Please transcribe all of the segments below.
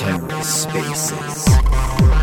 Terra Spaces.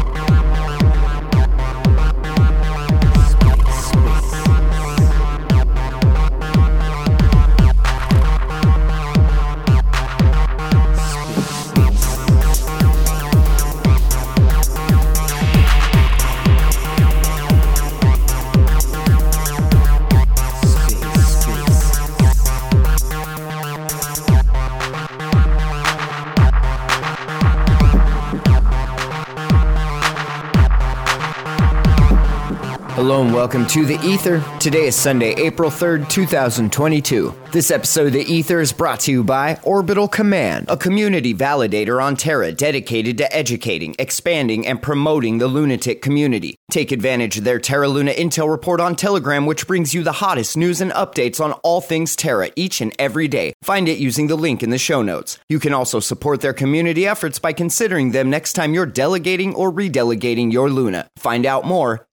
Welcome to The Ether. Today is Sunday, April 3rd, 2022. This episode of The Ether is brought to you by Orbital Command, a community validator on Terra dedicated to educating, expanding, and promoting the lunatic community. Take advantage of their Terra Luna Intel report on Telegram, which brings you the hottest news and updates on all things Terra each and every day. Find it using the link in the show notes. You can also support their community efforts by considering them next time you're delegating or redelegating your Luna. Find out more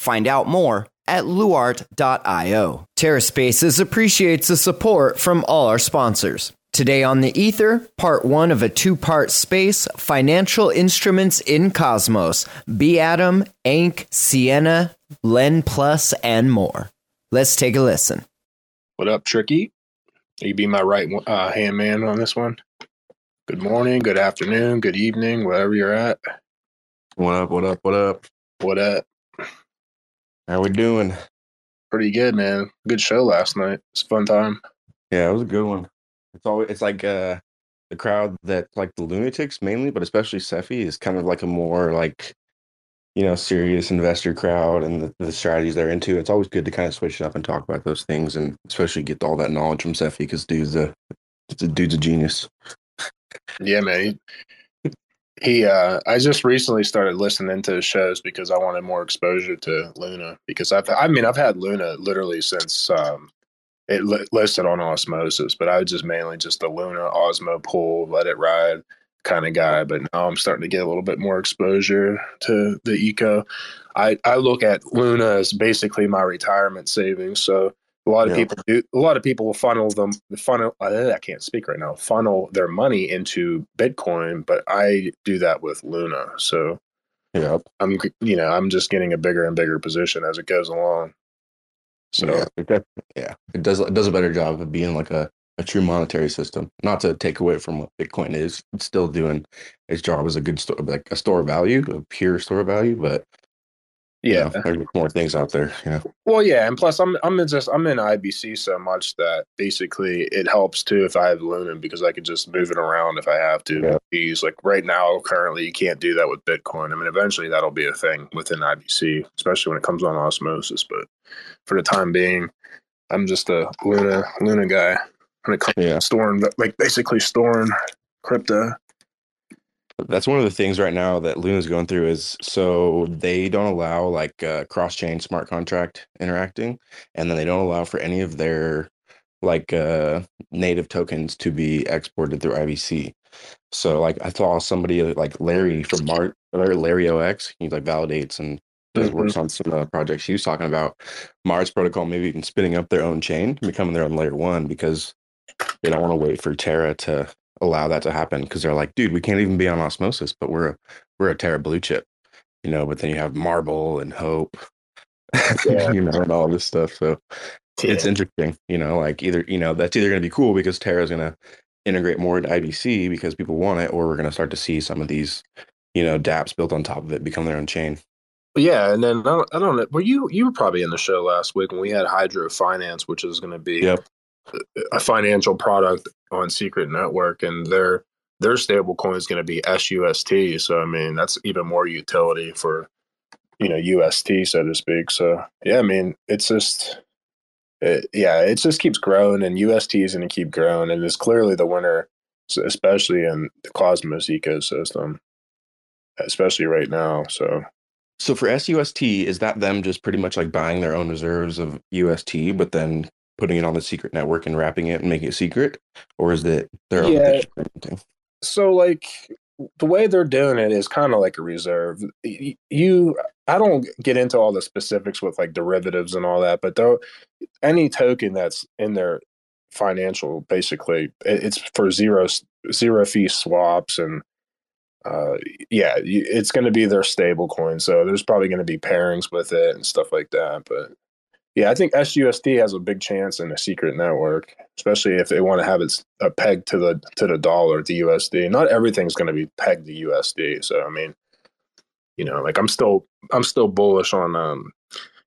Find out more at luart.io. TerraSpaces appreciates the support from all our sponsors. Today on the Ether, part one of a two part space financial instruments in Cosmos, B Atom, Ank, Sienna, Len Plus, and more. Let's take a listen. What up, Tricky? You be my right uh, hand man on this one. Good morning, good afternoon, good evening, wherever you're at. What up? What up? What up? What up? How we doing? Pretty good, man. Good show last night. It's a fun time. Yeah, it was a good one. It's always it's like uh the crowd that like the lunatics mainly, but especially Cephii is kind of like a more like you know serious investor crowd and the, the strategies they're into. It's always good to kind of switch it up and talk about those things, and especially get all that knowledge from Cephii because dude's a the dude's a genius. Yeah, man. He, he uh I just recently started listening to his shows because I wanted more exposure to Luna because I've I mean I've had Luna literally since um it li- listed on osmosis, but I was just mainly just a Luna Osmo pull, let it ride kind of guy. But now I'm starting to get a little bit more exposure to the eco. I, I look at Luna as basically my retirement savings. So a lot of Yeah. people do. A lot of people will funnel them. Funnel. uh, I can't speak right now. Funnel their money into Bitcoin, but I do that with Luna. So Yeah, I'm, you know, I'm just getting a bigger and bigger position as it goes along. So yeah, it def- yeah. It does it does a better job of being like a, a true monetary system. Not to take away from what Bitcoin is, it's still doing its job as a good store, like a store of value, a pure store of value. But you yeah, there's more things out there. Yeah. Well, yeah, and plus I'm I'm in just I'm in IBC so much that basically it helps too if I have Luna because I can just move it around if I have to. Yeah. Use like right now, currently you can't do that with Bitcoin. I mean, eventually that'll be a thing within IBC, especially when it comes on osmosis. But for the time being, I'm just a Luna Luna guy when it comes yeah. to storing, like basically storing crypto. That's one of the things right now that Luna's going through is so they don't allow like uh, cross chain smart contract interacting, and then they don't allow for any of their like uh, native tokens to be exported through IBC. So like I saw somebody uh, like Larry from Mars, or Larry OX, he like validates and does works on some uh, projects he was talking about. Mars protocol maybe even spinning up their own chain, becoming their own layer one because they don't want to wait for Terra to allow that to happen because they're like, dude, we can't even be on osmosis, but we're a we're a Terra blue chip, you know. But then you have Marble and Hope, Yeah. you know, and all this stuff. So it's interesting, you know, like either you know that's either going to be cool because Terra's going to integrate more into IBC because people want it, or we're going to start to see some of these, you know, DApps built on top of it become their own chain. Yeah, and then I don't, I don't know. Were you you were probably in the show last week when we had Hydro Finance, which is going to be Yep. A financial product on Secret Network, and their their stable coin is going to be SUST. So I mean, that's even more utility for you know UST, so to speak. So yeah, I mean, it's just it, yeah, it just keeps growing, and UST is going to keep growing, and it's clearly the winner, especially in the Cosmos ecosystem, especially right now. So, so for SUST, is that them just pretty much like buying their own reserves of UST, but then putting it on the secret network and wrapping it and making it secret, or is it their yeah. So like the way they're doing it is kind of like a reserve. You, I don't get into all the specifics with like derivatives and all that, but though any token that's in their financial, basically, it's for zero zero fee swaps and uh, yeah, it's going to be their stable coin. So there's probably going to be pairings with it and stuff like that. But yeah, I think SUST has a big chance in a secret network, especially if they want to have it a peg to the to the dollar, the USD. Not everything's going to be pegged to USD. So I mean, you know, like I'm still I'm still bullish on um,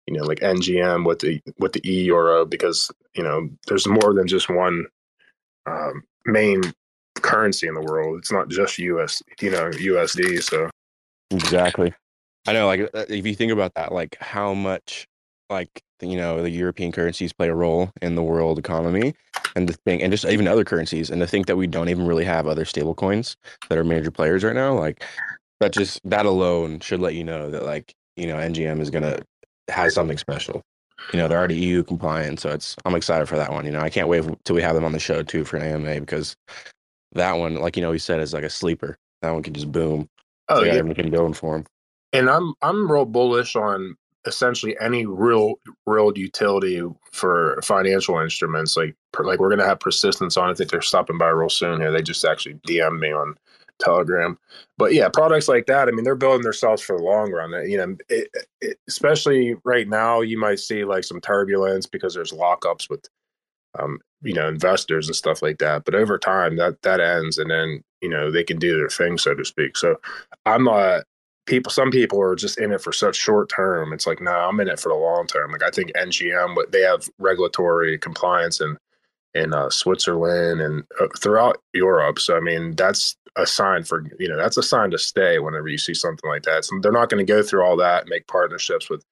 you know, like NGM with the with the E euro because you know there's more than just one um, main currency in the world. It's not just US, you know, USD. So exactly. I know, like uh, if you think about that, like how much like you know the European currencies play a role in the world economy, and the thing, and just even other currencies, and to think that we don't even really have other stable coins that are major players right now, like that just that alone should let you know that like you know NGM is gonna has something special. You know they're already EU compliant, so it's I'm excited for that one. You know I can't wait till we have them on the show too for an AMA because that one, like you know, he said, is like a sleeper. That one can just boom. Oh, so yeah. everything going for him. And I'm I'm real bullish on essentially any real real utility for financial instruments. Like like we're gonna have persistence on. I think they're stopping by real soon here. They just actually DM me on Telegram. But yeah, products like that. I mean, they're building themselves for the long run. You know, it, it, especially right now, you might see like some turbulence because there's lockups with um, you know investors and stuff like that. But over time, that that ends, and then you know they can do their thing, so to speak. So I'm not people some people are just in it for such short term. It's like no nah, i'm in it for the long term. Like i think ngm they have regulatory compliance in in uh, switzerland and uh, throughout europe. So i mean that's a sign for you know that's a sign to stay whenever you see something like that. So they're not going to go through all that and make partnerships with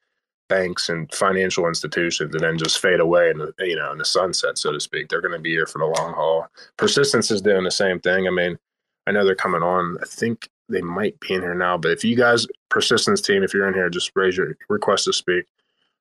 banks and financial institutions and then just fade away in the you know in the sunset so to speak. They're going to be here for the long haul. Persistence is doing the same thing. I mean i know they're coming on i think they might be in here now. But if you guys persistence team, if you're in here, just raise your request to speak.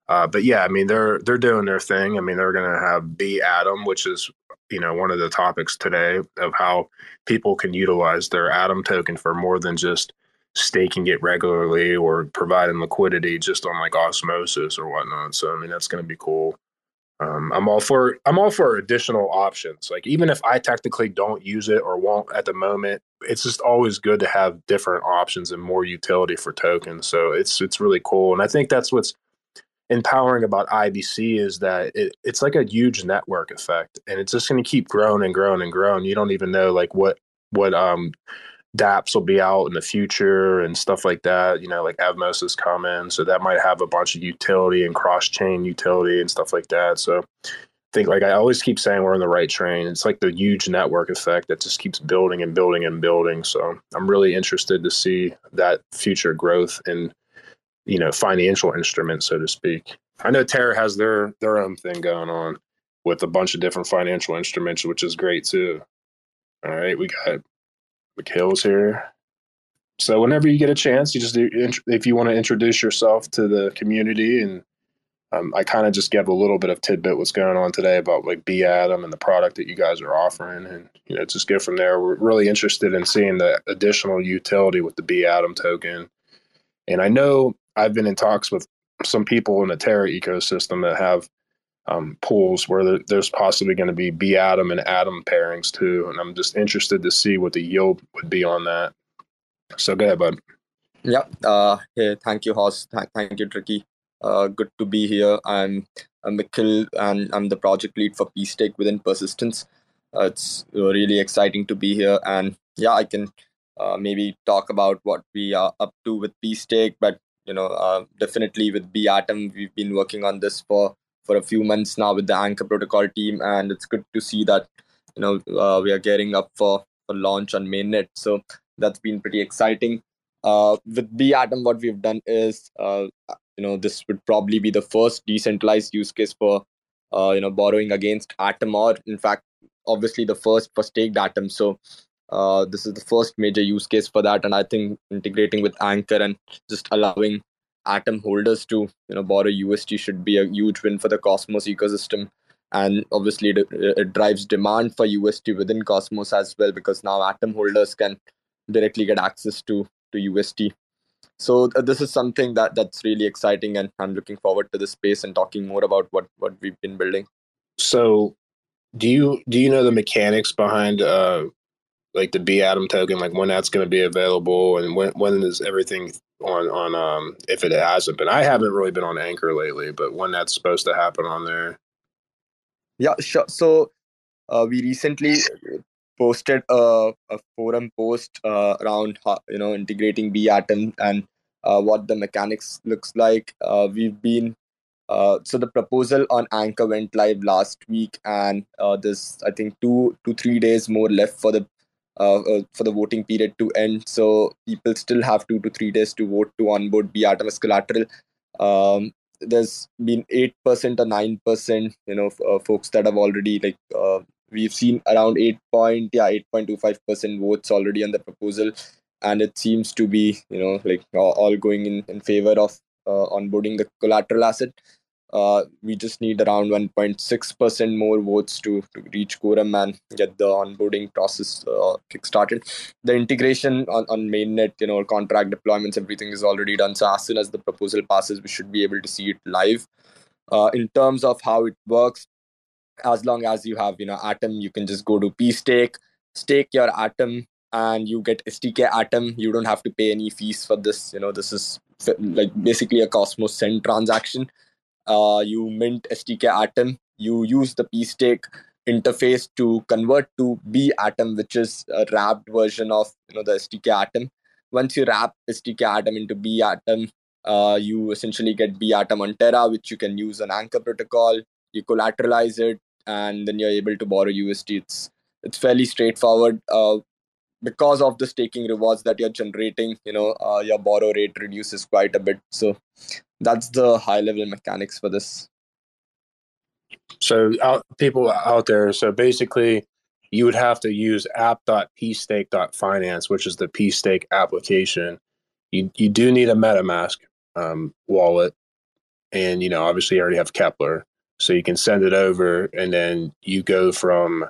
Uh, but yeah, I mean they're they're doing their thing. I mean they're going to have B Atom, which is you know one of the topics today of how people can utilize their Atom token for more than just staking it regularly or providing liquidity just on like osmosis or whatnot. So I mean that's going to be cool. Um, I'm all for I'm all for additional options. Like even if I technically don't use it or won't at the moment, it's just always good to have different options and more utility for tokens. So it's it's really cool, and I think that's what's empowering about IBC is that it, it's like a huge network effect, and it's just going to keep growing and growing and growing. You don't even know like what what um dApps will be out in the future and stuff like that. You know, like Evmos is coming, so that might have a bunch of utility and cross chain utility and stuff like that. So I think, like I always keep saying, we're on the right train. It's like the huge network effect that just keeps building and building and building. So I'm really interested to see that future growth in you know financial instruments, so to speak. I know Terra has their their own thing going on with a bunch of different financial instruments, which is great too. All right, we got Mikhil's here. So whenever you get a chance, you just if you want to introduce yourself to the community, and um, I kind of just give a little bit of tidbit what's going on today about like B Atom and the product that you guys are offering, and you know just go from there. We're really interested in seeing the additional utility with the B Atom token, and I know I've been in talks with some people in the Terra ecosystem that have um, pools where there's possibly going to be B atom and atom pairings too. And I'm just interested to see what the yield would be on that. So go ahead, bud. Yeah. Uh, hey, thank you, Hoss. Th- thank you, Tricky. Uh, good to be here. I'm, I'm and I'm the project lead for P-Stake within Persistence. Uh, it's really exciting to be here. And yeah, I can uh, maybe talk about what we are up to with P-Stake, but you know, uh, definitely with B Atom, we've been working on this for for a few months now with the Anchor Protocol team, and it's good to see that you know uh, we are gearing up for for launch on mainnet. So that's been pretty exciting. Uh, with B Atom, what we've done is uh, you know this would probably be the first decentralized use case for uh, you know borrowing against atom or in fact obviously the first for staked atom so uh, this is the first major use case for that and i think integrating with anchor and just allowing atom holders to you know borrow ust should be a huge win for the cosmos ecosystem. And obviously it, it drives demand for ust within cosmos as well because now atom holders can directly get access to to ust so uh, this is something that that's really exciting and i'm looking forward to the space and talking more about what what we've been building. So do you do you know the mechanics behind uh like the b atom token like when that's going to be available and when when is everything on on um if it hasn't been. I haven't really been on anchor lately but when that's supposed to happen on there. Yeah sure. So uh, we recently posted a, a forum post uh, around you know integrating b atom and uh, what the mechanics looks like. Uh, we've been uh, so the proposal on Anchor went live last week, and uh, there's I think two to three days more left for the uh, uh, for the voting period to end. So people still have two to three days to vote to onboard B Atom as collateral. Um, there's been eight percent or nine percent, you know, uh, folks that have already like uh, we've seen around eight point yeah eight point two five percent votes already on the proposal, and it seems to be you know like all going in in favor of uh, onboarding the collateral asset. Uh, we just need around 1.6% more votes to, to reach quorum and get the onboarding process uh, kickstarted. The integration on, on mainnet, you know, contract deployments, everything is already done. So as soon as the proposal passes, we should be able to see it live. Uh, in terms of how it works, as long as you have, you know, Atom, you can just go to pstake, stake your Atom, and you get STK Atom. You don't have to pay any fees for this. You know, this is like basically a Cosmos Send transaction uh, you mint STK Atom, you use the pstake interface to convert to B Atom, which is a wrapped version of you know the STK Atom. Once you wrap STK Atom into B Atom, uh, you essentially get B Atom on Terra, which you can use on Anchor protocol. You collateralize it, and then you're able to borrow USD. It's it's fairly straightforward. Uh, because of the staking rewards that you're generating, you know, uh, your borrow rate reduces quite a bit. So that's the high level mechanics for this so out, people out there so basically you would have to use app.pstake.finance which is the pstake application you, you do need a metamask um, wallet and you know obviously you already have Keplr. so you can send it over and then you go from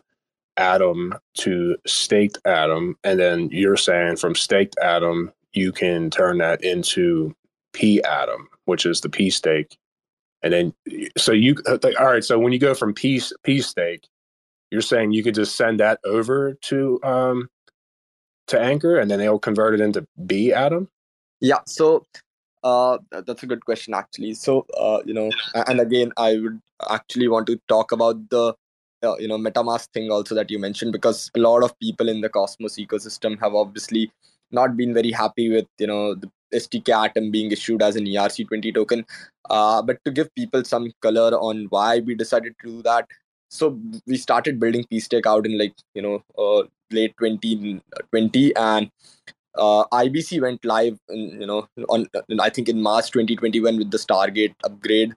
atom to staked atom and then you're saying from staked atom you can turn that into p atom which is the P stake. And then, so you, uh, all right. So when you go from P, P stake, you're saying you could just send that over to, um, to Anchor and then they'll convert it into B Atom? Yeah. So, uh, that's a good question, actually. So, uh, you know, and again, I would actually want to talk about the, uh, you know, MetaMask thing also that you mentioned because a lot of people in the Cosmos ecosystem have obviously not been very happy with, you know, the STK Atom being issued as an ERC20 token. Uh, but to give people some color on why we decided to do that, so we started building pstake out in like you know uh, late 2020 and uh, ibc went live in, you know on i think in march 2021 with the stargate upgrade.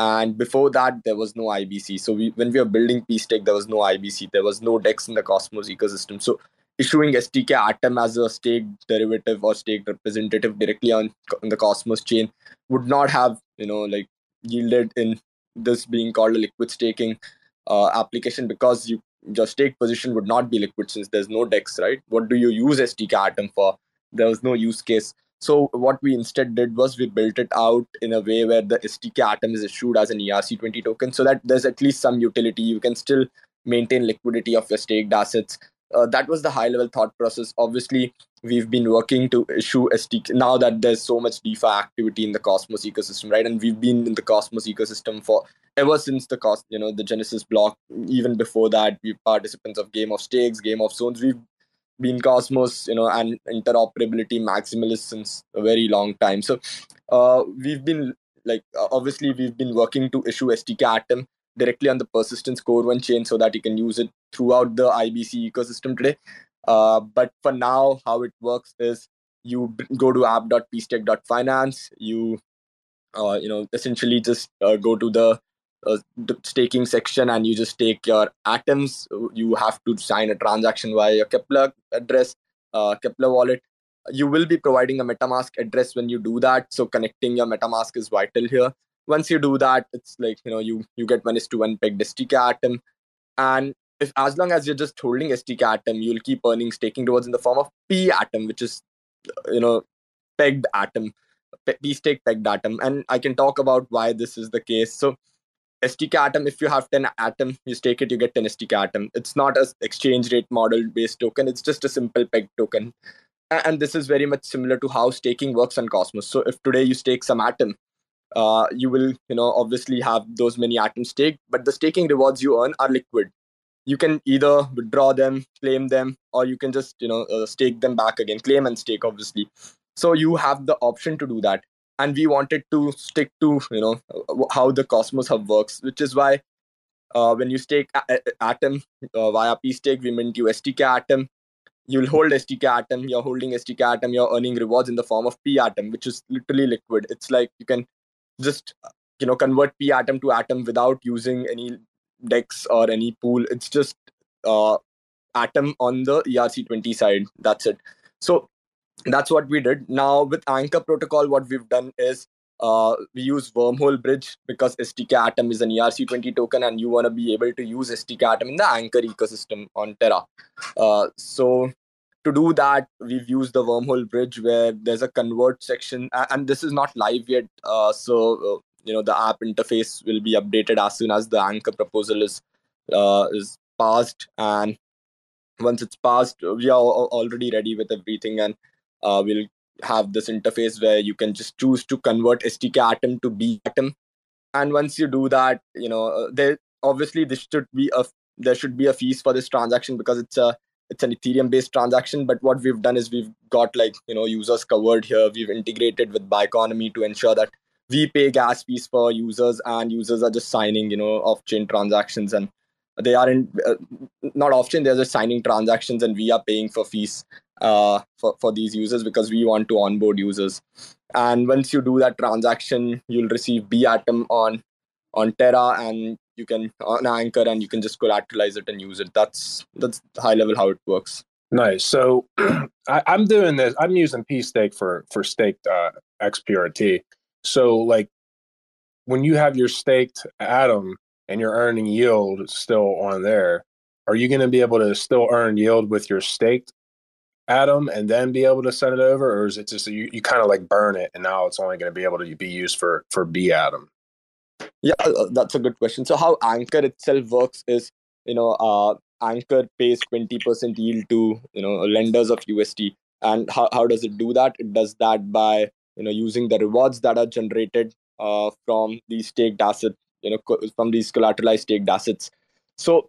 And before that there was no ibc so we, when we were building pstake there was no ibc there was no dex in the cosmos ecosystem. So issuing STK Atom as a stake derivative or stake representative directly on, on the Cosmos chain would not have, you know, like yielded in this being called a liquid staking uh, application because you your stake position would not be liquid since there's no DEX, right? What do you use STK Atom for? There was no use case. So what we instead did was we built it out in a way where the STK Atom is issued as an ERC20 token so that there's at least some utility. You can still maintain liquidity of your staked assets uh, that was the high level thought process obviously we've been working to issue STK now that there's so much DeFi activity in the Cosmos ecosystem, right? And we've been in the Cosmos ecosystem for ever since the cost, you know, the Genesis block. Even before that, we're participants of Game of Stakes, Game of Zones. We've been Cosmos, you know, and interoperability maximalists since a very long time. So uh, we've been like obviously we've been working to issue STK Atom directly on the persistence core one chain so that you can use it throughout the IBC ecosystem today. Uh, but for now, how it works is you go to app.pstake.finance, you uh, you know essentially just uh, go to the uh, staking section and you just take your atoms, you have to sign a transaction via your Keplr address, uh, Keplr wallet. You will be providing a MetaMask address when you do that. So connecting your MetaMask is vital here. Once you do that, it's like you know you you get is to one pegged STK atom, and if as long as you're just holding STK atom, you'll keep earning staking rewards in the form of P atom, which is you know pegged atom, P stake pegged atom, and I can talk about why this is the case. So STK atom, if you have 10 atom, you stake it, you get 10 STK atom. It's not a exchange rate model based token. It's just a simple peg token. And this is very much similar to how staking works on Cosmos. So if today you stake some atom, uh, you will, you know, obviously have those many atoms staked, but the staking rewards you earn are liquid. You can either withdraw them, claim them, or you can just, you know, uh, stake them back again, claim and stake, obviously. So you have the option to do that and we wanted to stick to you know how the cosmos hub works which is why uh, when you stake a- atom uh, via p stake we mint you stk atom you'll hold stk atom you're holding stk atom you're earning rewards in the form of p atom which is literally liquid it's like you can just you know convert p atom to atom without using any dex or any pool it's just uh, atom on the erc20 side that's it so that's what we did. Now with Anchor protocol, what we've done is uh, we use wormhole bridge because STK Atom is an ERC20 token, and you want to be able to use STK Atom in the Anchor ecosystem on Terra. Uh, so to do that, we've used the wormhole bridge where there's a convert section, and this is not live yet. Uh, so uh, you know the app interface will be updated as soon as the Anchor proposal is uh, is passed, and once it's passed, we are already ready with everything and uh, we'll have this interface where you can just choose to convert STK atom to B atom. And once you do that, you know, uh, there obviously this should be a there should be a fees for this transaction because it's a it's an Ethereum based transaction. But what we've done is we've got like you know users covered here. We've integrated with Biconomy to ensure that we pay gas fees for users and users are just signing you know off chain transactions and they aren't uh, not often they're just signing transactions and we are paying for fees uh, for, for these users because we want to onboard users and once you do that transaction you'll receive b atom on on terra and you can on anchor and you can just collateralize it and use it. That's that's high level how it works. Nice. So I, am doing this i'm using p stake for for staked uh, xprt so like when you have your staked atom and you're earning yield still on there are you going to be able to still earn yield with your staked atom and then be able to send it over or is it just you, you kind of like burn it and now it's only going to be able to be used for for b atom yeah uh, that's a good question so how anchor itself works is you know uh, anchor pays 20% yield to you know lenders of usd and how, how does it do that it does that by you know using the rewards that are generated uh, from these staked assets you know from these collateralized staked assets so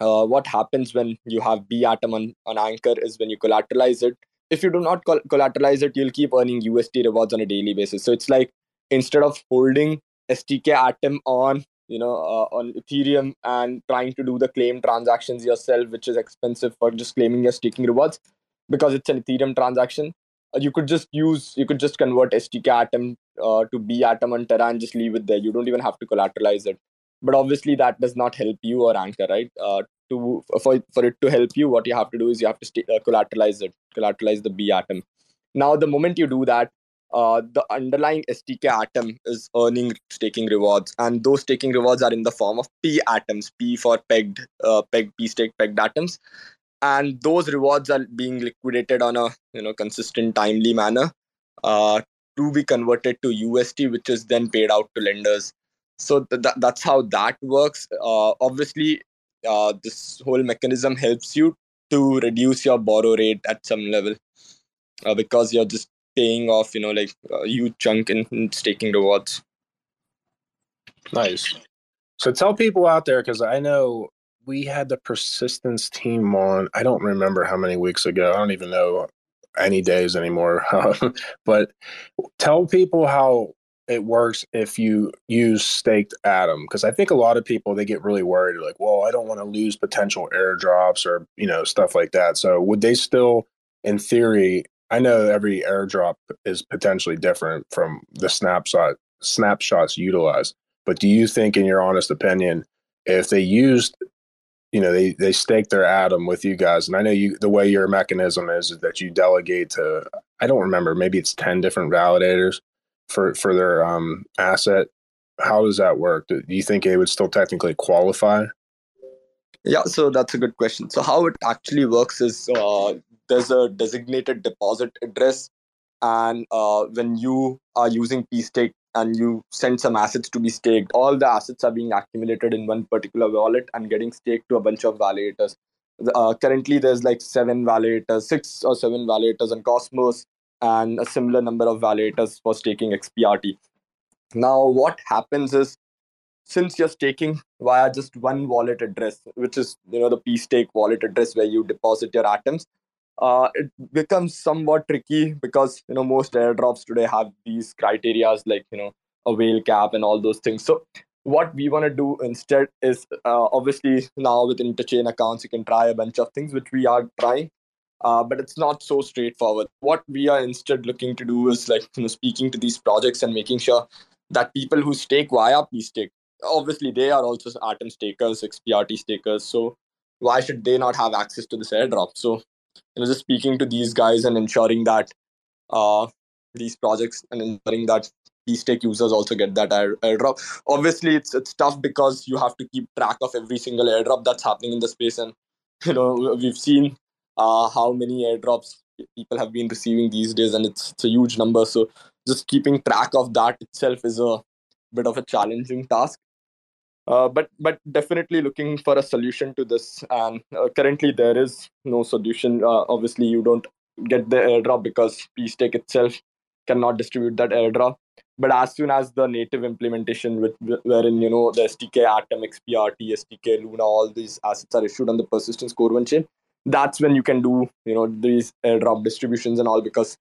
uh, what happens when you have B atom on, on Anchor is when you collateralize it. If you do not collateralize it, you'll keep earning USD rewards on a daily basis. So it's like instead of holding STK atom on you know uh, on Ethereum and trying to do the claim transactions yourself, which is expensive for just claiming your staking rewards because it's an Ethereum transaction. Uh, you could just use you could just convert STK atom uh, to B atom on Terra and just leave it there. You don't even have to collateralize it but obviously that does not help you or anchor right uh, to for, for it to help you what you have to do is you have to st- uh, collateralize it collateralize the b atom now the moment you do that uh, the underlying stk atom is earning staking rewards and those staking rewards are in the form of p atoms p for pegged uh, pegged p stake pegged atoms. And those rewards are being liquidated on a you know consistent timely manner uh, to be converted to usd which is then paid out to lenders. So th- th- that's how that works. Uh, obviously uh, this whole mechanism helps you to reduce your borrow rate at some level uh, because you're just paying off you know like a huge chunk in, in staking rewards. Nice. So tell people out there because i know we had the persistence team on i don't remember how many weeks ago. I don't even know any days anymore. But tell people how it works if you use staked atom because i think a lot of people they get really worried like well i don't want to lose potential airdrops or you know stuff like that. So would they still in theory i know every airdrop is potentially different from the snapshot snapshots utilized But do you think, in your honest opinion, if they used, you know, they they stake their atom with you guys, and I know you the way your mechanism is, is that you delegate to I don't remember maybe it's ten different validators for for their um, asset. How does that work? Do you think it would still technically qualify? Yeah, so that's a good question. So how it actually works is uh, there's a designated deposit address, and uh, when you are using pstake and you send some assets to be staked, all the assets are being accumulated in one particular wallet and getting staked to a bunch of validators. Uh, currently, there's like seven validators, six or seven validators on Cosmos, and a similar number of validators for staking XPRT. Now, what happens is since you're staking via just one wallet address, which is you know the pstake wallet address where you deposit your atoms, uh, it becomes somewhat tricky because you know most airdrops today have these criterias like you know a whale cap and all those things. So what we want to do instead is uh, obviously now with interchain accounts you can try a bunch of things which we are trying uh, but it's not so straightforward what we are instead looking to do is like you know speaking to these projects and making sure that people who stake via pstake obviously they are also atom stakers xprt stakers so why should they not have access to this airdrop so you know just speaking to these guys and ensuring that uh, these projects and ensuring that these tech users also get that air, airdrop. Obviously it's it's tough because you have to keep track of every single airdrop that's happening in the space and you know we've seen uh, how many airdrops people have been receiving these days and it's, it's a huge number. So just keeping track of that itself is a bit of a challenging task uh, but but definitely looking for a solution to this. And uh, currently there is no solution. Uh, obviously, you don't get the airdrop because pstake itself cannot distribute that airdrop. But as soon as the native implementation, with, wherein you know the STK Atom, XPRT, STK Luna, all these assets are issued on the persistence core one chain, that's when you can do you know these airdrop distributions and all because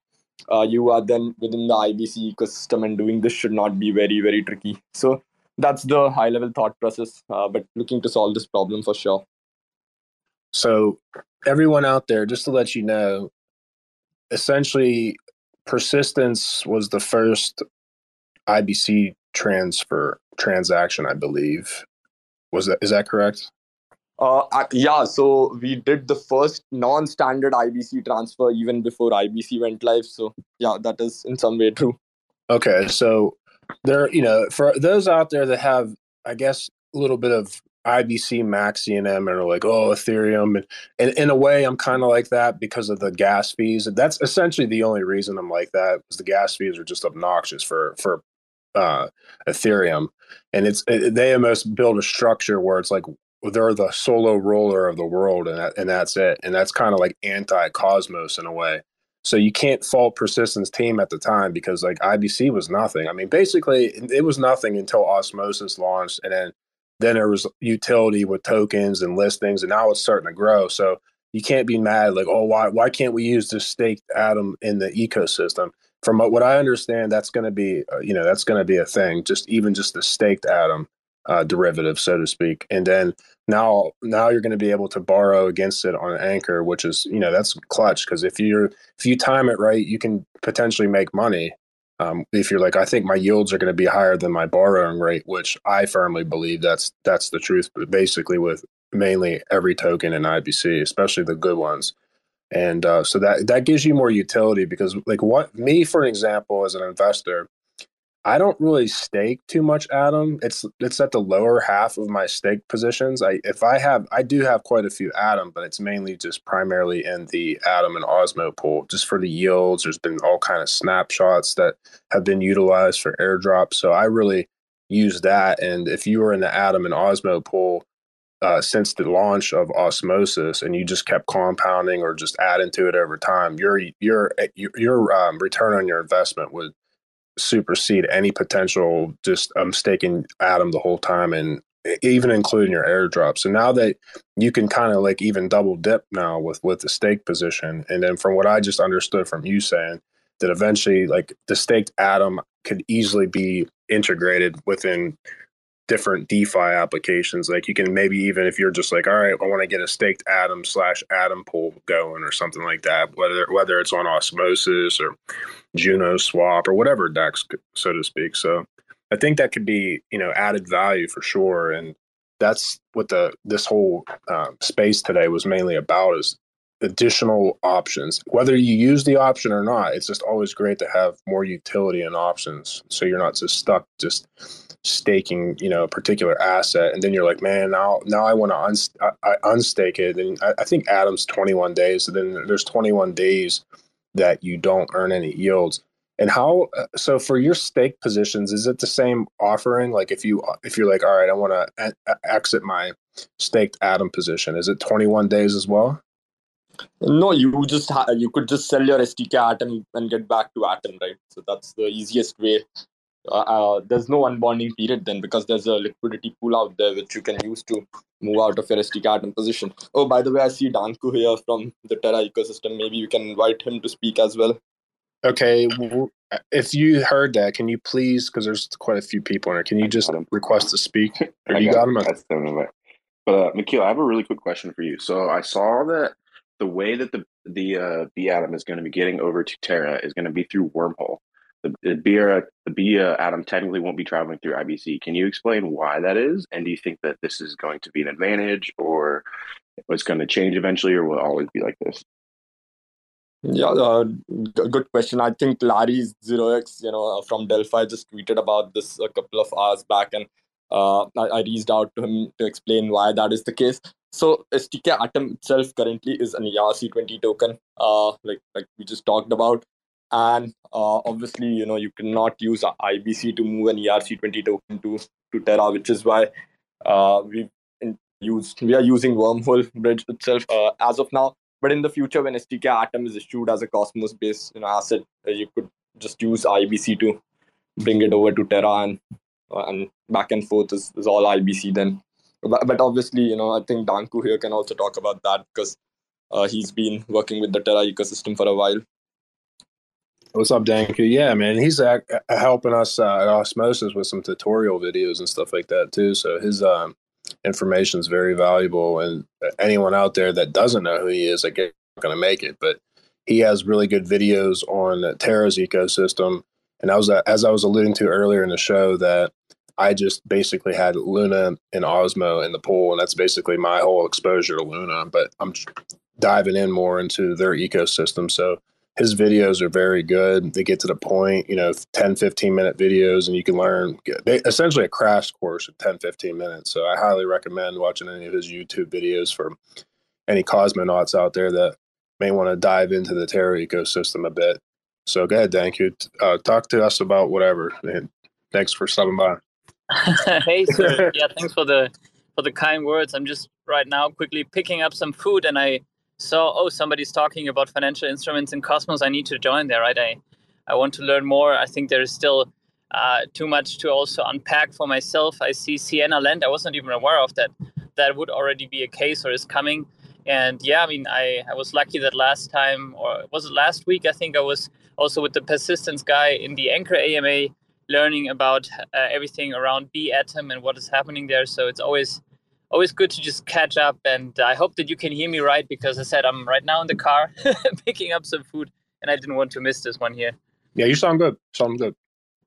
uh, you are then within the IBC ecosystem and doing this should not be very very tricky. So that's the high level thought process uh, but looking to solve this problem for sure. So everyone out there just to let you know essentially persistence was the first ibc transfer transaction i believe. Was that is that correct? Uh, yeah so we did the first non-standard ibc transfer even before ibc went live so yeah that is in some way true. Okay so there, you know, for those out there that have, I guess, a little bit of IBC Maxi and M and are like, oh, Ethereum. And, and in a way, I'm kind of like that because of the gas fees. That's essentially the only reason I'm like that is the gas fees are just obnoxious for, for uh, Ethereum. And it's, it, they almost build a structure where it's like, they're the solo roller of the world and that, and that's it. And that's kind of like anti Cosmos in a way. So you can't fault Persistence team at the time because like IBC was nothing. I mean, basically it was nothing until Osmosis launched, and then then there was utility with tokens and listings, and now it's starting to grow. So you can't be mad like, oh, why why can't we use this staked atom in the ecosystem? From what I understand, that's going to be uh, you know that's going to be a thing. Just even just the staked atom uh, derivative, so to speak, and then now now you're going to be able to borrow against it on an anchor which is you know that's clutch because if you're if you time it right you can potentially make money. Um, if you're like i think my yields are going to be higher than my borrowing rate which i firmly believe that's that's the truth but basically with mainly every token in ibc especially the good ones. And uh, so that that gives you more utility because like what me for an example as an investor I don't really stake too much Atom. It's it's at the lower half of my stake positions. I if I have I do have quite a few Atom, but it's mainly just primarily in the Atom and Osmo pool, just for the yields. There's been all kind of snapshots that have been utilized for airdrops. So I really use that. And if you were in the Atom and Osmo pool uh, since the launch of Osmosis, and you just kept compounding or just adding to it over time, your your your, um, return on your investment would supersede any potential just um, staking atom the whole time and even including your airdrop. So now that you can kind of like even double dip now with with the stake position, and then from what I just understood from you saying that eventually like the staked atom could easily be integrated within different DeFi applications. Like you can maybe even if you're just like, all right, I want to get a staked Atom slash Atom pool going or something like that. Whether whether it's on Osmosis or Juno Swap or whatever DEX, so to speak. So I think that could be you know added value for sure, and that's what the this whole um, space today was mainly about is additional options. Whether you use the option or not, it's just always great to have more utility and options, so you're not just stuck just staking you know a particular asset and then you're like man now now i want to I, I unstake it. And I, I, think Atom's 21 days so then there's 21 days that you don't earn any yields. And how uh, so for your stake positions is it the same offering? Like if you if you're like all right i want to a- exit my staked Atom position is it 21 days as well no you just ha- you could just sell your stk atom and get back to atom right so that's the easiest way uh, uh, there's no unbonding period then because there's a liquidity pool out there which you can use to move out of your STK atom position. Oh, by the way, I see Danku here from the Terra ecosystem. Maybe we can invite him to speak as well. Okay, if you heard that, can you please, because there's quite a few people in here, can you just request to speak? Or you got, got him? That's But uh, Mikhil, I have a really quick question for you. So I saw that the way that the the uh, B atom is going to be getting over to Terra is going to be through wormhole the, the beer the B atom technically won't be traveling through IBC. Can you explain why that is? And do you think that this is going to be an advantage, or it's going to change eventually, or will always be like this? Yeah, uh, good question. I think Larry Zero X, you know, uh, from Delphi, just tweeted about this a couple of hours back, and uh, I, I reached out to him to explain why that is the case. So STK Atom itself currently is an ERC20 token, uh, like like we just talked about. And uh, obviously you know you cannot use ibc to move an erc20 token to to terra which is why uh, we used we are using wormhole bridge itself uh, as of now. But in the future when stk atom is issued as a cosmos based you know asset uh, you could just use ibc to bring it over to terra and uh, and back and forth is, is all ibc then but, but obviously you know i think danku here can also talk about that because uh, he's been working with the terra ecosystem for a while What's up, Danku? Yeah, man, he's uh, helping us uh, at Osmosis with some tutorial videos and stuff like that too. So his um, information is very valuable, and anyone out there that doesn't know who he is, I guess, going to make it. But he has really good videos on Terra's ecosystem, and I was uh, as I was alluding to earlier in the show that I just basically had Luna and Osmo in the pool, and that's basically my whole exposure to Luna. But I'm diving in more into their ecosystem, so his videos are very good. They get to the point, you know, 10, 15 minute videos, and you can learn they, essentially a crash course in 10, 15 minutes. So I highly recommend watching any of his YouTube videos for any cosmonauts out there that may want to dive into the Terra ecosystem a bit. So go ahead, thank you. Uh, talk to us about whatever. Thanks for stopping by. hey, sir. Yeah, thanks for the for the kind words. I'm just right now quickly picking up some food, and I saw oh somebody's talking about financial instruments in cosmos. I need to join there right? I i want to learn more. I think there is still uh, too much to also unpack for myself. I see sienna Lend. i wasn't even aware of that. That would already be a case or is coming. And yeah i mean i i was lucky that last time or was it last week? I think i was also with the persistence guy in the anchor ama learning about uh, everything around b atom and what is happening there so it's always always good to just catch up. And I hope that you can hear me right because I said I'm right now in the car picking up some food and I didn't want to miss this one here. Yeah, you sound good. Sound good.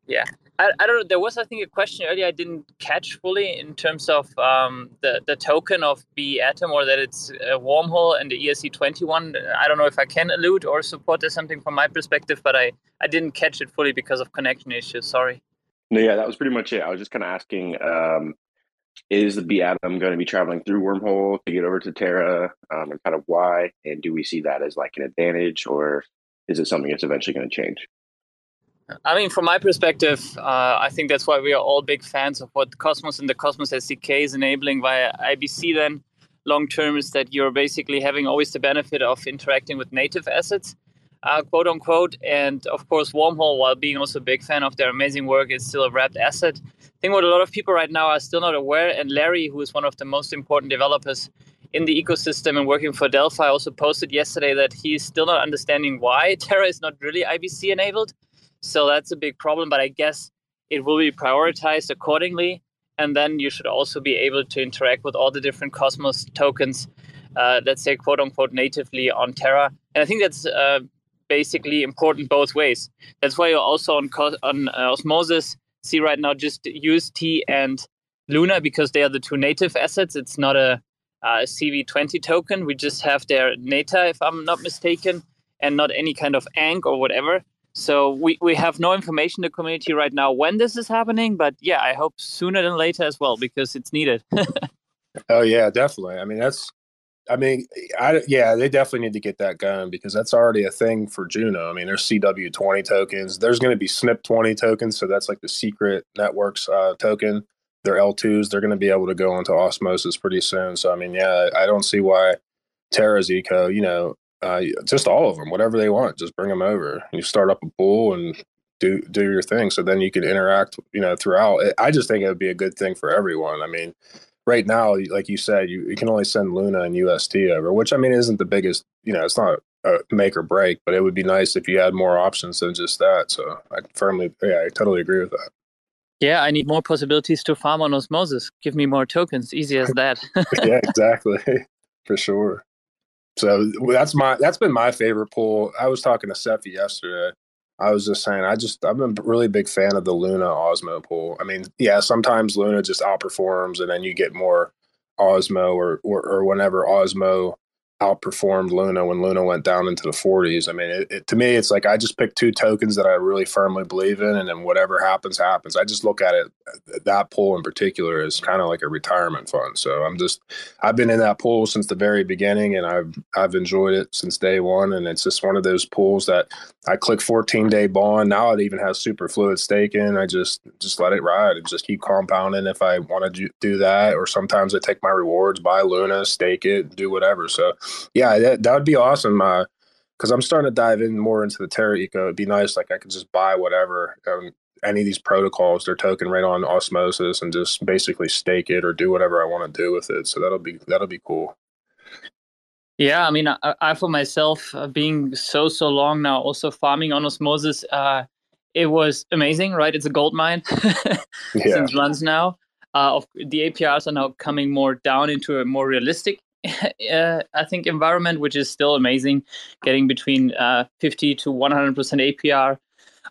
Yeah. I, I don't know. There was, I think, a question earlier I didn't catch fully in terms of um, the, the token of B Atom or that it's a wormhole and the ESC twenty one. I don't know if I can allude or support something from my perspective, but I, I didn't catch it fully because of connection issues. Sorry. No, yeah, that was pretty much it. I was just kind of asking um, is the B atom going to be traveling through wormhole to get over to Terra, um, and kind of why? And do we see that as like an advantage, or is it something that's eventually going to change? I mean, from my perspective, uh, I think that's why we are all big fans of what Cosmos and the Cosmos SDK is enabling via IBC. Then, long term, is that you're basically having always the benefit of interacting with native assets, uh, quote unquote. And of course, Wormhole, while being also a big fan of their amazing work, is still a wrapped asset I think what a lot of people right now are still not aware, and Larry, who is one of the most important developers in the ecosystem and working for Delphi, also posted yesterday that he's still not understanding why Terra is not really IBC enabled. So that's a big problem, but I guess it will be prioritized accordingly. And then you should also be able to interact with all the different Cosmos tokens, uh, let's say, quote unquote, natively on Terra. And I think that's uh, basically important both ways. That's why you're also on, on uh, Osmosis see right now just UST and Luna because they are the two native assets. It's not a, a CV20 token. We just have their NATA, if I'm not mistaken, and not any kind of ANC or whatever. So we, we have no information in the community right now when this is happening, but yeah, I hope sooner than later as well because it's needed. oh yeah, definitely. I mean that's I mean, I yeah, they definitely need to get that going because that's already a thing for Juno. I mean, there's CW20 tokens. There's going to be SNIP20 tokens, so that's like the secret networks uh, token. They're L2s. They're going to be able to go into osmosis pretty soon. So I mean, yeah, I don't see why Terra's eco, you know, uh, just all of them, whatever they want, just bring them over. You start up a pool and do do your thing. So then you can interact, you know, throughout. I just think it would be a good thing for everyone. I mean, right now, like you said, you, you can only send Luna and UST over, which I mean isn't the biggest. You know, it's not a make or break, but it would be nice if you had more options than just that. So I firmly, yeah, I totally agree with that. Yeah, I need more possibilities to farm on osmosis. Give me more tokens. Easy as that. yeah, exactly. For sure. So that's my that's been my favorite pool. I was talking to Cephii yesterday. I was just saying, I just I'm a really big fan of the Luna Osmo pool. I mean, yeah, sometimes Luna just outperforms, and then you get more Osmo or or, or whenever Osmo outperformed Luna when Luna went down into the 40s. I mean, it, it, to me, it's like I just pick two tokens that I really firmly believe in, and then whatever happens, happens. I just look at it uh, that pool in particular is kind of like a retirement fund. So I'm just I've been in that pool since the very beginning, and I've I've enjoyed it since day one. And it's just one of those pools that I click 14 day bond. Now it even has super fluid staking. I just just let it ride and just keep compounding if I want to do that. Or sometimes I take my rewards, buy Luna, stake it, do whatever. So yeah, that, that would be awesome. because uh, I'm starting to dive in more into the Terra eco. It'd be nice, like I could just buy whatever, um, any of these protocols, their token right on Osmosis, and just basically stake it or do whatever I want to do with it. So that'll be that'll be cool. Yeah, I mean, I, I for myself, uh, being so so long now, also farming on Osmosis, uh, it was amazing, right? It's a gold mine yeah. since runs now. Uh, of, the APRs are now coming more down into a more realistic uh, I think environment, which is still amazing, getting between uh, 50 to 100% APR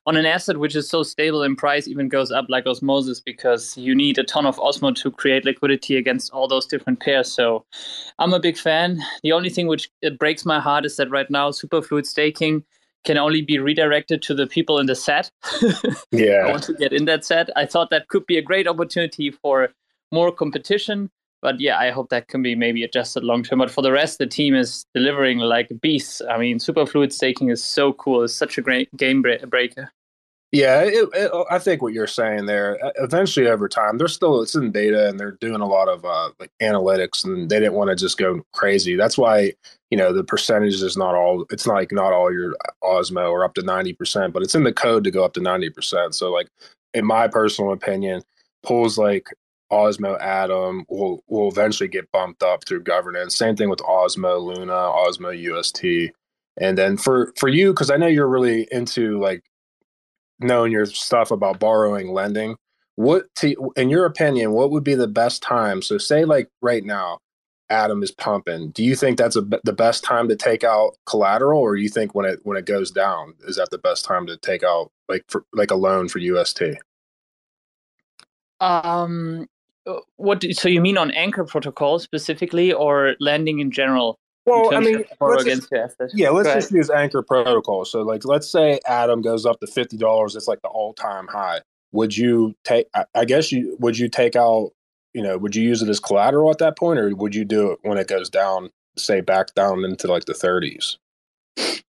on an asset which is so stable in price, even goes up like osmosis because you need a ton of Osmo to create liquidity against all those different pairs. So I'm a big fan. The only thing which breaks my heart is that right now superfluid staking can only be redirected to the people in the set. yeah. I want to get in that set. I thought that could be a great opportunity for more competition but yeah, I hope that can be maybe adjusted long term. But for the rest, the team is delivering like beasts. I mean, super fluid staking is so cool. It's such a great game breaker. Yeah, it, it, I think what you're saying there. Eventually, over time, they're still it's in beta and they're doing a lot of uh, like analytics, and they didn't want to just go crazy. That's why you know the percentage is not all. It's not like not all your Osmo or up to ninety percent, but it's in the code to go up to ninety percent. So, like in my personal opinion, pools like Osmo Atom will will eventually get bumped up through governance. Same thing with Osmo Luna, Osmo UST, and then for for you because I know you're really into like knowing your stuff about borrowing, lending. What, to, in your opinion, what would be the best time? So, say like right now, Atom is pumping. Do you think that's a, the best time to take out collateral, or do you think when it when it goes down, is that the best time to take out like for like a loan for UST? Um, what? Do, so you mean on Anchor protocol specifically, or landing in general? Well, I mean, let's just, yeah, let's just use Anchor protocol. So, like, let's say Atom goes up to fifty dollars. It's like the all-time high. Would you take? I, I guess you would you take out. You know, would you use it as collateral at that point, or would you do it when it goes down, say back down into like the thirties?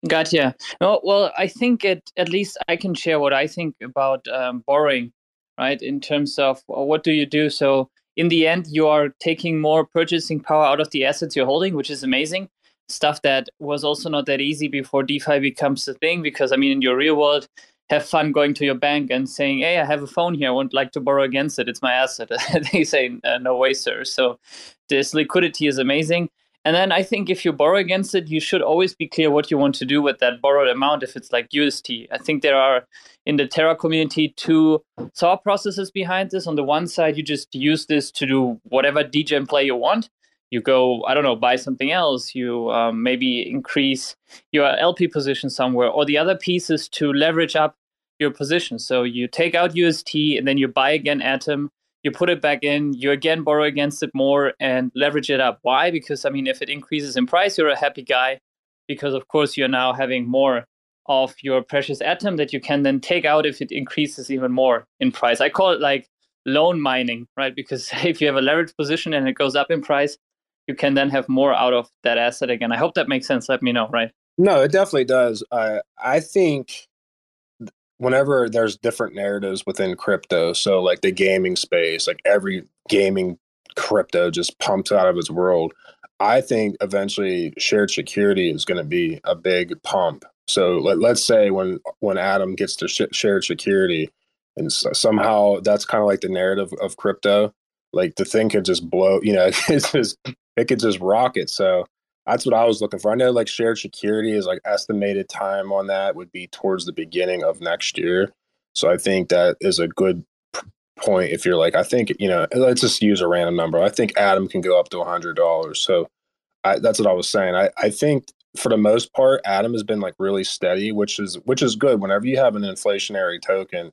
Gotcha. Well, well, I think it, at least I can share what I think about um, borrowing right? In terms of what do you do? So in the end, you are taking more purchasing power out of the assets you're holding, which is amazing. Stuff that was also not that easy before DeFi becomes a thing. Because I mean, in your real world, have fun going to your bank and saying, "Hey, I have a phone here. I would like to borrow against it. It's my asset." they say, "No way, sir." So this liquidity is amazing. And then I think if you borrow against it, you should always be clear what you want to do with that borrowed amount. If it's like UST, I think there are in the Terra community two thought processes behind this. On the one side, you just use this to do whatever degen play you want. You go, I don't know, buy something else. You um, maybe increase your LP position somewhere. Or the other piece is to leverage up your position. So you take out UST and then you buy again Atom, you put it back in, you again borrow against it more and leverage it up. Why? Because I mean, if it increases in price, you're a happy guy because of course you're now having more of your precious atom that you can then take out if it increases even more in price. I call it like loan mining, right? Because if you have a leverage position and it goes up in price, you can then have more out of that asset again. I hope that makes sense. Let me know, right? No, it definitely does. Uh, I think whenever there's different narratives within crypto, so like the gaming space, like every gaming crypto just pumps out of its world. I think eventually shared security is going to be a big pump. So let, let's say when when Atom gets to sh- shared security, and so somehow that's kind of like the narrative of crypto. Like the thing could just blow, you know, it's just it could just rocket. So that's what I was looking for. I know like shared security is like estimated time on that would be towards the beginning of next year. So I think that is a good point if you're like, I think, you know, let's just use a random number. I think Atom can go up to a hundred dollars. So I, that's what I was saying. I, I think for the most part, Atom has been like really steady, which is which is good. Whenever you have an inflationary token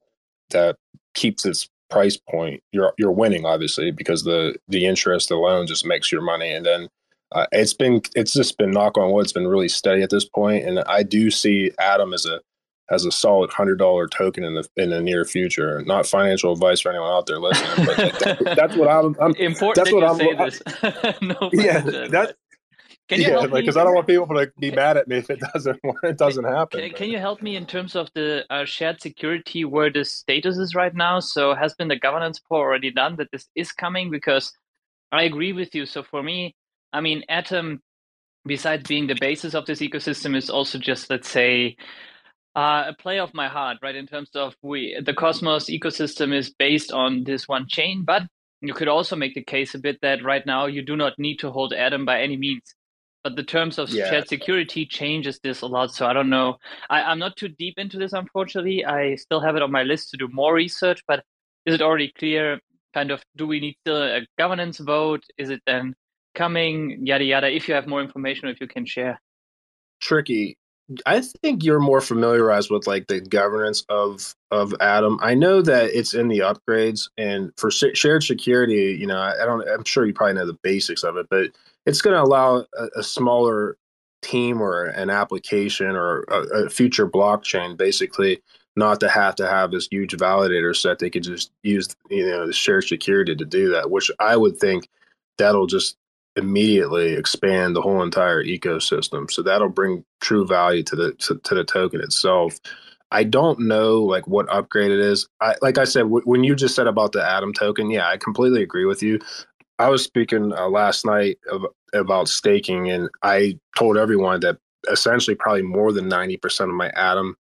that keeps its price point, you're you're winning obviously because the the interest alone just makes your money. And then uh, it's been it's just been knock on wood, it's been really steady at this. And I do see Atom as a as a solid hundred dollar token in the in the near future. Not financial advice for anyone out there listening, but that, that's what I'm. I'm Important that's that what I'm. say I, this. no, yeah, that Can you yeah, help like because I don't want people to be mad at me if it doesn't it doesn't happen. Can, can you help me in terms of the uh, shared security where the status is right now? So has been the governance pour already done that this is coming? Because I agree with you. So for me, I mean, Atom, besides being the basis of this ecosystem, is also just let's say uh, a play of my heart, right? In terms of we, the Cosmos ecosystem is based on this one chain, but you could also make the case a bit that right now you do not need to hold Atom by any means. But the terms of Yeah. shared security changes this a lot. So I don't know. I, I'm not too deep into this, unfortunately. I still have it on my list to do more research, but is it already clear? Kind of, do we need still a governance vote? Is it then coming? Yada yada. If you have more information, if you can share. tricky. I think you're more familiarized with like the governance of of Atom. I know that it's in the upgrades, and for sh- shared security, you know, I, I don't. I'm sure you probably know the basics of it, but it's going to allow a, a smaller team or an application or a, a future blockchain, basically, not to have to have this huge validator set. They could just use you know the shared security to do that, which I would think that'll just immediately expand the whole entire ecosystem. So that'll bring true value to the to, to the token itself. I don't know like what upgrade it is. I like I said w- when you just said about the Atom token, yeah, I completely agree with you. I was speaking uh, last night of, about staking, and I told everyone that essentially probably more than ninety percent of my Atom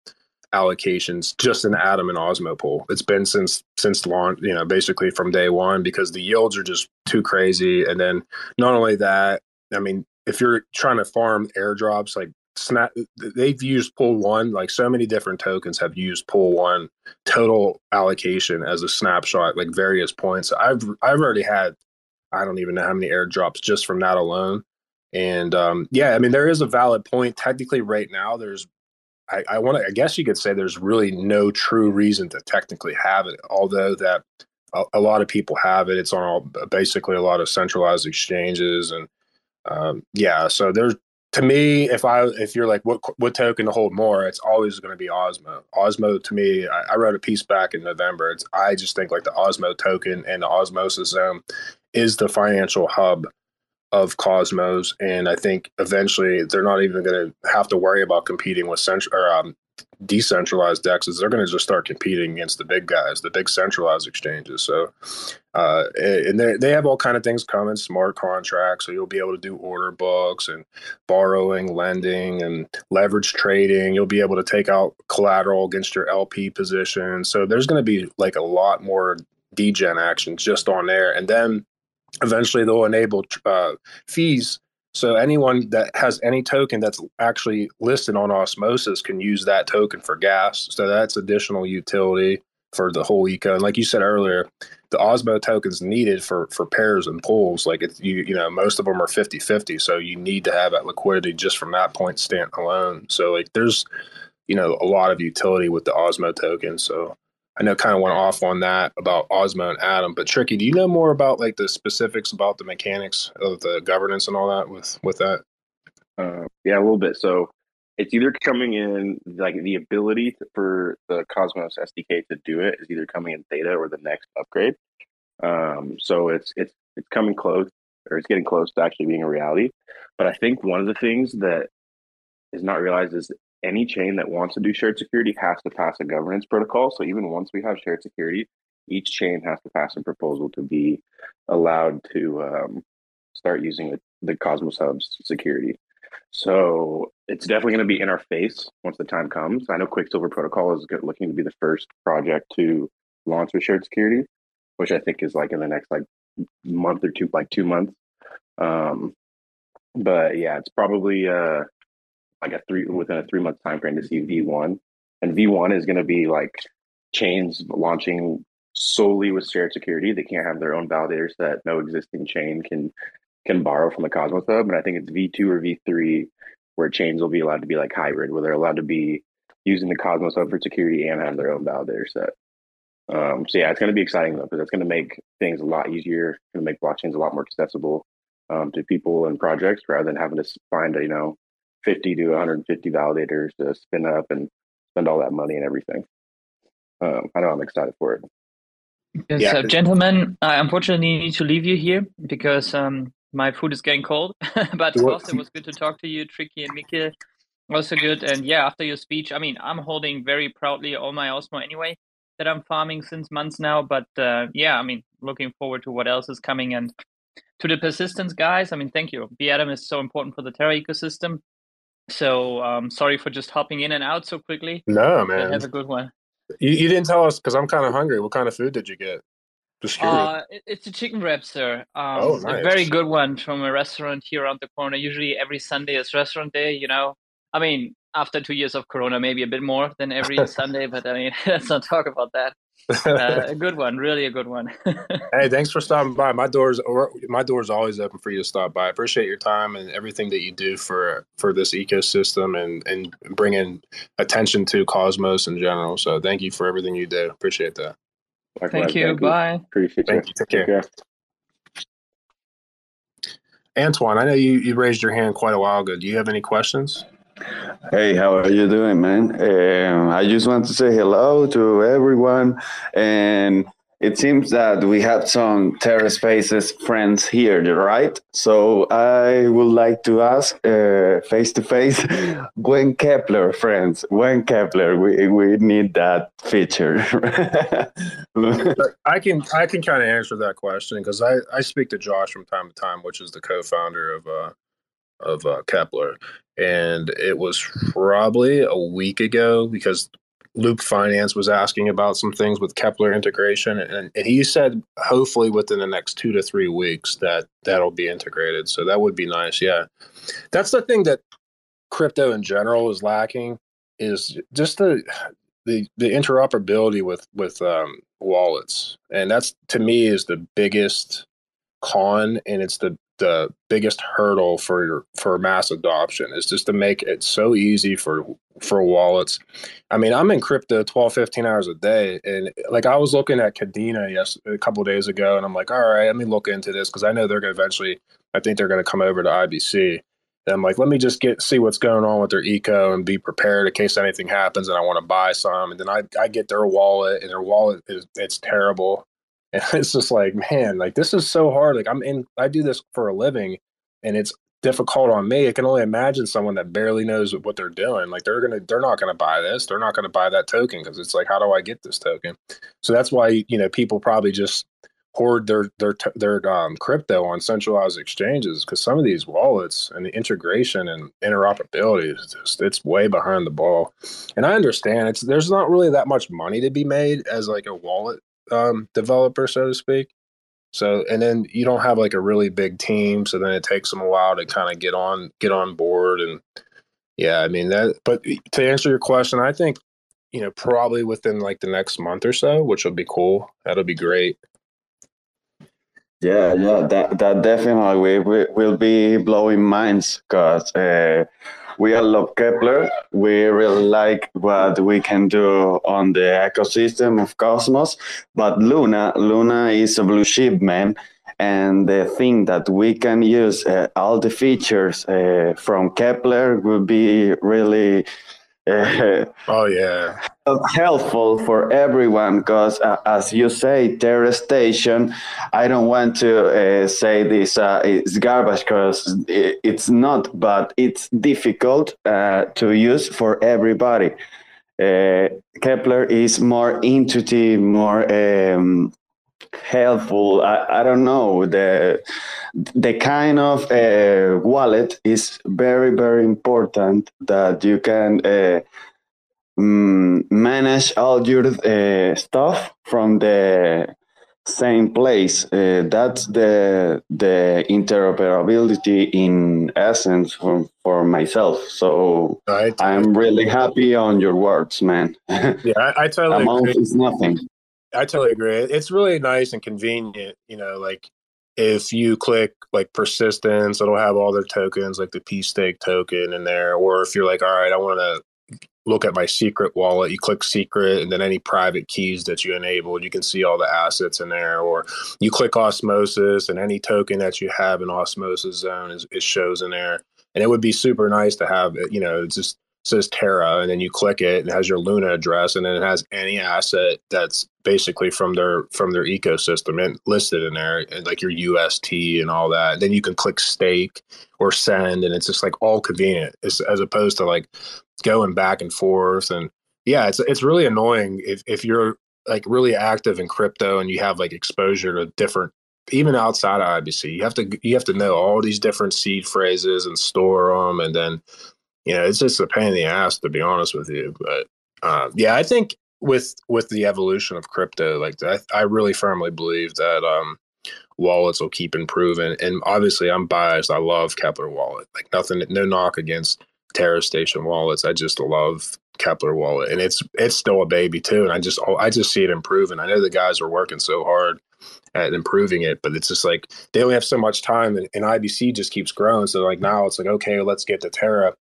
allocations just in Atom and Osmo pool. It's been since since launch, you know, basically from day one because the yields are just too crazy. And then not only that, I mean, if you're trying to farm airdrops, like Snap, they've used pool one. Like so many different tokens have used pool one total allocation as a snapshot, like various points. I've I've already had, I don't even know how many airdrops just from that alone. And um, yeah, I mean, there is a valid point. Technically, right now, there's I, I want to. I guess you could say there's really no true reason to technically have it, although that a, a lot of people have it. It's on all, basically a lot of centralized exchanges, and um, yeah. So there's to me, if I if you're like what what token to hold more, it's always going to be Osmo. Osmo to me, I, I wrote a piece back in November. It's I just think like the Osmo token and the Osmosis Zone is the financial hub of Cosmos, and I think eventually they're not even going to have to worry about competing with central or um, decentralized dexes. They're going to just start competing against the big guys, the big centralized exchanges. So, uh, and they they have all kind of things coming, smart contracts, so you'll be able to do order books and borrowing, lending, and leverage trading. You'll be able to take out collateral against your LP position. So there's going to be like a lot more degen action just on there, and then eventually they'll enable uh, fees. So anyone that has any token that's actually listed on osmosis can use that token for gas. So that's additional utility for the whole eco. And like you said earlier the osmo tokens needed for for pairs and pools like it's you you know most of them are 50 50 so you need to have that liquidity just from that point stand alone. So like there's you know a lot of utility with the Osmo token. So I know kind of went off on that about Osmo and Atom, but Tricky, do you know more about like the specifics about the mechanics of the governance and all that with with that? Uh, yeah, a little bit. So it's either coming in like the ability to, for the Cosmos SDK to do it is either coming in theta or the next upgrade. Um, so it's it's it's coming close or it's getting close to actually being a reality. But I think one of the things that is not realized is any chain that wants to do shared security has to pass a governance protocol. So even once we have shared security, each chain has to pass a proposal to be allowed to um, start using the, the Cosmos Hub's security. So it's definitely going to be in our face once the time comes. I know Quicksilver Protocol is looking to be the first project to launch with shared security, which I think is like in the next like month or two, like two months. Um, but yeah, it's probably uh, like a three within a three month time frame to see V1, and V1 is going to be like chains launching solely with shared security. They can't have their own validators that no existing chain can can borrow from the Cosmos Hub. And I think it's V2 or V3 where chains will be allowed to be like hybrid, where they're allowed to be using the Cosmos Hub for security and have their own validator set. Um, so yeah, it's going to be exciting though because it's going to make things a lot easier. Going to make blockchains a lot more accessible um, to people and projects rather than having to find a, you know 50 to 150 validators to spin up and spend all that money and everything. Um, I know I'm excited for it. Yes, yeah. uh, gentlemen, I unfortunately need to leave you here because um, my food is getting cold. but of course, it was good to talk to you, Tricky and Mikhil. Also good. And yeah, after your speech, I mean, I'm holding very proudly all my Osmo anyway that I'm farming since months now. But uh, yeah, I mean, looking forward to what else is coming. And to the persistence guys, I mean, thank you. B Atom is so important for the Terra ecosystem. So um, sorry for just hopping in and out so quickly. No, man. Have a good one. You, you didn't tell us because I'm kind of hungry. What kind of food did you get? Just Uh, it's a chicken wrap, sir. Um, oh, nice. A very good one from a restaurant here around the corner. Usually every Sunday is restaurant day, you know. I mean, after two years of Corona, maybe a bit more than every Sunday, but I mean, let's not talk about that. Uh, a good one, really a good one. hey, thanks for stopping by. My doors, my doors always open for you to stop by. I appreciate your time and everything that you do for for this ecosystem and and bringing attention to Cosmos in general. So, thank you for everything you do. Appreciate that. Thank you. Thank Bye. You. Appreciate Thank you. Take care. Take care. Antoine, I know you, you raised your hand quite a while ago. Do you have any questions? Hey, how are you doing, man? Um, I just want to say hello to everyone. And it seems that we have some Terra Spaces friends here, right? So I would like to ask face to face Gwen Keplr friends, Gwen Keplr, we, we need that feature. I can I can kind of answer that question because I, I speak to Josh from time to time, which is the co-founder of uh, of uh, Keplr, and it was probably a week ago because Loop Finance was asking about some things with Keplr integration, and, and he said hopefully within the next two to three weeks that that'll be integrated. So that would be nice. Yeah, that's the thing that crypto in general is lacking is just the the the interoperability with with um, wallets, and that's to me is the biggest con, and it's the the biggest hurdle for for mass adoption is just to make it so easy for for wallets. I mean, I'm in crypto 12, 15 hours a day. And like I was looking at Kadena yes a couple days ago, and I'm like, all right, let me look into this because I know they're gonna eventually I think they're gonna come over to IBC. And I'm like, let me just get see what's going on with their eco and be prepared in case anything happens and I want to buy some. And then I, I get their wallet and their wallet is it's terrible. And it's just like, man, like this is so hard. Like I'm in, I do this for a living and it's difficult on me. I can only imagine someone that barely knows what they're doing. Like they're to, they're not to buy this. They're not to buy that token because it's like, how do I get this token? So that's why, you know, people probably just hoard their, their, their um, crypto on centralized exchanges because some of these wallets and the integration and interoperability is just, it's way behind the ball. And I understand it's, there's not really that much money to be made as like a wallet um, developer, so to speak. So, and then you don't have like a really big team, so then it takes them a while to kind of get on get on board. And yeah, I mean that. But to answer your question, I think you know probably within like the next month or so, which will be cool. That'll be great. Yeah, yeah, that that definitely will, will be blowing minds because uh, we all love Keplr. We really like what we can do on the ecosystem of Cosmos. But Luna, Luna is a blue ship, man. And the thing that we can use uh, all the features uh, from Keplr would be really uh, oh yeah helpful for everyone because uh, as you say terra station i don't want to uh, say this uh, it's garbage because it's not but it's difficult uh, to use for everybody. Uh, Keplr is more intuitive more um, helpful. I, I don't know the the kind of uh, wallet is very very important that you can mm, manage all your uh, stuff from the same place uh, that's the the interoperability in essence for, for myself so i'm really happy on your words man yeah i, I totally amount agree. is nothing I totally agree. It's really nice and convenient. You know, like if you click like persistence, it'll have all their tokens, like the P stake token in there. Or if you're like, all right, I want to look at my secret wallet, you click secret, and then any private keys that you enabled, you can see all the assets in there. Or you click osmosis, and any token that you have in osmosis zone is, is shows in there. And it would be super nice to have it, you know, it just says Terra, and then you click it, and it has your Luna address, and then it has any asset that's basically from their from their ecosystem and listed in there, and like your UST and all that. Then you can click stake or send, and it's just like all convenient, as, as opposed to like going back and forth. And yeah, it's it's really annoying if if you're like really active in crypto and you have like exposure to different even outside of IBC, you have to you have to know all these different seed phrases and store them, and then you know, it's just a pain in the ass to be honest with you. But uh, yeah, I think with with the evolution of crypto, like I, I really firmly believe that um, wallets will keep improving. And obviously, I'm biased. I love Keplr wallet. Like nothing, no knock against Terra Station wallets. I just love Keplr wallet, and it's it's still a baby too. And I just I just see it improving. I know the guys are working so hard at improving it, but it's just like they only have so much time, and, and IBC just keeps growing. So like now it's like okay, let's get to Terra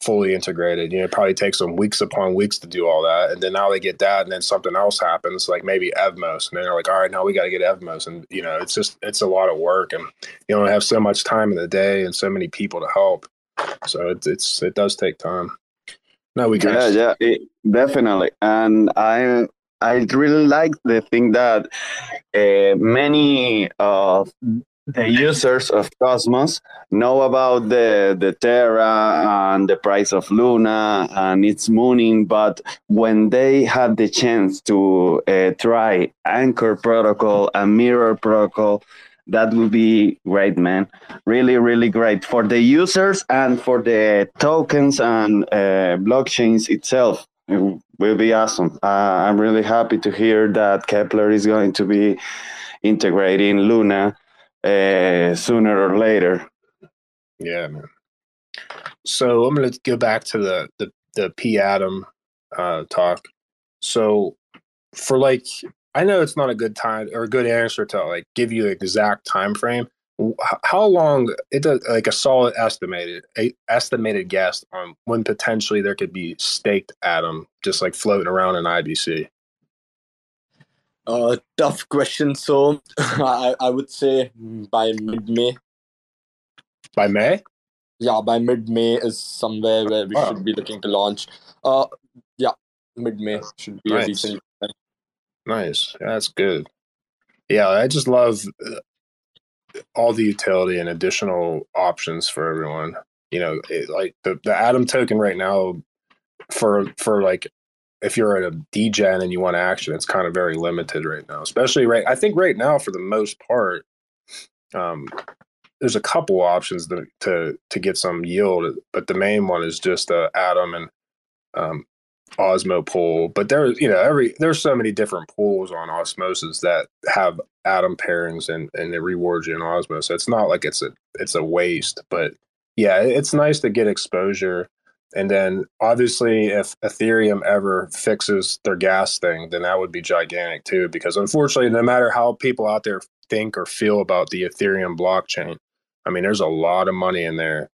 fully integrated. You know, it probably takes them weeks upon weeks to do all that. And then now they get that and then something else happens, like maybe Evmos. And then they're like, all right, now we got to get Evmos. And, you know, it's just, it's a lot of work. And you don't have so much time in the day and so many people to help. So it's, it's it does take time. No, we can. Yeah, yeah, it, definitely. And I, I really like the thing that uh, many of the users of Cosmos know about the, the Terra and the price of Luna and its mooning, but when they had the chance to uh, try Anchor Protocol and Mirror Protocol, that would be great, man. Really, really great for the users and for the tokens and uh, blockchains itself. It will be awesome. Uh, I'm really happy to hear that keplr is going to be integrating Luna uh, sooner or later. Yeah, man. So I'm going to go back to the the the P Atom uh, talk. So for like, I know it's not a good time or a good answer to like give you an exact time frame. How long it does like a solid estimated a estimated guess on when potentially there could be staked atom just like floating around in IBC. Uh, tough question. So I, I would say by mid May. By May? Yeah, by mid May is somewhere where we should be looking to launch. Uh, yeah, mid May should be nice. a decent. Nice. That's good. Yeah, I just love uh, all the utility and additional options for everyone. You know, it, like the the Atom token right now for for like if you're at a degen and you want action, it's kind of very limited right now. Especially right, I think right now for the most part, um, there's a couple options to, to to get some yield, but the main one is just uh, Atom and um, Osmo pool. But there's you know every there's so many different pools on Osmosis that have Atom pairings and and they reward you in Osmo. So it's not like it's a it's a waste, but yeah, it's nice to get exposure and then obviously, if Ethereum ever fixes their gas thing, then that would be gigantic too. Because unfortunately, no matter how people out there think or feel about the Ethereum blockchain, I mean, there's a lot of money in there.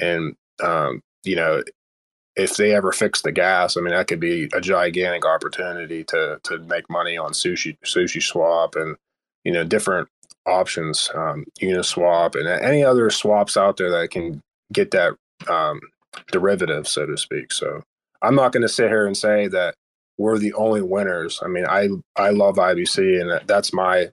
And um, you know, if they ever fix the gas, I mean, that could be a gigantic opportunity to to make money on sushi sushi swap and you know different options, um, Uniswap and any other swaps out there that can get that um, derivative, so to speak. So I'm not going to sit here and say that we're the only winners. I mean, I I love IBC and that's my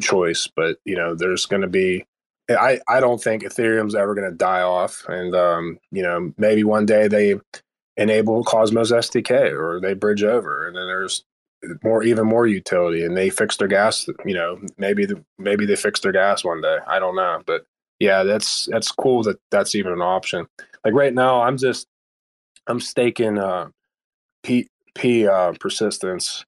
choice, but you know, there's going to be I, I don't think Ethereum's ever going to die off. And, um, you know, maybe one day they enable Cosmos SDK or they bridge over and then there's more, even more utility and they fix their gas, you know, maybe, the, maybe they fix their gas one day. I don't know. But yeah, that's, that's cool that that's even an option. Like right now, I'm just, I'm staking, uh, P, P, uh, persistence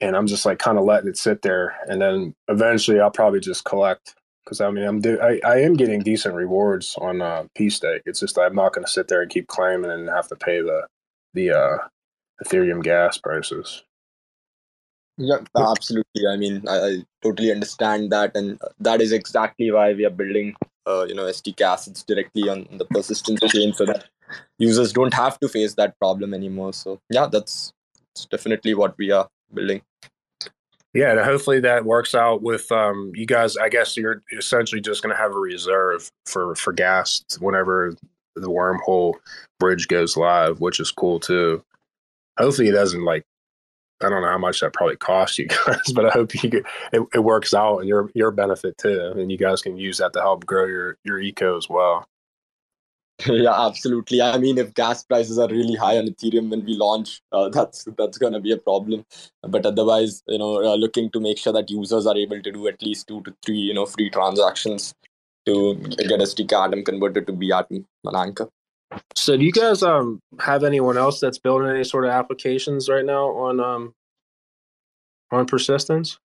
and I'm just like kind of letting it sit there. And then eventually I'll probably just collect because I mean I'm do- I, I am getting decent rewards on uh, P stake. It's just I'm not going to sit there and keep claiming and have to pay the the uh, Ethereum gas prices. Yeah, absolutely. I mean, I, I, totally understand that, and that is exactly why we are building, uh, you know, stk assets directly on the persistence chain, so that users don't have to face that problem anymore. So yeah, that's, that's definitely what we are building yeah, and hopefully that works out with um, you guys. I guess you're essentially just going to have a reserve for for gas whenever the wormhole bridge goes live, which is cool too. Hopefully, it doesn't like. I don't know how much that probably costs you guys, but I hope you get, it, it works out and your your benefit too, and you guys can use that to help grow your your eco as well. yeah absolutely. I mean if gas prices are really high on ethereum when we launch uh, that's that's going to be a problem. But otherwise you know uh, looking to make sure that users are able to do at least two to three you know free transactions to get stk atom converted to b atom on anchor. So do you guys um have anyone else that's building any sort of applications right now on um on persistence?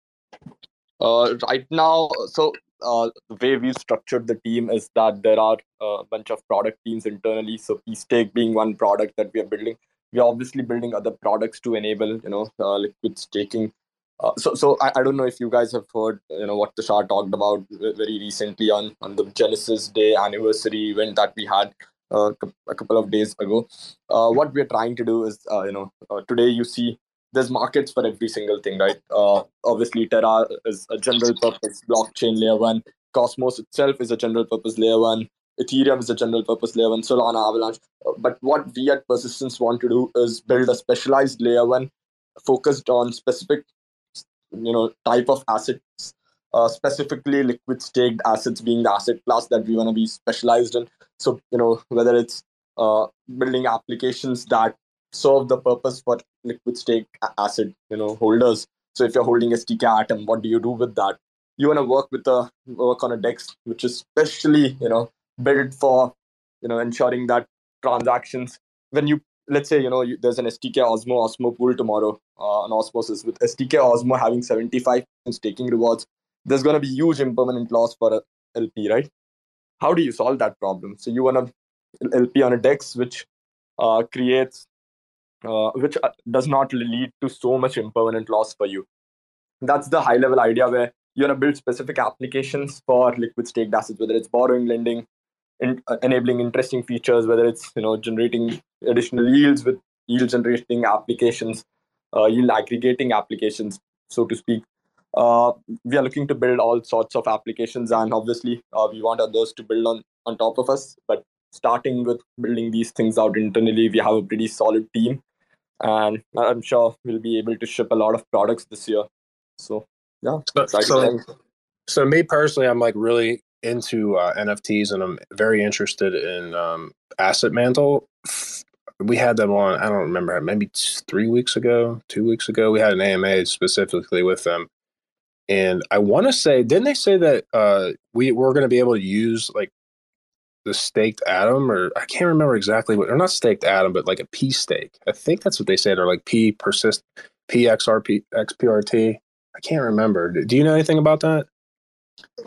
Uh right now so uh, the way we've structured the team is that there are a bunch of product teams internally. So Stake being one product that we are building. We're obviously building other products to enable, you know, uh, liquid staking. Uh, so, so I, I don't know if you guys have heard, you know, what Tushar talked about very recently on on the Genesis Day anniversary event that we had uh, a couple of days ago. Uh, what we're trying to do is, uh, you know, uh, today you see there's markets for every single thing, right? Uh, obviously, Terra is a general purpose blockchain layer one. Cosmos itself is a general purpose layer one. Ethereum is a general purpose layer one. Solana, Avalanche. Uh, but what we at Persistence want to do is build a specialized layer one focused on specific, you know, type of assets. Uh, specifically, liquid staked assets being the asset class that we want to be specialized in. So, you know, whether it's uh, building applications that serve the purpose for liquid stake asset you know holders. So if you're holding a stk atom what do you do with that? You want to work with a work on a dex which is specially you know built for you know ensuring that transactions when you let's say you know you, there's an stk Osmo Osmo pool tomorrow uh, on Osmosis. With stk Osmo having 75 staking rewards there's going to be huge impermanent loss for a LP right? How do you solve that problem? So you want to LP on a DEX which uh, creates uh, which uh, does not lead to so much impermanent loss for you. That's the high level idea where you want to build specific applications for liquid staked assets, whether it's borrowing, lending, in, uh, enabling interesting features, whether it's you know generating additional yields with yield generating applications, uh, yield aggregating applications, so to speak. Uh, we are looking to build all sorts of applications, and obviously, uh, we want others to build on on top of us. But starting with building these things out internally, we have a pretty solid team and I'm sure we'll be able to ship a lot of products this year. So yeah, so, so, so, me personally, I'm like really into uh, NFTs, and I'm very interested in um, Asset Mantle. We had them on. I don't remember, maybe three weeks ago, two weeks ago. We had an AMA specifically with them, and I want to say, didn't they say that uh, we were going to be able to use like the staked atom, or I can't remember exactly what, or not staked atom, but like a P stake. I think that's what they said, or like P persist, PXRP, XPRT. I can't remember. Do you know anything about that?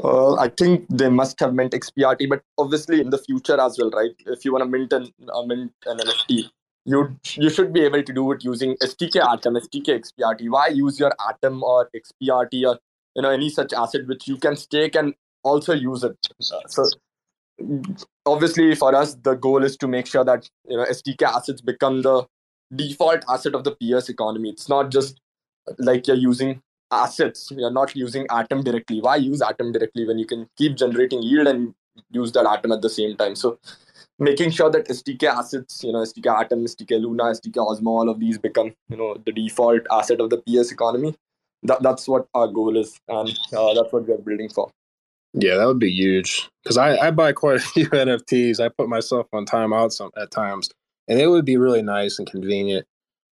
Uh, I think they must have meant XPRT, but obviously in the future as well, right? If you want to mint an, uh, mint an NFT, you you should be able to do it using stk Atom, stk XPRT. Why use your Atom or XPRT or you know any such asset which you can stake and also use it? Uh, so obviously for us the goal is to make sure that you know stk assets become the default asset of the ps economy. It's not just like you're using assets. You're not using atom directly. Why use atom directly when you can keep generating yield and use that atom at the same time? So making sure that stk assets you know stk atom stk luna stk osmo all of these become you know the default asset of the ps economy. That, that's what our goal is and uh, that's what we're building for yeah, that would be huge because I, I buy quite a few NFTs. I put myself on timeout some at times, and it would be really nice and convenient.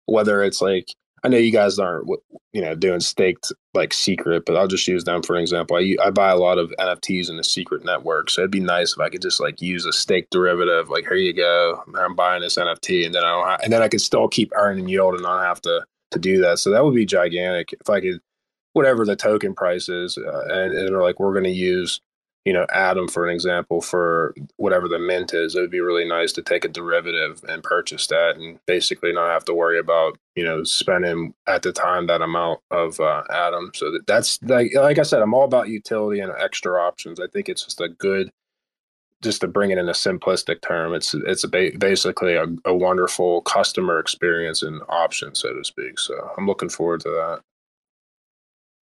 Whether it's like I know you guys aren't you know doing staked like secret, but I'll just use them for example. I I buy a lot of NFTs in the secret network, so it'd be nice if I could just like use a stake derivative. Like here you go, I'm buying this NFT, and then I don't have, and then I could still keep earning yield and not have to to do that. So that would be gigantic if I could whatever the token price is, uh, and, and they're like, we're going to use, you know, Atom for an example for whatever the mint is. It would be really nice to take a derivative and purchase that, and basically not have to worry about, you know, spending at the time that amount of uh, Atom. So that, that's like, like I said, I'm all about utility and extra options. I think it's just a good just to bring it in a simplistic term, it's it's a ba- basically a, a, wonderful customer experience and option, so to speak. So I'm looking forward to that.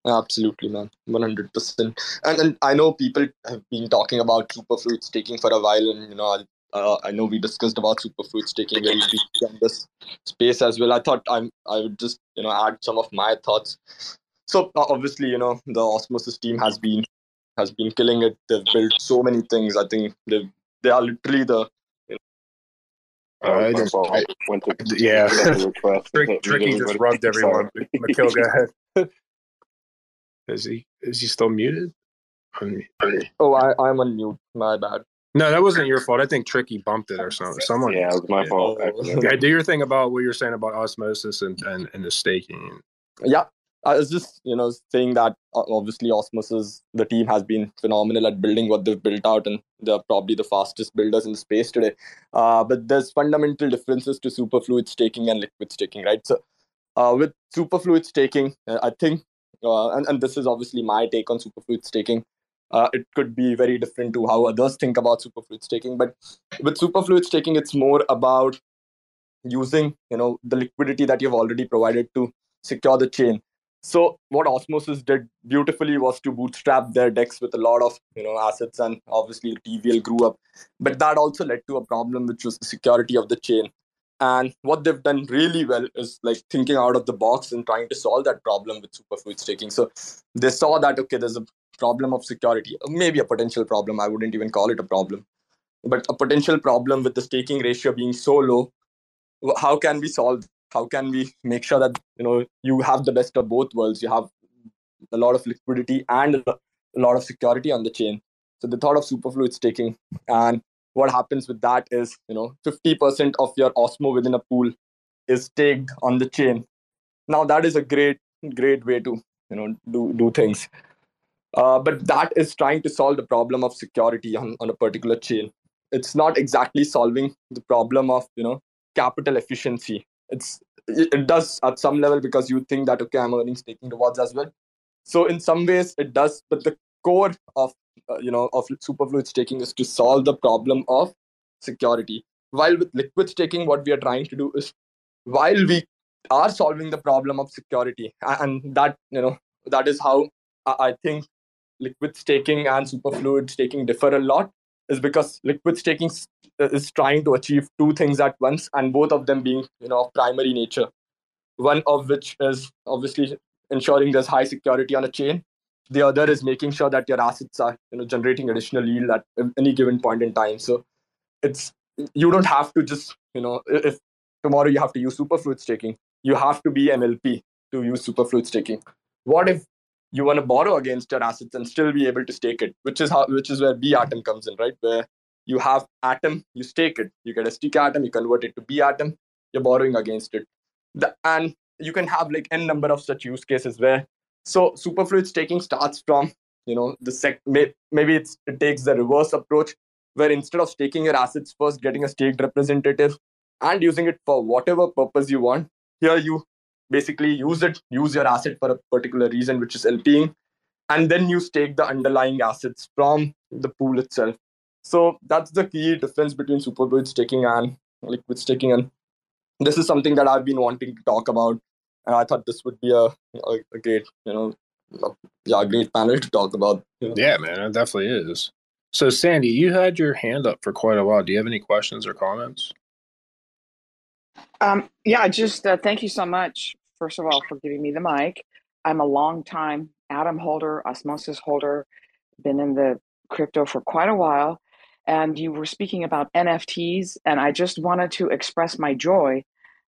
Absolutely, man, one hundred percent. And and I know people have been talking about superfluid staking for a while, and you know, uh, I know we discussed about superfluid staking very briefly in this space as well. I thought I'm I would just you know add some of my thoughts. So uh, obviously, you know, the Osmosis team has been has been killing it. They've built so many things. I think they they are literally the uh, I just, I, went to yeah. Trick, Tricky just rubbed everyone. Mikhil, go ahead. Is he is he still muted? Oh, I, I'm on mute. My bad. No, that wasn't your fault. I think Tricky bumped it or something. Someone. Yeah, it was my fault. yeah, do your thing about what you're saying about osmosis and, and, and the staking. Yeah, I was just you know saying that uh, obviously osmosis the team has been phenomenal at building what they've built out and they're probably the fastest builders in the space today. Uh, but there's fundamental differences to superfluid staking and liquid staking, right? So uh, with superfluid staking, uh, I think uh, and, and this is obviously my take on superfluid staking. Uh, it could be very different to how others think about superfluid staking, but with superfluid staking, it's more about using you know the liquidity that you've already provided to secure the chain. So what Osmosis did beautifully was to bootstrap their DEX with a lot of you know assets, and obviously TVL grew up, but that also led to a problem, which was the security of the chain. And what they've done really well is like thinking out of the box and trying to solve that problem with superfluid staking. So they saw that, okay, there's a problem of security, uh, maybe a potential problem. I wouldn't even call it a problem, but a potential problem with the staking ratio being so low. How can we solve? How can we make sure that you know you have the best of both worlds? You have a lot of liquidity and a lot of security on the chain. So they thought of superfluid staking, and what happens with that is you know 50% of your osmo within a pool is staked on the chain. Now that is a great great way to you know do do things. Uh, but that is trying to solve the problem of security on, on a particular chain. It's not exactly solving the problem of you know capital efficiency. It's it, does at some level because you think that okay i'm earning staking rewards as well. So in some ways it does but the core of uh, you know of superfluid staking is to solve the problem of security. While with liquid staking what we are trying to do is while we are solving the problem of security and that you know that is how i think liquid staking and superfluid staking differ a lot is because liquid staking is trying to achieve two things at once and both of them being you know of primary nature. One of which is obviously ensuring there's high security on a chain the other is making sure that your assets are you know generating additional yield at any given point in time. So it's you don't have to just you know if tomorrow you have to use superfluid staking you have to be an lp to use superfluid staking. What if you want to borrow against your assets and still be able to stake it which is how which is where b atom comes in right? Where you have atom you stake it. You get a stake atom you convert it to b atom you're borrowing against it. The, and you can have like n number of such use cases where so superfluid staking starts from you know the sec may, maybe it takes the reverse approach where instead of staking your assets first, getting a staked representative and using it for whatever purpose you want, here you basically use it, use your asset for a particular reason, which is LPing, and then you stake the underlying assets from the pool itself. So that's the key difference between superfluid staking and liquid staking. And this is something that I've been wanting to talk about. And I thought this would be a, a, a great, you know, yeah, great panel to talk about. You know. Yeah, man, it definitely is. So, Sandy, you had your hand up for quite a while. Do you have any questions or comments? Um, yeah, just uh, thank you so much, first of all, for giving me the mic. I'm a long time Atom holder, Osmosis holder, been in the crypto for quite a while. And you were speaking about NFTs, and I just wanted to express my joy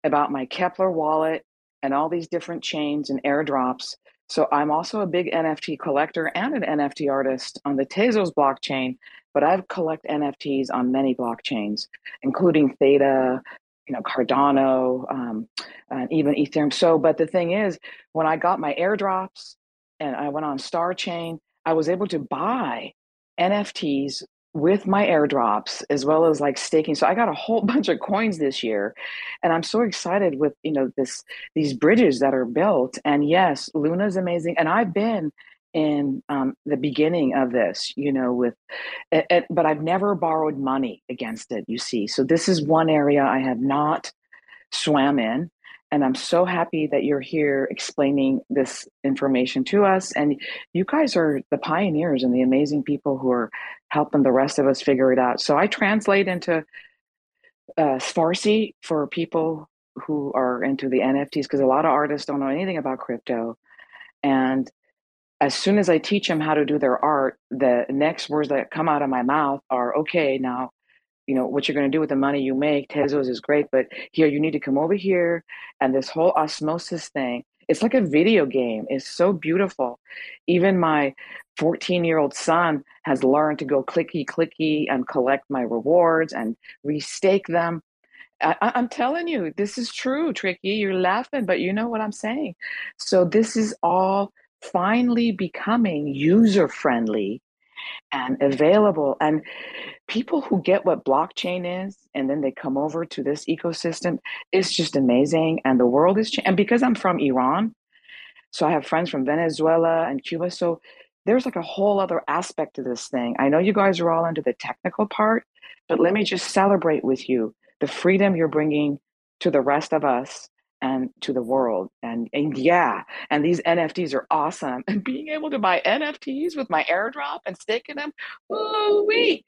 about my Keplr wallet and all these different chains and airdrops. So I'm also a big NFT collector and an NFT artist on the Tezos blockchain, but I've collect NFTs on many blockchains, including Theta, you know, Cardano, um, and even Ethereum. So, but the thing is, when I got my airdrops and I went on Star Chain, I was able to buy NFTs with my airdrops as well as like staking. So i got a whole bunch of coins this year and i'm so excited with you know this these bridges that are built. And yes luna's amazing. And i've been in um, the beginning of this you know with it, it, but i've never borrowed money against it you see. So this is one area i have not swam in and I'm so happy that you're here explaining this information to us. And you guys are the pioneers and the amazing people who are helping the rest of us figure it out. So I translate into uh, Farsi for people who are into the NFTs because a lot of artists don't know anything about crypto. And as soon as I teach them how to do their art, the next words that come out of my mouth are okay, now you know what you're going to do with the money you make tezos is great but here you need to come over here and this whole osmosis thing it's like a video game it's so beautiful even my 14 year old son has learned to go clicky clicky and collect my rewards and restake them I, am telling you, this is true, Tricky. You're laughing, but you know what I'm saying. So, this is all finally becoming user friendly and available. And people who get what blockchain is and then they come over to this ecosystem, it's just amazing. And the world is changing. And because I'm from Iran, so I have friends from Venezuela and Cuba. So there's like a whole other aspect to this thing. I know you guys are all into the technical part, but let me just celebrate with you the freedom you're bringing to the rest of us and to the world. And, and yeah, and these NFTs are awesome. And being able to buy NFTs with my airdrop and staking them, oh wait,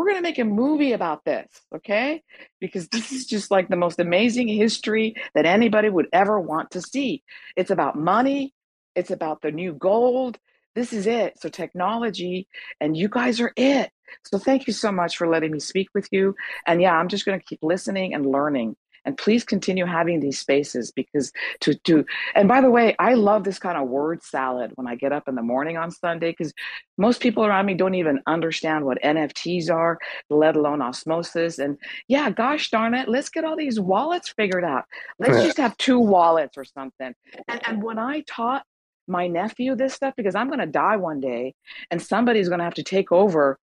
we're gonna make a movie about this, okay? Because this is just like the most amazing history that anybody would ever want to see. It's about money, it's about the new gold. This is it. So technology, and you guys are it. So thank you so much for letting me speak with you. And yeah, I'm just gonna keep listening and learning and please continue having these spaces because to to and by the way i love this kind of word salad when i get up in the morning on sunday because most people around me don't even understand what nfts are let alone osmosis. And yeah gosh darn it let's get all these wallets figured out. Let's just have two wallets or something. And, and when i taught my nephew this stuff because i'm going to die one day and somebody's going to have to take over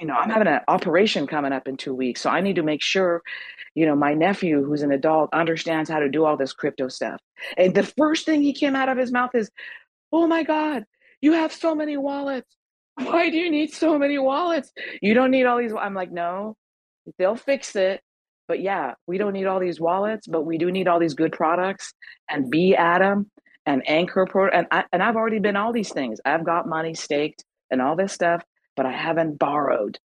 you know, I'm having an operation coming up in two weeks. So I need to make sure, you know, my nephew, who's an adult, understands how to do all this crypto stuff. And the first thing he came out of his mouth is, Oh my God, you have so many wallets. Why do you need so many wallets? You don't need all these. I'm like, No, they'll fix it. But yeah, we don't need all these wallets, but we do need all these good products and be Atom and Anchor Pro. And, I, and I've already been all these things. I've got money staked and all this stuff but I haven't borrowed.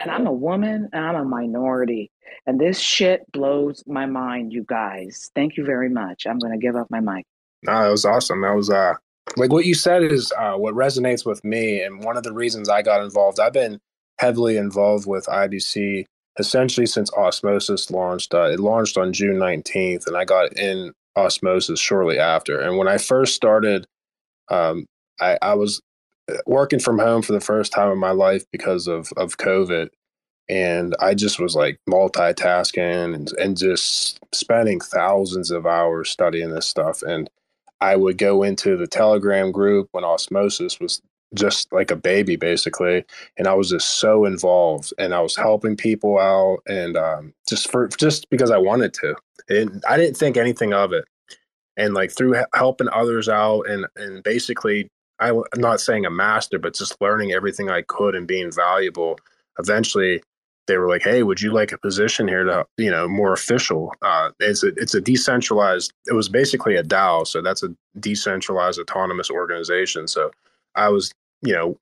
And I'm a woman and I'm a minority. And this shit blows my mind, you guys. Thank you very much. I'm going to give up my mic. No, that was awesome. That was, uh, like what you said is uh, what resonates with me. And one of the reasons I got involved, I've been heavily involved with IBC essentially since Osmosis launched. Uh, it launched on June 19th, and I got in Osmosis shortly after. And when I first started, um, I, I was working from home for the first time in my life because of of COVID, and I just was like multitasking and and just spending thousands of hours studying this stuff. And I would go into the Telegram group when Osmosis was just like a baby basically and i was just so involved and i was helping people out and um, just for just because i wanted to and i didn't think anything of it and like through helping others out and and basically I'm not saying a master, but just learning everything I could and being valuable. eventually they were like, "Hey, would you like a position here to, you know, more official?" Uh, it's a it's a decentralized. It was basically a DAO, so that's a decentralized autonomous organization. So I was, you know,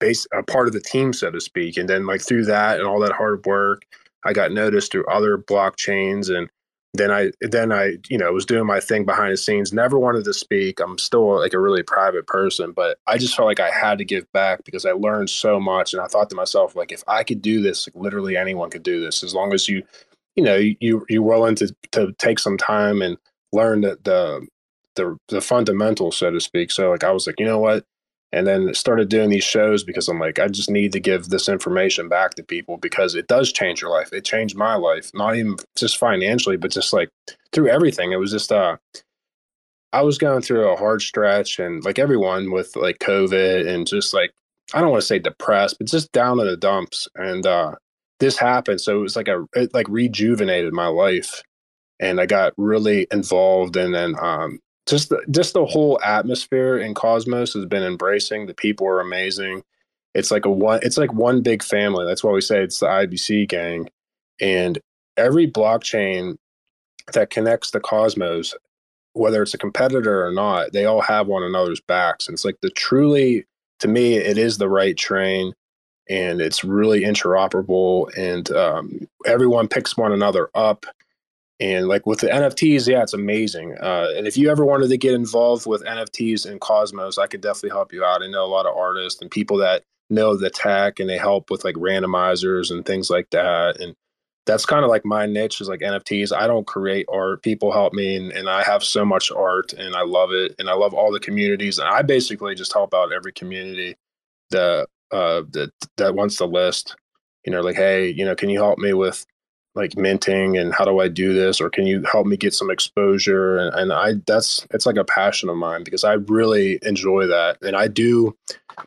base a part of the team, so to speak, and then like through that and all that hard work, I got noticed through other blockchains and then I then I you know was doing my thing behind the scenes. Never wanted to speak. I'm still like a really private person, but I just felt like I had to give back because I learned so much. And I thought to myself, like if I could do this, like, literally anyone could do this as long as you you know you you're willing to to take some time and learn the the the, the fundamentals, so to speak. So like I was like, you know what, and then started doing these shows because I'm like, I just need to give this information back to people because it does change your life. It changed my life, not even just financially, but just like through everything. It was just, uh, I was going through a hard stretch and like everyone with like COVID and just like, I don't want to say depressed, but just down in the dumps. And, uh, this happened. So it was like a, it like rejuvenated my life and I got really involved and then, um, just the, just the whole atmosphere in Cosmos has been embracing. The people are amazing. It's like a one. It's like one big family. That's why we say it's the IBC gang, and every blockchain that connects the Cosmos, whether it's a competitor or not, they all have one another's backs. And it's like the truly, to me, it is the right train, and it's really interoperable, and um, everyone picks one another up and like with the NFTs, yeah, it's amazing. Uh, and if you ever wanted to get involved with NFTs and Cosmos, I could definitely help you out. I know a lot of artists and people that know the tech and they help with like randomizers and things like that. And that's kind of like my niche is like NFTs. I don't create art. People help me and, and I have so much art and I love it. And I love all the communities. And I basically just help out every community that uh that that wants to list. You know, like, hey, you know, can you help me with like minting and how do I do this or can you help me get some exposure? And, and I that's it's like a passion of mine because I really enjoy that. And I do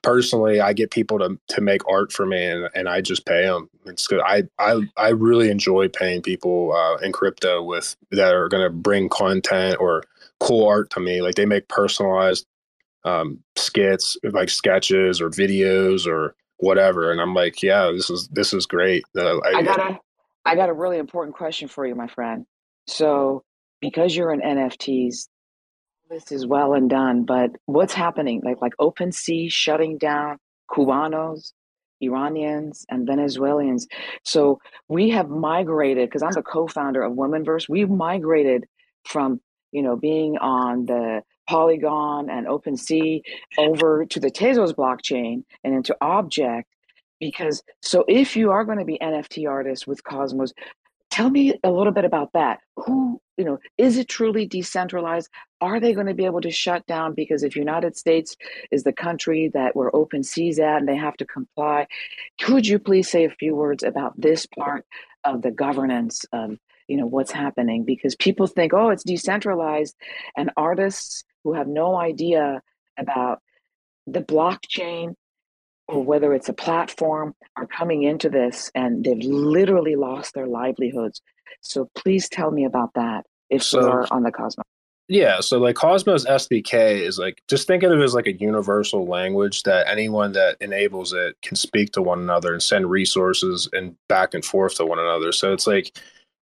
personally I get people to to make art for me and, and I just pay them it's good. I I I really enjoy paying people uh, in crypto with that are going to bring content or cool art to me. Like they make personalized um, skits like sketches or videos or whatever. And I'm like yeah this is this is great. Uh, I, I gotta I got a really important question for you, my friend. So, because you're in NFTs, this is well and done, but what's happening? Like like OpenSea shutting down Cubanos, Iranians, and Venezuelans. So we have migrated because I'm the co-founder of Womenverse. We've migrated from you know being on the Polygon and OpenSea over to the Tezos blockchain and into objkt because so if you are going to be nft artists with cosmos tell me a little bit about that. Who you know is it truly decentralized? Are they going to be able to shut down? Because if united states is the country that we're open seas at and they have to comply could you please say a few words about this part of the governance of you know what's happening? Because people think oh it's decentralized and artists who have no idea about the blockchain or whether it's a platform are coming into this and they've literally lost their livelihoods. So please tell me about that if so, you're on the Cosmos. Yeah, so like Cosmos SDK is like just think of it as like a universal language that anyone that enables it can speak to one another and send resources and back and forth to one another. So it's like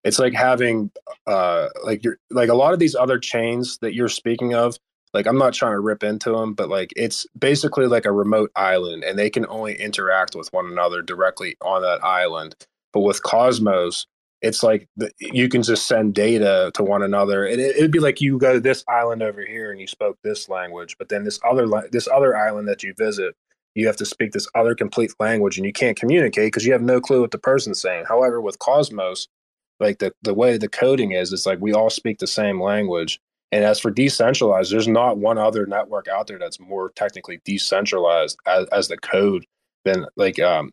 it's like having uh like you're like a lot of these other chains that you're speaking of like i'm not trying to rip into them but like it's basically like a remote island and they can only interact with one another directly on that island. But with cosmos it's like the, you can just send data to one another and it'd be like you go to this island over here and you spoke this language but then this other this other island that you visit you have to speak this other complete language and you can't communicate because you have no clue what the person's saying. However with cosmos like the, the way the coding is it's like we all speak the same language and as for decentralized, there's not one other network out there that's more technically decentralized as, as the code than like um,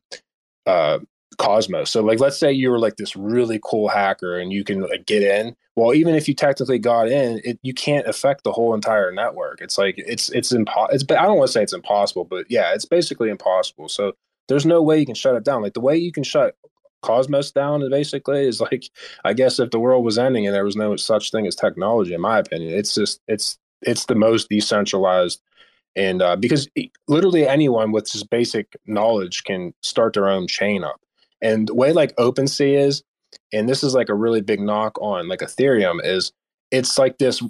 uh, Cosmos. So like, let's say you were like this really cool hacker and you can like get in. Well, even if you technically got in, it, you can't affect the whole entire network. It's like it's it's impossible. It's I don't want to say it's impossible, but yeah, it's basically impossible. So there's no way you can shut it down. Like the way you can shut cosmos down basically is like i guess if the world was ending and there was no such thing as technology in my opinion it's just it's it's the most decentralized and uh, because literally anyone with just basic knowledge can start their own chain up. And the way like OpenSea is, and this is like a really big knock on like Ethereum is it's like this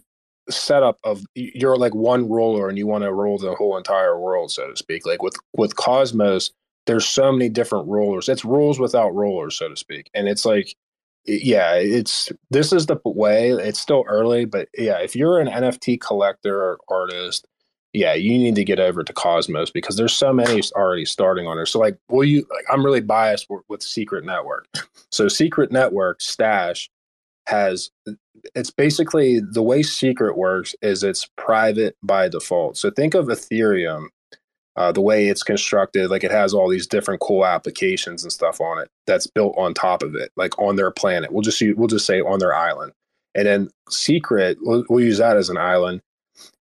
setup of you're like one roller and you want to roll the whole entire world, so to speak. Like with with Cosmos, there's so many different rollers. It's rules without rollers, so to speak. And it's like, yeah, it's this is the way. It's still early, but yeah, if you're an NFT collector or artist, yeah, you need to get over to Cosmos because there's so many already starting on there. So like, will you? Like, I'm really biased with Secret Network. So Secret Network Stashh has uh, it's basically the way Secret works is it's private by default. So think of Ethereum, uh, the way it's constructed, like it has all these different cool applications and stuff on it that's built on top of it, like on their planet. We'll just we'll just say on their island, and then Secret we'll, we'll use that as an island.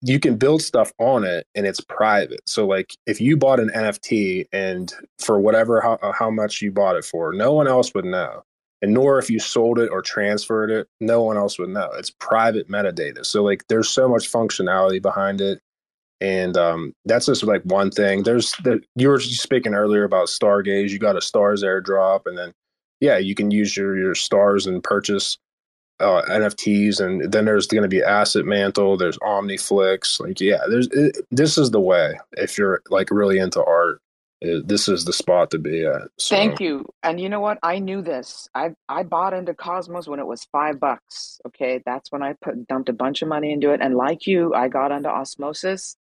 You can build stuff on it, and it's private. So like if you bought an NFT and for whatever how, how much you bought it for, no one else would know and nor if you sold it or transferred it, no one else would know. It's private metadata. So like there's so much functionality behind it. And um, that's just like one thing. There's the you were speaking earlier about Stargaze. You got a stars airdrop, and then yeah, you can use your your stars and purchase uh, NFTs. And then there's going to be Asset Mantle. There's OmniFlix. Like yeah, there's it, this is the way if you're like really into art this is the spot to be at. So. Thank you. And you know what? I knew this. I I bought into Cosmos when it was five bucks. Okay, that's when I put dumped a bunch of money into it. And like you, I got into Osmosis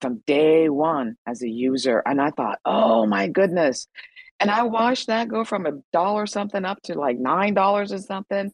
from day one as a user, and I thought, oh my goodness. And I watched that go from a dollar something up to like nine dollars or something.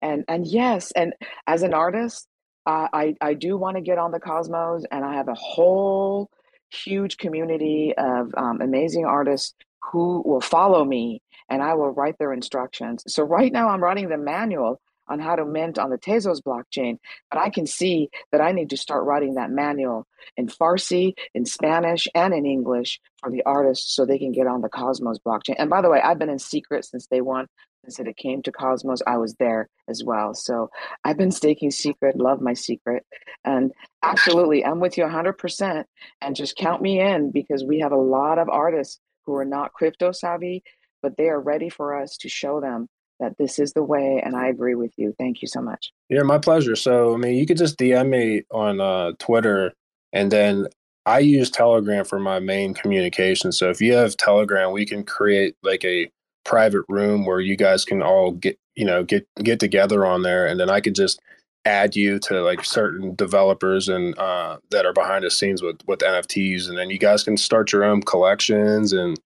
And and yes, and as an artist, uh, I I do want to get on the Cosmos, and I have a whole huge community of um, amazing artists who will follow me and I will write their instructions. So right now I'm writing the manual on how to mint on the Tezos blockchain, but I can see that I need to start writing that manual in Farsi, in Spanish, and in English for the artists so they can get on the Cosmos blockchain. And by the way, I've been in secret since day one. Since it came to Cosmos, I was there as well. So I've been staking secret, love my secret. And absolutely, I'm with you 100%. And just count me in because we have a lot of artists who are not crypto savvy, but they are ready for us to show them that this is the way. And I agree with you. Thank you so much. Yeah, my pleasure. So, I mean, you could just DM me on uh, Twitter and then I use Telegram for my main communication. So if you have Telegram, we can create like a private room where you guys can all get you know get get together on there and then i could just add you to like certain developers and uh, that are behind the scenes with with nfts and then you guys can start your own collections and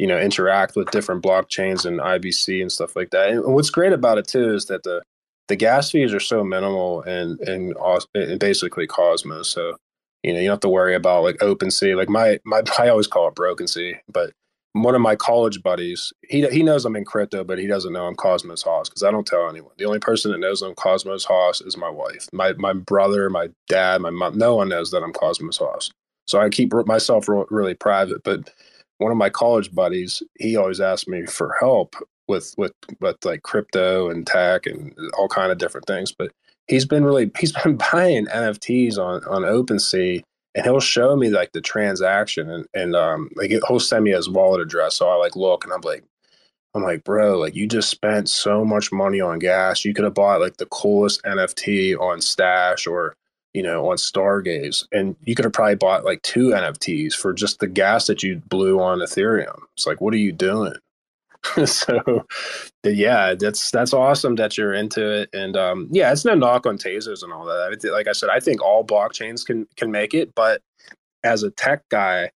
you know interact with different blockchains and ibc and stuff like that and what's great about it too is that the the gas fees are so minimal and and, and basically cosmos so you know you don't have to worry about like OpenSea. Like my my I always call it Broken Sea, but one of my college buddies, he he knows I'm in crypto, but he doesn't know I'm Cosmos HOSS because I don't tell anyone. The only person that knows I'm Cosmos HOSS is my wife. My my brother, my dad, my mom. No one knows that I'm Cosmos HOSS. So I keep myself really private. But one of my college buddies, he always asked me for help with with with like crypto and tech and all kind of different things. But he's been really he's been buying NFTs on on OpenSea and he'll show me like the transaction and, and um like he'll send me his wallet address so i like look and i'm like i'm like bro like you just spent so much money on gas you could have bought like the coolest nft on Stashh or you know on stargaze and you could have probably bought like two nfts for just the gas that you blew on ethereum. It's like what are you doing? So yeah that's that's awesome that you're into it and um, yeah it's no knock on Tezos and all that. Like i said i think all blockchains can can make it but as a tech guy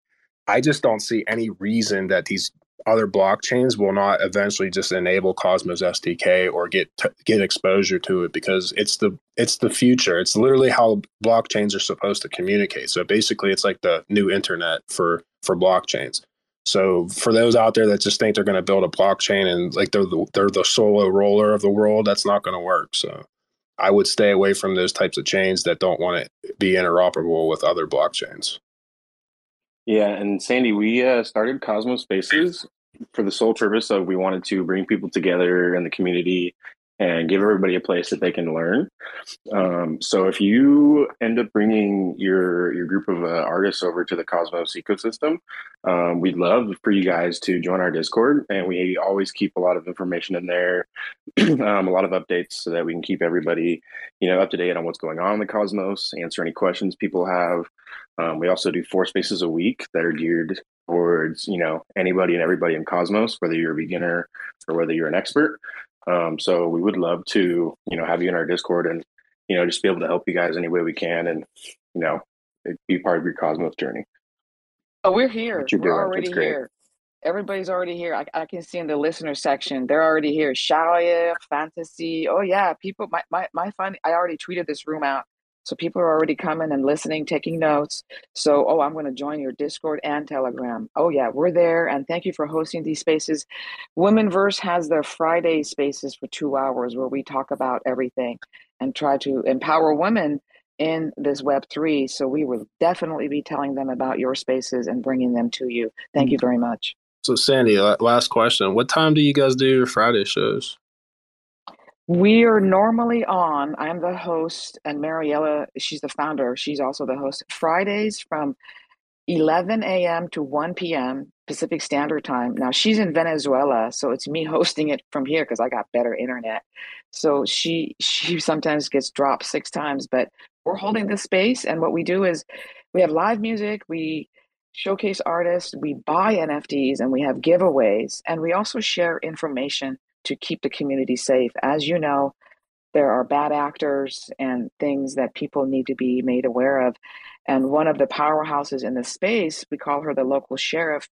i just don't see any reason that these other blockchains will not eventually just enable cosmos SDK or get t- get exposure to it because it's the it's the future it's literally how blockchains are supposed to communicate so basically it's like the new internet for for blockchains so for those out there that just think they're going to build a blockchain and like they're the, they're the solo roller of the world, that's not going to work. So I would stay away from those types of chains that don't want to be interoperable with other blockchains. Yeah, and Sandy, we uh, started Cosmos Spaces for the sole purpose of we wanted to bring people together in the community and give everybody a place that they can learn. Um, so if you end up bringing your your group of uh, artists over to the Cosmos ecosystem, um, we'd love for you guys to join our Discord, and we always keep a lot of information in there, um, a lot of updates, so that we can keep everybody, you know, up to date on what's going on in the Cosmos, answer any questions people have. Um, we also do four spaces a week that are geared towards you know anybody and everybody in Cosmos, whether you're a beginner or whether you're an expert. Um, so we would love to, you know, have you in our Discord and, you know, just be able to help you guys any way we can and, you know, be part of your Cosmos journey. Oh, we're here. We're doing. already here. Everybody's already here. I, I, can see in the listener section, they're already here. Shaya, fantasy. Oh yeah, people. My my my fun. I already tweeted this room out so people are already coming and listening, taking notes. So, oh, I'm going to join your Discord and Telegram. Oh, yeah, we're there. And thank you for hosting these spaces. Womenverse has their Friday spaces for two hours where we talk about everything and try to empower women in this Web3. So, we will definitely be telling them about your spaces and bringing them to you. Thank you mm. very much. So, Sandy, last question. What time do you guys do your Friday shows? We are normally on. I'm the host, and Mariella, she's the founder. She's also the host. Fridays from 11 a.m. to 1 p.m. Pacific Standard Time. Now she's in Venezuela, so it's me hosting it from here because I got better internet. So she she sometimes gets dropped six times, but we're holding this space, and what we do is we have live music. We showcase artists. We buy NFTs, and we have giveaways, and we also share information to keep the community safe. As you know, there are bad actors and things that people need to be made aware of. And one of the powerhouses in the space, we call her the local sheriff,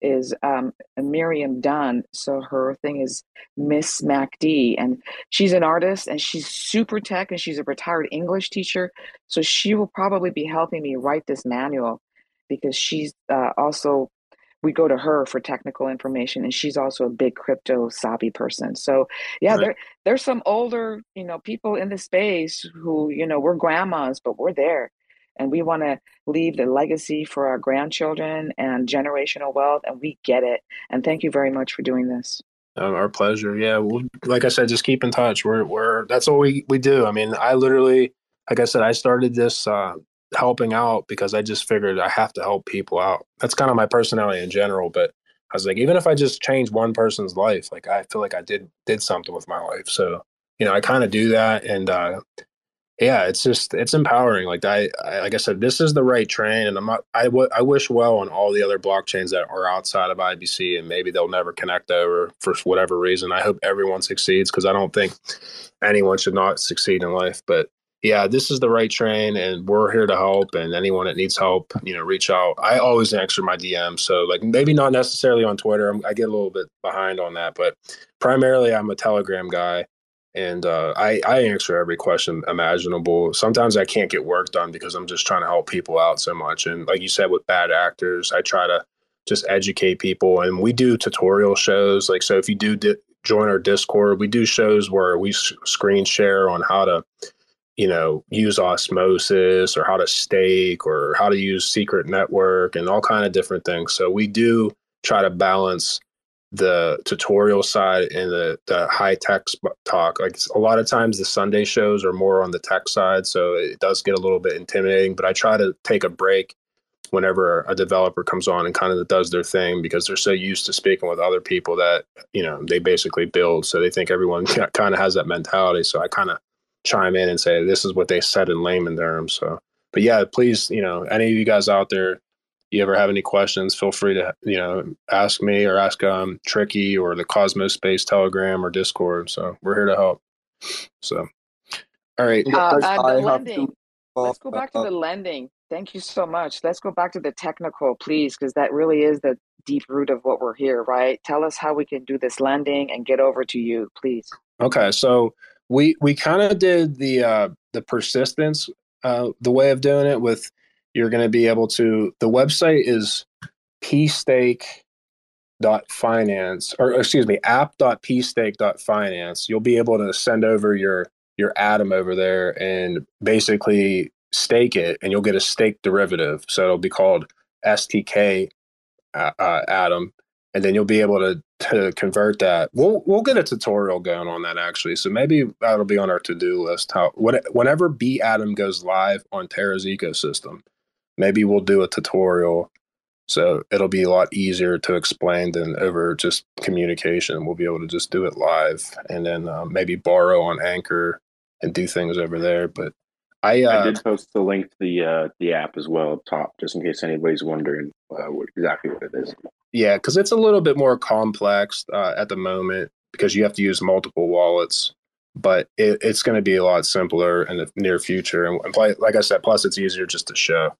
is um, Miriam Dunn. So her thing is Miss MacD, and she's an artist and she's super tech and she's a retired English teacher. So she will probably be helping me write this manual because she's uh, also we go to her for technical information and she's also a big crypto savvy person. So yeah right. there there's some older you know people in the space who you know we're grandmas but we're there. And we want to leave the legacy for our grandchildren and generational wealth and we get it. And thank you very much for doing this. Um, our pleasure. Yeah well, like i said just keep in touch. We're, we're that's what we, we do. I mean i literally like i said i started this uh, helping out because I just figured I have to help people out. That's kind of my personality in general. But I was like, even if I just change one person's life, like I feel like I did did something with my life. So you know, I kind of do that, and uh, yeah, it's just it's empowering. Like I, I, like I said, this is the right train, and I'm not. I, w- I wish well on all the other blockchains that are outside of IBC, and maybe they'll never connect over for whatever reason. I hope everyone succeeds because I don't think anyone should not succeed in life. But yeah, this is the right train and we're here to help. And anyone that needs help, you know, reach out. I always answer my DM. So, like, maybe not necessarily on Twitter. I'm, i get a little bit behind on that, but primarily I'm a Telegram guy and uh, I, I answer every question imaginable. Sometimes I can't get work done because I'm just trying to help people out so much. And like you said, with bad actors, I try to just educate people. And we do tutorial shows. Like, so if you do di- join our Discord, we do shows where we s- screen share on how to you know use osmosis or how to stake or how to use secret network and all kind of different things. So we do try to balance the tutorial side and the, the high tech talk. Like a lot of times the sunday shows are more on the tech side so it does get a little bit intimidating but i try to take a break whenever a developer comes on and kind of does their thing because they're so used to speaking with other people that you know they basically build so they think everyone kind of has that mentality. So i kind of chime in and say this is what they said in layman terms. So, but yeah, please, you know, any of you guys out there, you ever have any questions, feel free to you know ask me or ask um Tricky or the Cosmos Space Telegram or Discord. So we're here to help. So, all right. Uh, uh, the lending. Let's go back to the lending. Thank you so much. Let's go back to the technical, please, because that really is the deep root of what we're here, right? Tell us how we can do this lending and get over to you, please. Okay, so we we kind of did the uh, the persistence uh, the way of doing it with you're going to be able to the website is pstake dot finance or excuse me app dot pstake dot finance. You'll be able to send over your your atom over there and basically stake it and you'll get a stake derivative. So it'll be called stk uh, uh, atom and then you'll be able to to convert that. We'll we'll get a tutorial going on that actually. So maybe that'll be on our to do list. How whenever B Atom goes live on Terra's ecosystem, maybe we'll do a tutorial. So it'll be a lot easier to explain than over just communication. We'll be able to just do it live, and then uh, maybe borrow on Anchor and do things over there. But I, uh, I did post the link to the uh, the app as well up top, just in case anybody's wondering uh, what exactly what it is. Yeah, because it's a little bit more complex uh, at the moment because you have to use multiple wallets, but it, it's going to be a lot simpler in the near future. And, and play, like I said, plus it's easier just to show.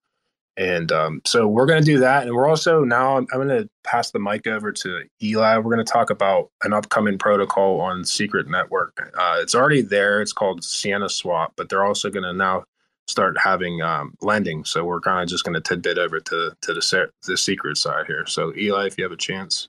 And um, so we're going to do that. And we're also now, I'm, I'm going to pass the mic over to Eli. We're going to talk about an upcoming protocol on Secret Network. Uh, it's already there. It's called Sienna Swap, but they're also going to now start having um, lending. So we're kind of just going to tidbit over to to the the secret side here. So Eli, if you have a chance.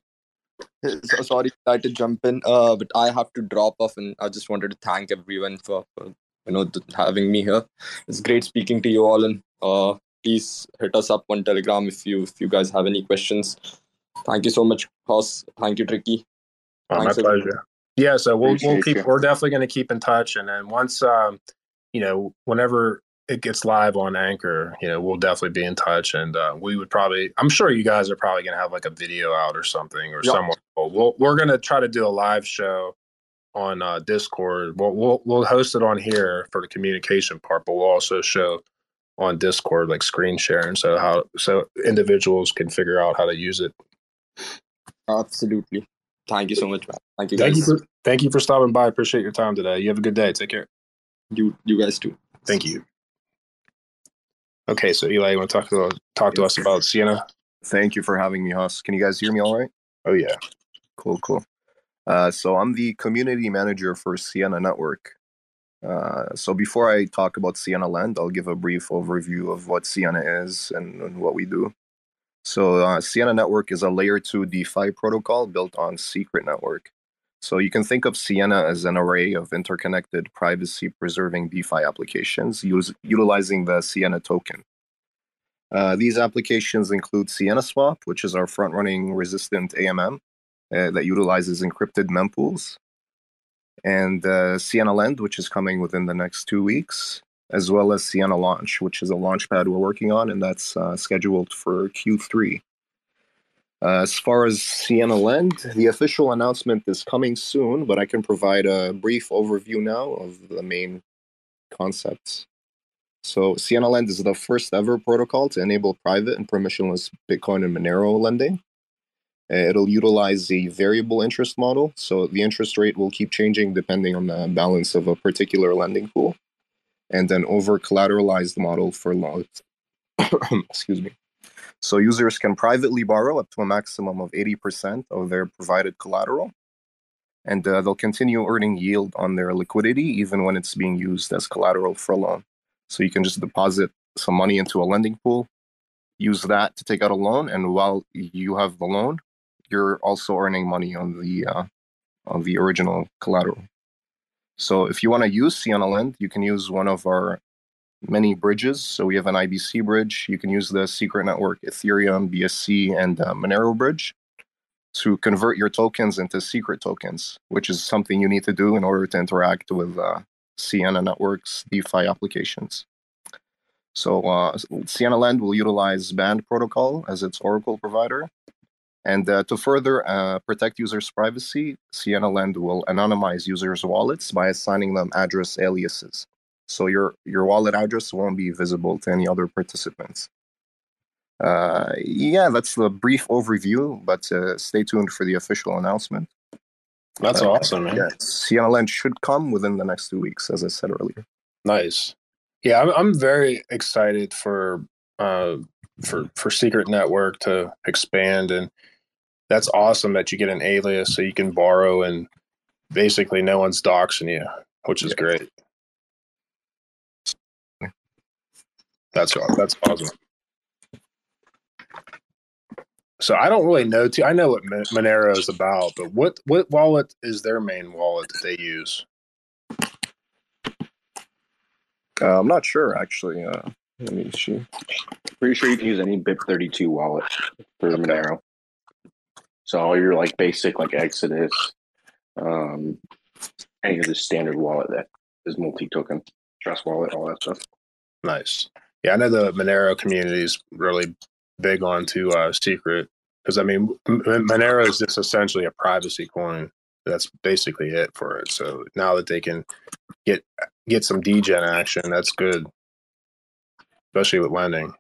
So, sorry, I had to jump in, uh, but I have to drop off, and I just wanted to thank everyone for, for you know having me here. It's great speaking to you all, and uh, please hit us up on Telegram if you if you guys have any questions. Thank you so much, Hoss. Thank you, Tricky. Oh, my pleasure. Yeah, so we'll we'll keep. You. We're definitely going to keep in touch, and then once um, you know, whenever it gets live on Anchor, you know, we'll definitely be in touch, and uh, we would probably. I'm sure you guys are probably going to have like a video out or something or yep. somewhere. We'll, we're going to try to do a live show on uh, Discord. We'll, we'll we'll host it on here for the communication part, but we'll also show on Discord like screen sharing, so how so individuals can figure out how to use it. Absolutely. Thank you so much, man. Thank you. Thank guys. you for thank you for stopping by. Appreciate your time today. You have a good day. Take care. You you guys too. Thank you. Okay, so Eli, you want to talk to talk to us about Sienna? Thank you for having me, Hoss. Can you guys hear me all right? Oh yeah. Cool, cool. Uh, so I'm the community manager for Sienna Network. Uh, so before I talk about Sienna Lend, I'll give a brief overview of what Sienna is and, and what we do. So uh, Sienna Network is a layer two DeFi protocol built on Secret Network. So you can think of Sienna as an array of interconnected privacy-preserving DeFi applications use, utilizing the Sienna token. Uh, these applications include Sienna Swap, which is our front-running resistant AMM uh, that utilizes encrypted mempools, and uh, Sienna Lend, which is coming within the next two weeks, as well as Sienna Launch, which is a launchpad we're working on, and that's uh, scheduled for Q3. Uh, as far as Sienna Lend, the official announcement is coming soon, but I can provide a brief overview now of the main concepts. So, Sienna Lend is the first ever protocol to enable private and permissionless Bitcoin and Monero lending. Uh, it'll utilize a variable interest model, so the interest rate will keep changing depending on the balance of a particular lending pool, and then over collateralized model for loans. Excuse me. So users can privately borrow up to a maximum of 80% of their provided collateral. And uh, they'll continue earning yield on their liquidity even when it's being used as collateral for a loan. So you can just deposit some money into a lending pool, use that to take out a loan, and while you have the loan, you're also earning money on the uh, on the original collateral. So if you want to use Sienna Lend, you can use one of our many bridges. So we have an IBC bridge. You can use the Secret Network Ethereum, BSC, and uh, Monero bridge to convert your tokens into secret tokens, which is something you need to do in order to interact with uh, Sienna Network's DeFi applications. So uh, Sienna Lend will utilize Band Protocol as its Oracle provider. And uh, to further uh, protect users' privacy, Sienna Lend will anonymize users' wallets by assigning them address aliases so your your wallet address won't be visible to any other participants. Uh, yeah, that's the brief overview, but uh, stay tuned for the official announcement. That's uh, awesome, man. Yeah, Lend should come within the next two weeks, as I said earlier. Nice. Yeah, I'm, I'm very excited for uh, for for Secret Network to expand, and that's awesome that you get an alias so you can borrow and basically no one's doxing you, which is yeah. great. That's that's awesome. So I don't really know. Too, I know what Monero is about, but what what wallet is their main wallet that they use? Uh, I'm not sure actually. Uh, let me see. Pretty sure you can use any BIP32 wallet for okay. Monero. So all your like basic like Exodus, um, any of the standard wallet that is multi-token, Trust Wallet, all that stuff. Nice. Yeah, I know the Monero community is really big onto uh, secret because I mean Monero is just essentially a privacy coin. That's basically it for it. So now that they can get get some degen action, that's good, especially with lending.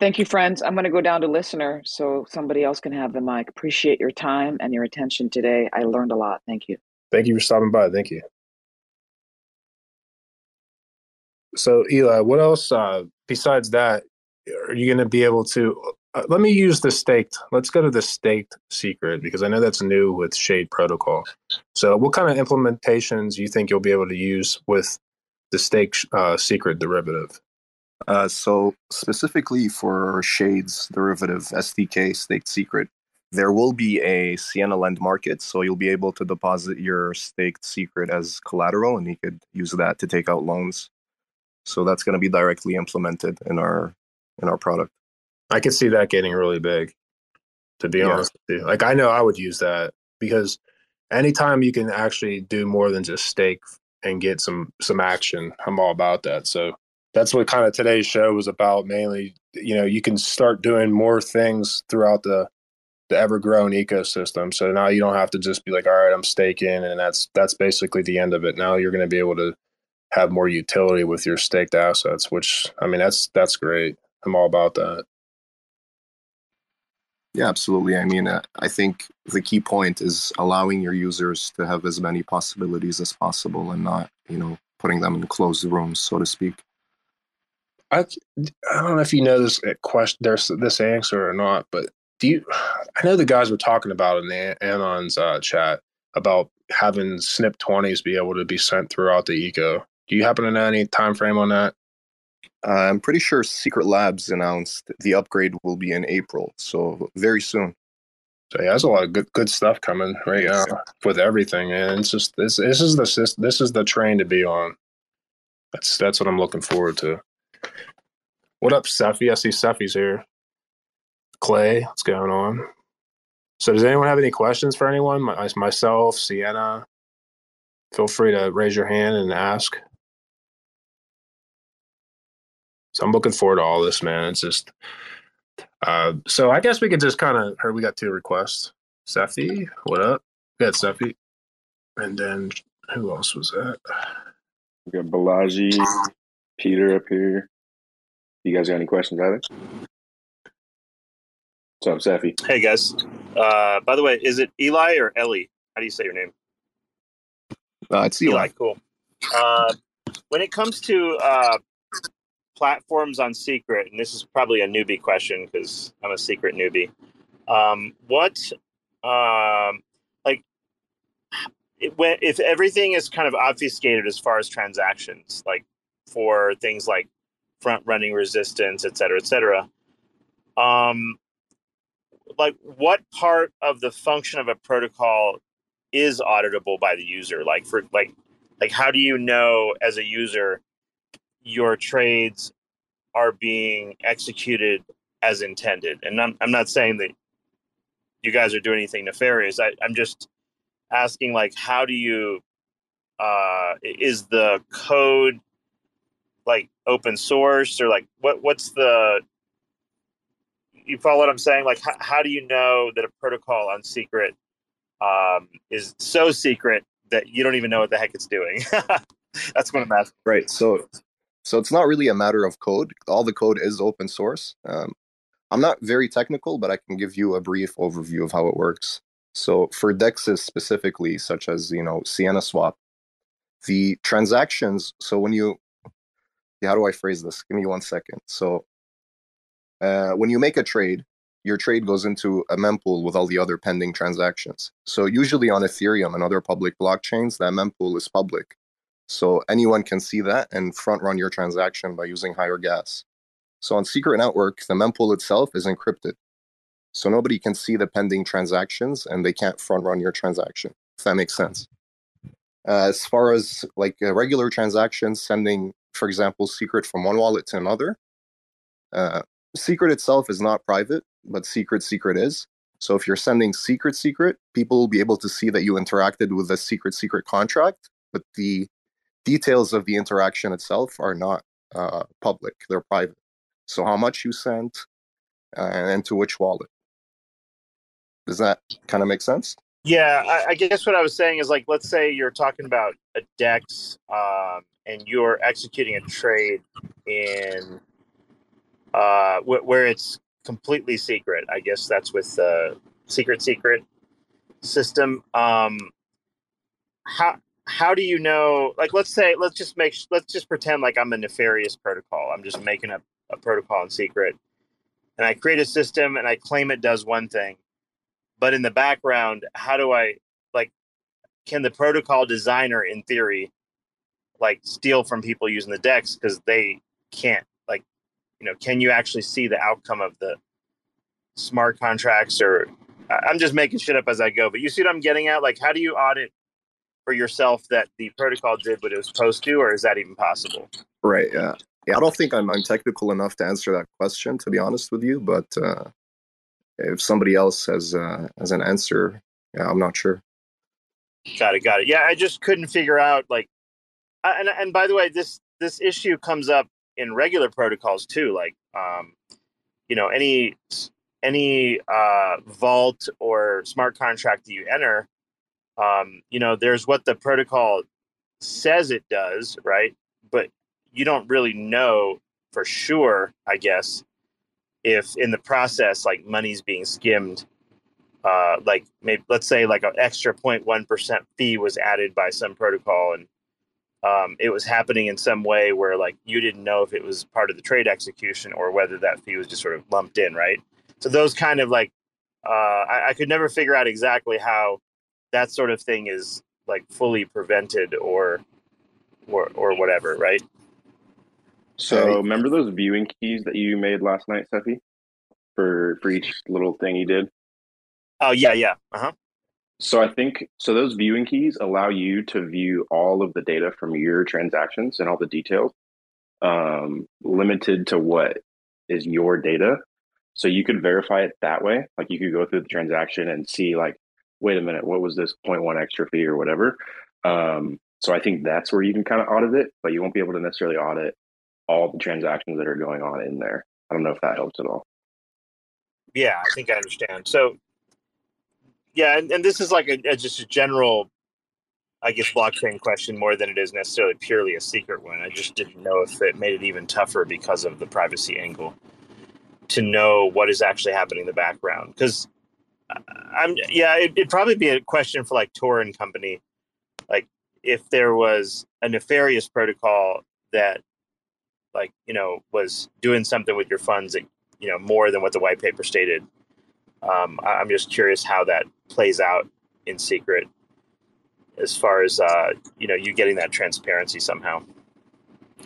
Thank you, friends. I'm going to go down to listener so somebody else can have the mic. Appreciate your time and your attention today. I learned a lot. Thank you. Thank you for stopping by. Thank you. So, Eli, what else uh, besides that are you going to be able to? Uh, let me use the staked. Let's go to the staked secret because I know that's new with Shade Protocol. So, what kind of implementations you think you'll be able to use with the staked uh, secret derivative? Uh, so specifically for Shades derivative SDK staked secret, there will be a Sienna Lend market, so you'll be able to deposit your staked secret as collateral, and you could use that to take out loans. So that's going to be directly implemented in our in our product. I could see that getting really big. To be Yeah. honest with you, like I know I would use that because anytime you can actually do more than just stake and get some some action, I'm all about that. So that's what kind of today's show was about. Mainly, you know, you can start doing more things throughout the the ever growing ecosystem. So now you don't have to just be like, all right, I'm staking, and that's that's basically the end of it. Now you're going to be able to have more utility with your staked assets, which I mean, that's that's great. I'm all about that. Yeah, absolutely. I mean, uh, I think the key point is allowing your users to have as many possibilities as possible and not, you know, putting them in closed rooms, so to speak. I I don't know if you know this uh, question, there's this answer or not, but do you? I know the guys were talking about in the Anon's uh, chat about having SNP twenties be able to be sent throughout the eco. Do you happen to know any time frame on that? Uh, I'm pretty sure Secret Labs announced the upgrade will be in April, so very soon. So yeah, there's a lot of good good stuff coming right now with everything, and it's just this this is the this is the train to be on. That's that's what I'm looking forward to. What up, Cephii? I see Cephii's here. Clay, what's going on? So does anyone have any questions for anyone? My, myself, Sienna. Feel free to raise your hand and ask. So I'm looking forward to all this, man. It's just uh, so I guess we could just kind of heard we got two requests. Cephii, what up? We got Cephii. And then who else was that? We got Balaji, Peter up here. You guys got any questions either? What's up, Cephii? Hey guys. Uh, by the way, is it Eli or Ellie? How do you say your name? Uh, it's Eli. Cool. Uh, when it comes to uh, platforms on Secret, and this is probably a newbie question because I'm a Secret newbie. Um, what, um, like, if everything is kind of obfuscated as far as transactions, like for things like front running resistance, et cetera, et cetera, um, like what part of the function of a protocol is auditable by the user like for like like how do you know as a user your trades are being executed as intended and i'm, I'm not saying that you guys are doing anything nefarious I, i'm just asking like how do you uh is the code like open source or like what what's the you follow what i'm saying like how, how do you know that a protocol on secret um, is so secret that you don't even know what the heck it's doing. That's what I'm asking. Right. So, so it's not really a matter of code. All the code is open source. Um, I'm not very technical, but I can give you a brief overview of how it works. So, for dexes specifically, such as you know Sienna Swap, the transactions. So when you, how do I phrase this? Give me one second. So, uh, when you make a trade, your trade goes into a mempool with all the other pending transactions. So usually on Ethereum and other public blockchains, that mempool is public. So anyone can see that and front run your transaction by using higher gas. So on Secret Network, the mempool itself is encrypted. So nobody can see the pending transactions and they can't front run your transaction, if that makes sense. Uh, as far as like uh, regular transactions, sending, for example, secret from one wallet to another, uh, secret itself is not private, but secret secret is. So if you're sending secret secret, people will be able to see that you interacted with a secret secret contract, but the details of the interaction itself are not uh, public; they're private. So how much you sent uh, and to which wallet. Does that kind of make sense? Yeah, I, I, guess what I was saying is like, let's say you're talking about a DEX um, and you're executing a trade in uh, wh- where it's completely secret. I guess that's with the secret secret system. Um, how how do you know? Like, let's say, let's just make, let's just pretend like I'm a nefarious protocol. I'm just making up a protocol in secret, and I create a system and I claim it does one thing but in the background how do i like can the protocol designer in theory like steal from people using the decks because they can't like you know can you actually see the outcome of the smart contracts or i'm just making shit up as i go but you see what i'm getting at like how do you audit for yourself that the protocol did what it was supposed to or is that even possible right yeah yeah i don't think i'm, I'm technical enough to answer that question to be honest with you but uh if somebody else has uh, has an answer, yeah, I'm not sure. Got it, got it. Yeah, I just couldn't figure out like, and and by the way, this this issue comes up in regular protocols too. Like, um, you know, any any uh, vault or smart contract that you enter, um, you know, there's what the protocol says it does, right? But you don't really know for sure, I guess, if in the process like money's being skimmed uh, like maybe let's say like an extra 0.1% fee was added by some protocol and um, it was happening in some way where like you didn't know if it was part of the trade execution or whether that fee was just sort of lumped in right so those kind of like uh, I, I could never figure out exactly how that sort of thing is like fully prevented or or or whatever right so remember those viewing keys that you made last night, Cephii? For for each little thing you did? Oh yeah, yeah. Uh-huh. So I think so those viewing keys allow you to view all of the data from your transactions and all the details. Um, limited to what is your data. So you could verify it that way. Like you could go through the transaction and see like, wait a minute, what was this 0.1 extra fee or whatever. Um, so I think that's where you can kind of audit it, but you won't be able to necessarily audit all the transactions that are going on in there. I don't know if that helps at all. Yeah, I think I understand. So, yeah, and, and this is like a, a, just a general, I guess, blockchain question more than it is necessarily purely a secret one. I just didn't know if it made it even tougher because of the privacy angle to know what is actually happening in the background. Because I'm, yeah, it, it'd probably be a question for like Tor and company, like if there was a nefarious protocol that like you know was doing something with your funds that you know more than what the white paper stated. Um, I'm just curious how that plays out in secret, as far as uh, you know, you getting that transparency somehow.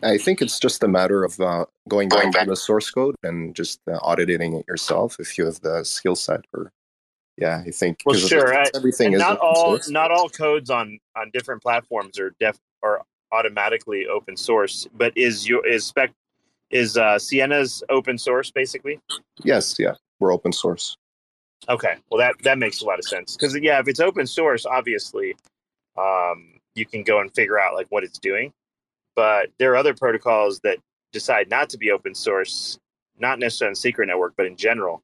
I think it's just a matter of uh, going, going back, to the source code and just uh, auditing it yourself if you have the skill set. Or yeah, I think well, sure. everything is not all source. not all codes on on different platforms are def are automatically open source. But is your is spec is uh, Sienna's open source basically? Yes, yeah, we're open source. Okay, well that that makes a lot of sense because yeah, if it's open source, obviously, um, you can go and figure out like what it's doing. But there are other protocols that decide not to be open source, not necessarily on Secret Network, but in general.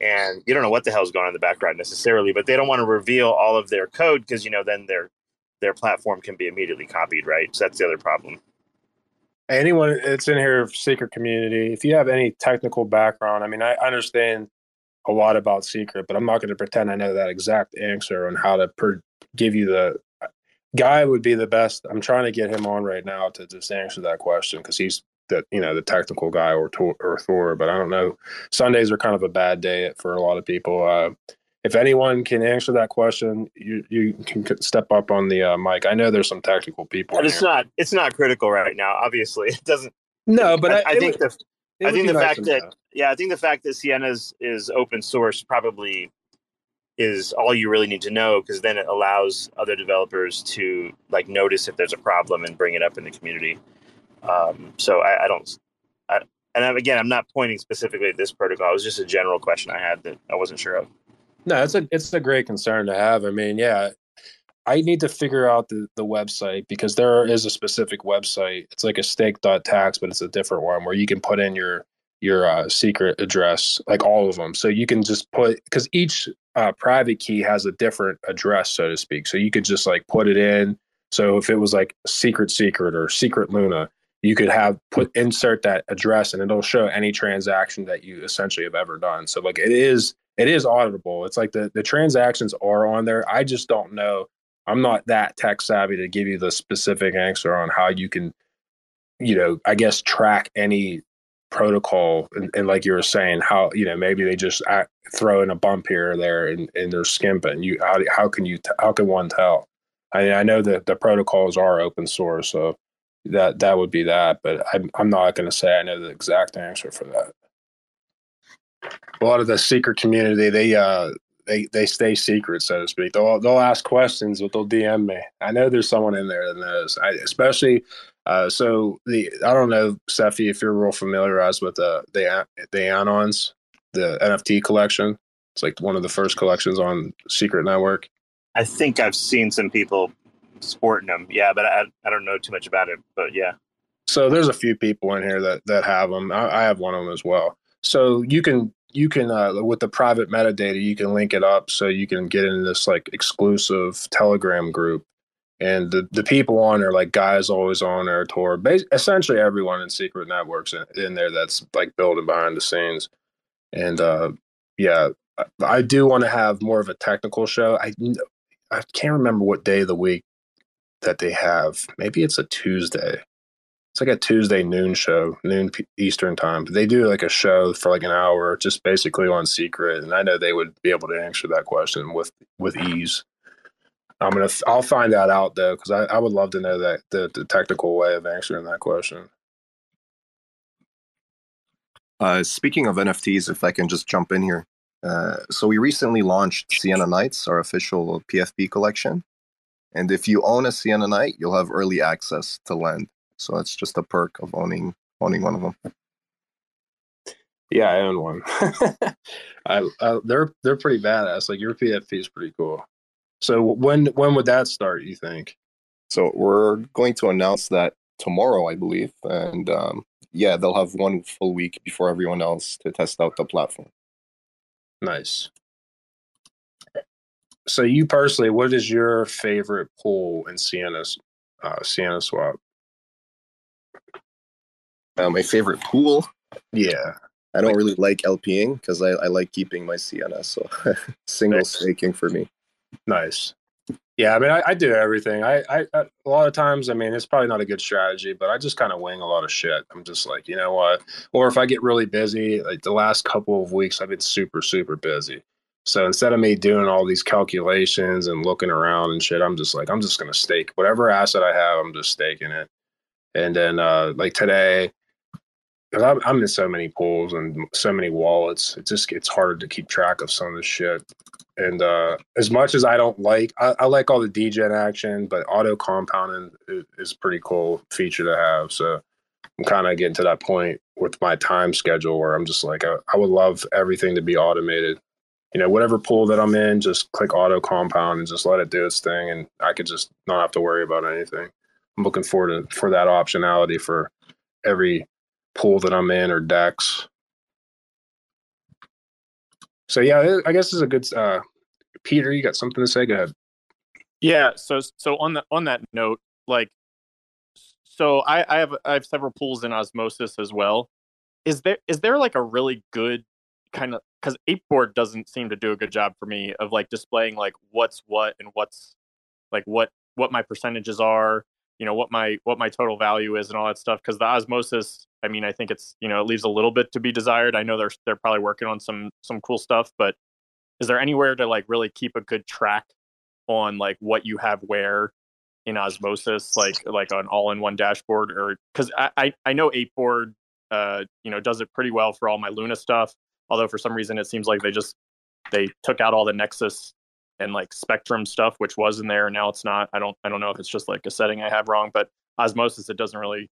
And you don't know what the hell's going on in the background necessarily, but they don't want to reveal all of their code because you know then they're their platform can be immediately copied, right? So that's the other problem. Anyone that's in here, secret community, if you have any technical background, I mean, I understand a lot about secret, but I'm not going to pretend I know that exact answer on how to per- give you the guy would be the best. I'm trying to get him on right now to just answer that question because he's the you know the technical guy or or Tor, but I don't know. Sundays are kind of a bad day for a lot of people. Uh, if anyone can answer that question, you you can step up on the uh, mic. I know there's some technical people. But it's here. not it's not critical right now. Obviously, it doesn't. No, but I, I, I think would, the I think the nice fact that know. yeah, I think the fact that Sienna is, is open source probably is all you really need to know because then it allows other developers to like notice if there's a problem and bring it up in the community. Um, so I, I don't. I, And again, I'm not pointing specifically at this protocol. It was just a general question I had that I wasn't sure of. No, it's a it's a great concern to have. I mean, yeah, I need to figure out the, the website because there is a specific website. It's like a stake.tax, but it's a different one where you can put in your your uh, secret address, like all of them. So you can just put because each uh, private key has a different address, so to speak. So you could just like put it in. So if it was like secret secret or secret Luna, you could have put insert that address and it'll show any transaction that you essentially have ever done. So like it is it is auditable. It's like the the transactions are on there. I just don't know. I'm not that tech savvy to give you the specific answer on how you can, you know, I guess track any protocol and, and, like you were saying how you know maybe they just act, throw in a bump here or there and, and they're skimping you how, how can you t- how can one tell I mean, I know that the protocols are open source so that that would be that but i'm, I'm not going to say i know the exact answer for that a lot of the secret community they uh they they stay secret so to speak they'll they'll ask questions but they'll dm me i know there's someone in there that knows I, especially uh, so the I don't know, Cephii, if you're real familiarized with the the the Anons, the NFT collection. It's like one of the first collections on Secret Network. I think I've seen some people sporting them. Yeah, but I I don't know too much about it. But yeah. So there's a few people in here that that have them. I, I have one of them as well. So you can you can uh, with the private metadata you can link it up so you can get in this like exclusive Telegram group and the, the people on there like guys always on there Tor Bas- essentially everyone in secret networks in, in, there that's like building behind the scenes and uh yeah I, I do want to have more of a technical show i i can't remember what day of the week that they have maybe it's a tuesday it's like a tuesday noon show noon eastern time but they do like a show for like an hour just basically on secret and i know they would be able to answer that question with with ease I'm gonna. I'll find that out though, because I, I would love to know that the, the technical way of answering that question. Uh, speaking of NFTs, if I can just jump in here, uh, so we recently launched Sienna Knights, our official PFP collection, and if you own a Sienna Knight, you'll have early access to Lend. So that's just a perk of owning owning one of them. Yeah, I own one. I, I, they're they're pretty badass. Like your PFP is pretty cool. So when when would that start? You think? So we're going to announce that tomorrow, I believe, and um, yeah, they'll have one full week before everyone else to test out the platform. Nice. So you personally, what is your favorite pool in Sienna's uh, Sienna Swap? Uh, my favorite pool? Yeah. I don't really like LPing because I, I like keeping my Sienna, so single staking for me. Nice. Yeah, I mean, I, I do everything. I, I, I, a lot of times, I mean, it's probably not a good strategy, but I just kind of wing a lot of shit. I'm just like, you know what? Or if I get really busy, like the last couple of weeks, I've been super, super busy. So instead of me doing all these calculations and looking around and shit, I'm just like, I'm just gonna stake whatever asset I have. I'm just staking it. And then, uh, like today, because I'm, I'm in so many pools and so many wallets, it just gets hard to keep track of some of this shit. And uh, as much as I don't like, I, I like all the degen action, but auto compounding is, is pretty cool feature to have. So I'm kind of getting to that point with my time schedule where I'm just like, I, I would love everything to be automated. You know, whatever pool that I'm in, just click auto compound and just let it do its thing, and I could just not have to worry about anything. I'm looking forward to for that optionality for every pool that I'm in or DEX. So yeah, I guess is a good. Uh, Peter, you got something to say? Go ahead. Yeah. So so on the on that note, like, so I I have I have several pools in osmosis as well. Is there is there like a really good kind of because Apeboard doesn't seem to do a good job for me of like displaying like what's what and what's like what what my percentages are you know what my what my total value is and all that stuff because the osmosis i mean i think it's you know it leaves a little bit to be desired. I know they're they're probably working on some some cool stuff but is there anywhere to like really keep a good track on like what you have where in osmosis like like an all-in-one dashboard or because I, I i know Apeboard uh you know does it pretty well for all my luna stuff although for some reason it seems like they just they took out all the nexus and like spectrum stuff which was in there and now it's not i don't i don't know if it's just like a setting i have wrong but osmosis it doesn't really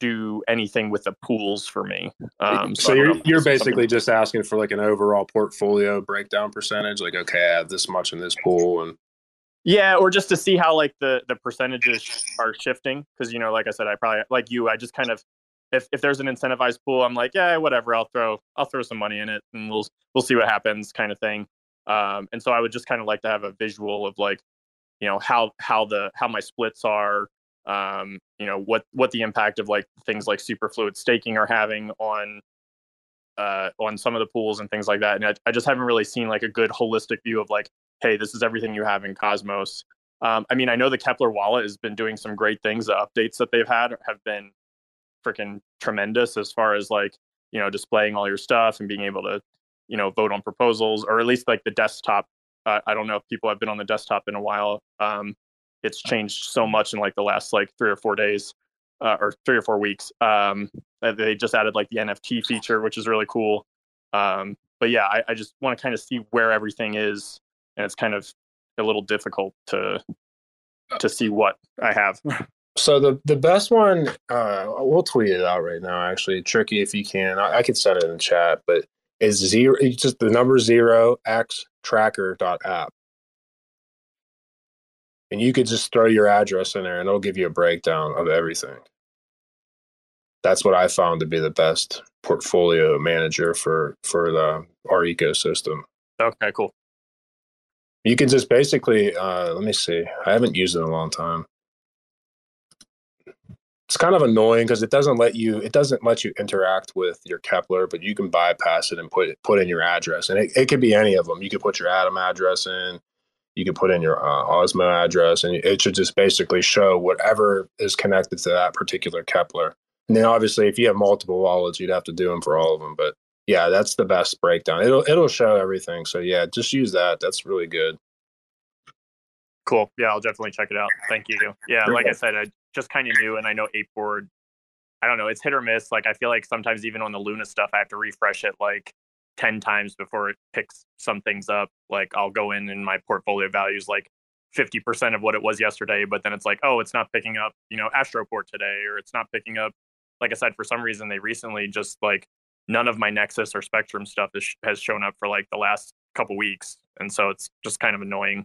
do anything with the pools for me. Um, so, don't you're you're something- basically just asking for like an overall portfolio breakdown percentage, like okay, I have this much in this pool, and Yeah, or just to see how like the the percentages are shifting because you know, like I said, I probably like you, I just kind of if if there's an incentivized pool, I'm like, yeah, whatever, I'll throw I'll throw some money in it and we'll we'll see what happens, kind of thing. Um, and so I would just kind of like to have a visual of like, you know, how how the how my splits are, um, you know, what what the impact of like things like superfluid staking are having on uh, on some of the pools and things like that. And I, I just haven't really seen like a good holistic view of like, hey, this is everything you have in Cosmos. Um, I mean, I know the Keplr wallet has been doing some great things. The updates that they've had have been freaking tremendous as far as like, you know, displaying all your stuff and being able to, you know, vote on proposals or at least like the desktop. Uh, I don't know if people have been on the desktop in a while. Um, it's changed so much in like the last like three or four days uh, or three or four weeks. Um, they just added like the NFT feature, which is really cool. Um, but yeah, I, I just want to kind of see where everything is, and it's kind of a little difficult to to see what I have. So the the best one, uh, we'll tweet it out right now. Actually, tricky if you can. I, I could send it in the chat, but is zero it's just the number zero x tracker dot app, and you could just throw your address in there, and it'll give you a breakdown of everything. That's what I found to be the best portfolio manager for for the our ecosystem. Okay, cool. You can just basically, uh, let me see. I haven't used it in a long time. It's kind of annoying because it doesn't let you. It doesn't let you interact with your Keplr, but you can bypass it and put put in your address, and it, it could be any of them. You could put your Atom address in. You could put in your uh, Osmo address, and it should just basically show whatever is connected to that particular Keplr. And then obviously, if you have multiple wallets, you'd have to do them for all of them. But yeah, that's the best breakdown. It'll it'll show everything. So yeah, just use that. That's really good. Cool. Yeah, I'll definitely check it out. Thank you. Yeah, like I said, I just kind of new. and I know Apeboard. I don't know. It's hit or miss. Like I feel like sometimes even on the Luna stuff, I have to refresh it like ten times before it picks some things up. Like I'll go in and my portfolio values like fifty percent of what it was yesterday, but then it's like, oh, it's not picking up, you know, Astroport today, or it's not picking up. Like I said, for some reason, they recently just like none of my Nexus or Spectrum stuff has shown up for like the last couple weeks, and so it's just kind of annoying.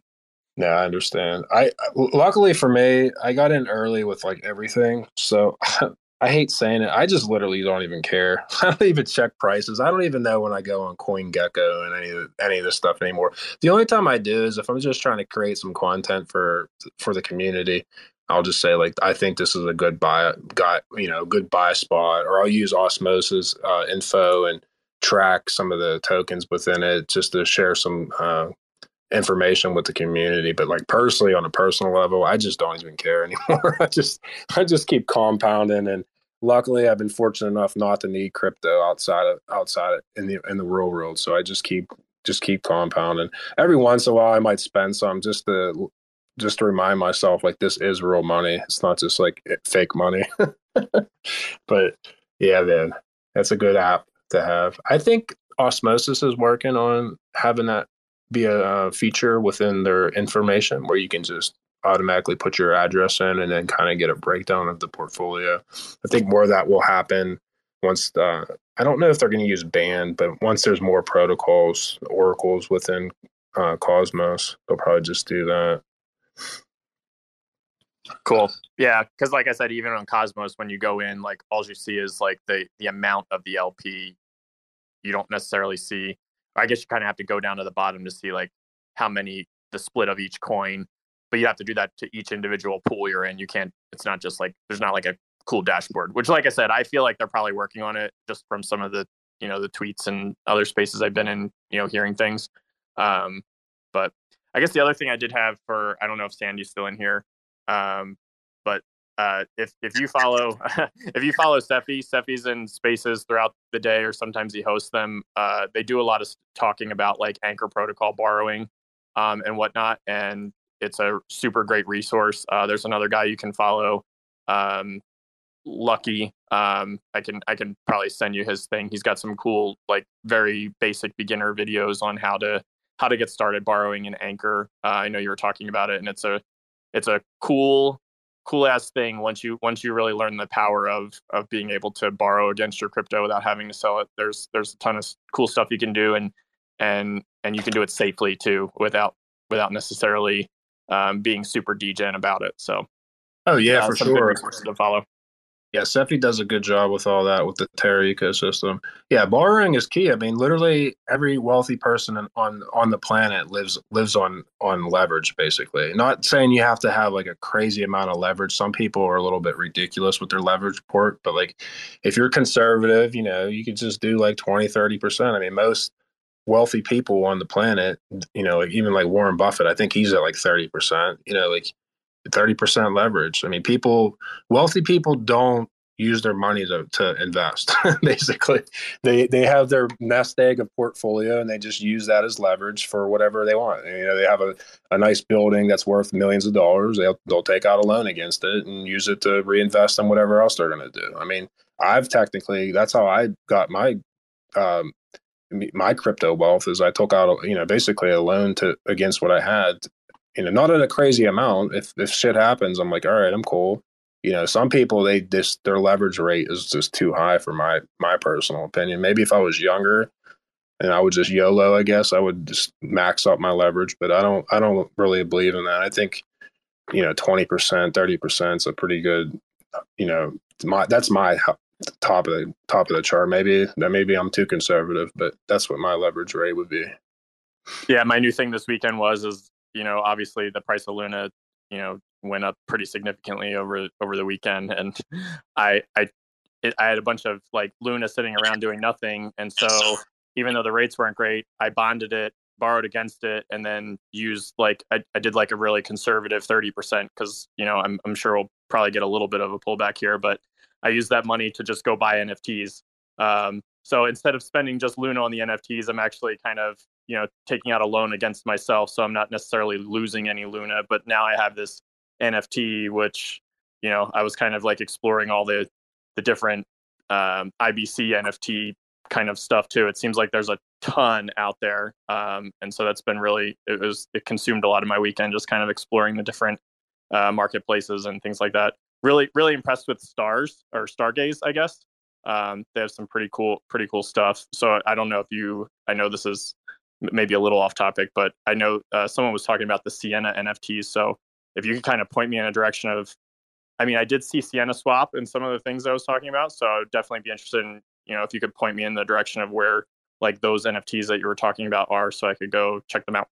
Yeah, I understand. I luckily for me, I got in early with like everything. So I hate saying it. I just literally don't even care. I don't even check prices. I don't even know when I go on CoinGecko and any of any of this stuff anymore. The only time I do is if I'm just trying to create some content for for the community. I'll just say like I think this is a good buy, got you know, good buy spot, or I'll use Osmosis uh, info and track some of the tokens within it just to share some uh, information with the community but like personally on a personal level i just don't even care anymore. I just i just keep compounding and luckily i've been fortunate enough not to need crypto outside of outside of, in the in the real world so i just keep just keep compounding. Every once in a while i might spend some just to just to remind myself like this is real money. It's not just like fake money. But yeah man that's a good app to have. I think osmosis is working on having that be a feature within their information where you can just automatically put your address in and then kind of get a breakdown of the portfolio. I think more of that will happen once the, I don't know if they're going to use band, but once there's more protocols, oracles within uh, Cosmos, they'll probably just do that. Cool. Yeah, because like I said, even on Cosmos, when you go in, like all you see is like the the amount of the LP. You don't necessarily see I guess you kind of have to go down to the bottom to see like how many the split of each coin, but you have to do that to each individual pool you're in. You can't. It's not just like there's not like a cool dashboard. Which, like I said, I feel like they're probably working on it just from some of the you know the tweets and other spaces I've been in. You know, hearing things. Um, but I guess the other thing I did have for I don't know if Sandy's still in here, um, uh, if if you follow if you follow Cephii, Cephii's in spaces throughout the day, or sometimes he hosts them. Uh, they do a lot of talking about like Anchor Protocol borrowing um, and whatnot, and it's a super great resource. Uh, there's another guy you can follow, um, Lucky. Um, I can I can probably send you his thing. He's got some cool like very basic beginner videos on how to how to get started borrowing an Anchor. Uh, I know you were talking about it, and it's a it's a cool cool ass thing once you once you really learn the power of of being able to borrow against your crypto without having to sell it. There's there's a ton of cool stuff you can do and and and you can do it safely too without without necessarily um, being super degen about it. So oh yeah, uh, for sure. to follow. Yeah, Cephii does a good job with all that with the Terra ecosystem. Yeah, borrowing is key. I mean, literally every wealthy person on on, the planet lives lives on on leverage. Basically, not saying you have to have like a crazy amount of leverage. Some people are a little bit ridiculous with their leverage port, but like if you're conservative, you know, you could just do like 20, 30 percent. I mean, most wealthy people on the planet, you know, even like Warren Buffett, I think he's at like thirty percent. You know, like 30% leverage. I mean, people, wealthy people don't use their money to, to invest. Basically, they they have their nest egg of portfolio and they just use that as leverage for whatever they want. You know, they have a, a nice building that's worth millions of dollars. They'll they'll take out a loan against it and use it to reinvest in whatever else they're going to do. I mean, I've technically that's how I got my um, my crypto wealth is I took out you know basically a loan to against what I had you know, not at a crazy amount. If if shit happens, I'm like, all right, I'm cool. You know, some people they just their leverage rate is just too high for my my personal opinion. Maybe if I was younger and I would just YOLO, I guess I would just max up my leverage. But I don't I don't really believe in that. I think you know, twenty percent, thirty percent is a pretty good. You know, my that's my top of the top of the chart. Maybe that maybe I'm too conservative, but that's what my leverage rate would be. Yeah, my new thing this weekend was is you know, obviously the price of Luna, you know, went up pretty significantly over over the weekend, and I I it, I had a bunch of like Luna sitting around doing nothing, and so even though the rates weren't great, I bonded it, borrowed against it, and then used like I, I did like a really conservative thirty percent because you know I'm I'm sure we'll probably get a little bit of a pullback here, but I used that money to just go buy NFTs. Um, so instead of spending just Luna on the NFTs, I'm actually kind of you know taking out a loan against myself so i'm not necessarily losing any luna but now i have this nft which you know i was kind of like exploring all the the different um, ibc nft kind of stuff too. It seems like there's a ton out there um, and so that's been really it was it consumed a lot of my weekend just kind of exploring the different uh, marketplaces and things like that. Really really impressed with stars or stargaze i guess. Um, they have some pretty cool pretty cool stuff. So i don't know if you i know this is maybe a little off topic, but I know uh, someone was talking about the Sienna NFTs. So if you could kind of point me in a direction of, I mean, I did see Sienna Swap and some of the things I was talking about. So I would definitely be interested in, you know, if you could point me in the direction of where like those NFTs that you were talking about are so I could go check them out.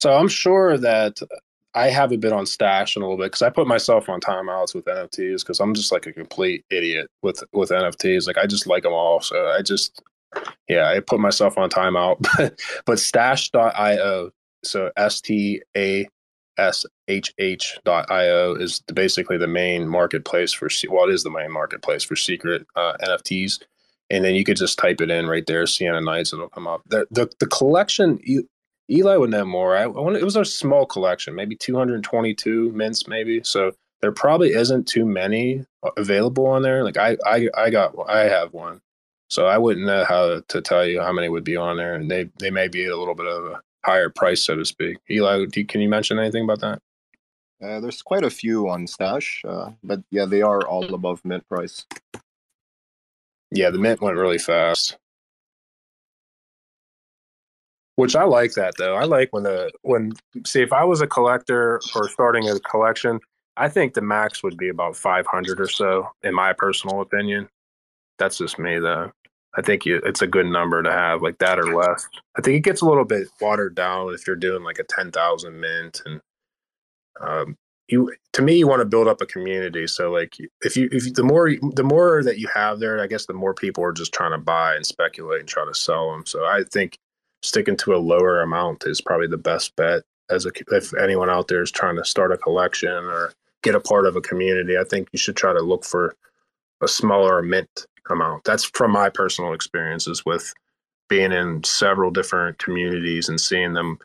So I'm sure that I have a bit on Stashh in a little bit because I put myself on timeouts with NFTs because I'm just like a complete idiot with with NFTs. Like I just like them all. So I just yeah, I put myself on timeout. But stashh.io, so S T A S H H dot io is basically the main marketplace for well, it is the main marketplace for secret uh, NFTs. And then you could just type it in right there, Sienna Knights, it'll come up. The the, the collection, Eli would know more. I, I want, it was a small collection, maybe 222 mints, maybe. So there probably isn't too many uh, available on there. Like I, I, I got, I have one. So I wouldn't know how to tell you how many would be on there, and they they may be a little bit of a higher price, so to speak. Eli, you, can you mention anything about that? Uh, there's quite a few on Stashh, uh, but yeah, they are all above mint price. Yeah, the mint went really fast, which I like that though. I like when the when see if I was a collector or starting a collection, I think the max would be about 500 or so, in my personal opinion. That's just me though. I think you, it's a good number to have, like that or less. I think it gets a little bit watered down if you're doing like a ten thousand mint, and um, you to me you want to build up a community. So like if you if you, the more the more that you have there, I guess the more people are just trying to buy and speculate and try to sell them. So I think sticking to a lower amount is probably the best bet. As a if anyone out there is trying to start a collection or get a part of a community, I think you should try to look for a smaller mint amount. That's from my personal experiences with being in several different communities and seeing them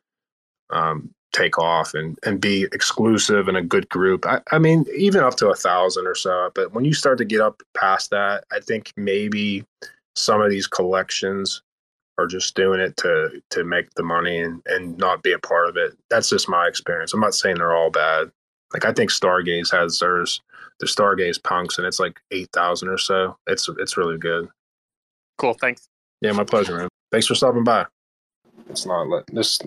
um, take off and, and be exclusive and a good group. I, I mean, even up to a thousand or so. But when you start to get up past that, I think maybe some of these collections are just doing it to to make the money and, and not be a part of it. That's just my experience. I'm not saying they're all bad. Like I think Stargaze has theirs, the Stargaze punks, and it's like eight thousand or so. It's it's really good. Cool. Thanks. Yeah, my pleasure, man. Thanks for stopping by. It's not let this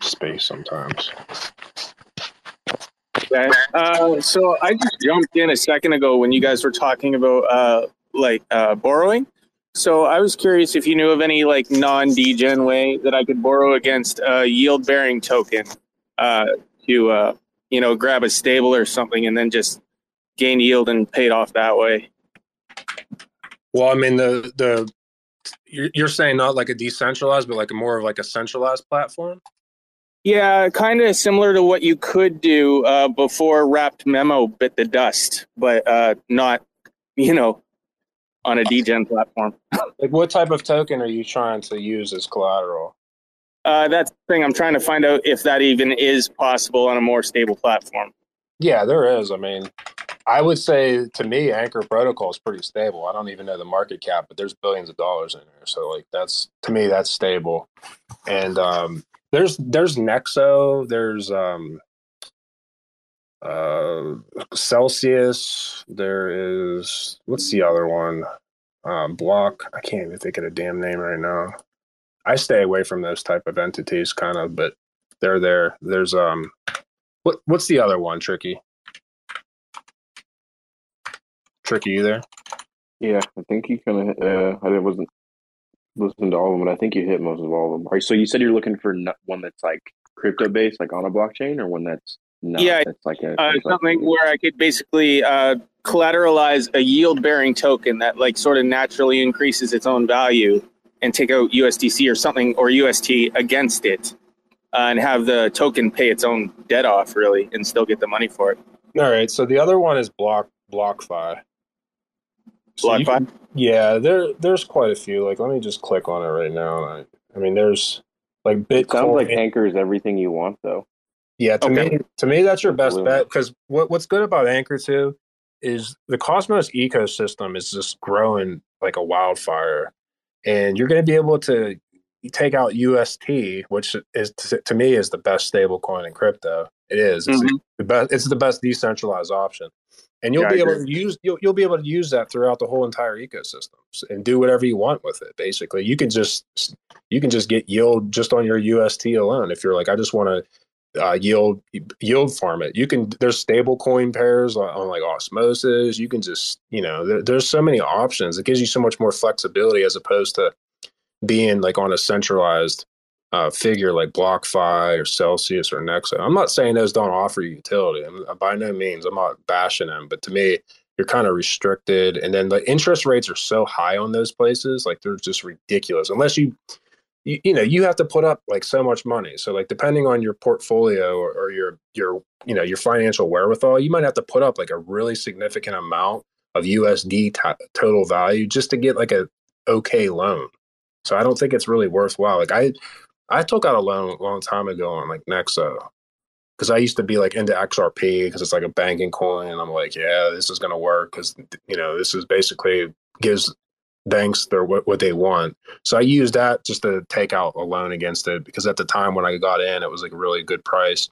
space sometimes. Okay. Uh, so I just jumped in a second ago when you guys were talking about uh, like uh, borrowing. So I was curious if you knew of any like non-degen way that I could borrow against a yield-bearing token uh, to uh, you know grab a stable or something and then just gain yield and pay it off that way. Well, I mean the the you're, you're saying not like a decentralized, but like a more of like a centralized platform. Yeah, kind of similar to what you could do uh, before Wrapped Memo bit the dust, but uh, not, you know, on a degen platform. Like, what type of token are you trying to use as collateral? Uh, that's the thing. I'm trying to find out if that even is possible on a more stable platform. Yeah, there is. I mean, I would say to me, Anchor Protocol is pretty stable. I don't even know the market cap, but there's billions of dollars in there. So, like, that's to me, that's stable. And um, there's there's Nexo, there's um, uh, Celsius. There is what's the other one? Um, Block. I can't even think of the damn name right now. I stay away from those type of entities, kind of, but they're there. There's um, what what's the other one? Tricky. Tricky, you there? Yeah, I think you kind of. Uh, I wasn't listening to all of them, but I think you hit most of all of them. All right, so you said you're looking for one that's like crypto based, like on a blockchain, or one that's not. Yeah, that's like a Uh, that's like- something where I could basically uh, collateralize a yield-bearing token that like sort of naturally increases its own value, and take out USDC or something or UST against it, uh, and have the token pay its own debt off, really, and still get the money for it. All right. So the other one is Block BlockFi. So you can- yeah, there there's quite a few. Like, let me just click on it right now. I, I mean, there's like Bitcoin. It sounds like Anchor is everything you want, though. Yeah, to Okay. me, to me, that's your best Absolutely. bet because what what's good about Anchor too is the Cosmos ecosystem is just growing like a wildfire, and you're going to be able to take out UST, which is to, to me is the best stable coin in crypto. It is. It's Mhm. the best. It's the best decentralized option, and you'll Yeah, I be able agree. to use you'll, you'll be able to use that throughout the whole entire ecosystem and do whatever you want with it. Basically, you can just you can just get yield just on your UST alone. If you're like, I just want to uh, yield yield farm it. You can there's stable coin pairs on, on like osmosis. You can just you know there, there's so many options. It gives you so much more flexibility as opposed to being like on a centralized uh, figure like BlockFi or Celsius or Nexo. I'm not saying those don't offer utility. I'm, by no means, I'm not bashing them, but to me, you're kind of restricted. And then the interest rates are so high on those places, like they're just ridiculous. Unless you, you, you know, you have to put up like so much money. So like depending on your portfolio or, or your your you know your financial wherewithal, you might have to put up like a really significant amount of USD to- total value just to get like a okay loan. So I don't think it's really worthwhile. Like I, I took out a loan a long time ago on like Nexo because I used to be like into XRP because it's like a banking coin, and I'm like, yeah, this is gonna work because you know this is basically gives banks their what, what they want. So I used that just to take out a loan against it because at the time when I got in, it was like a really good price.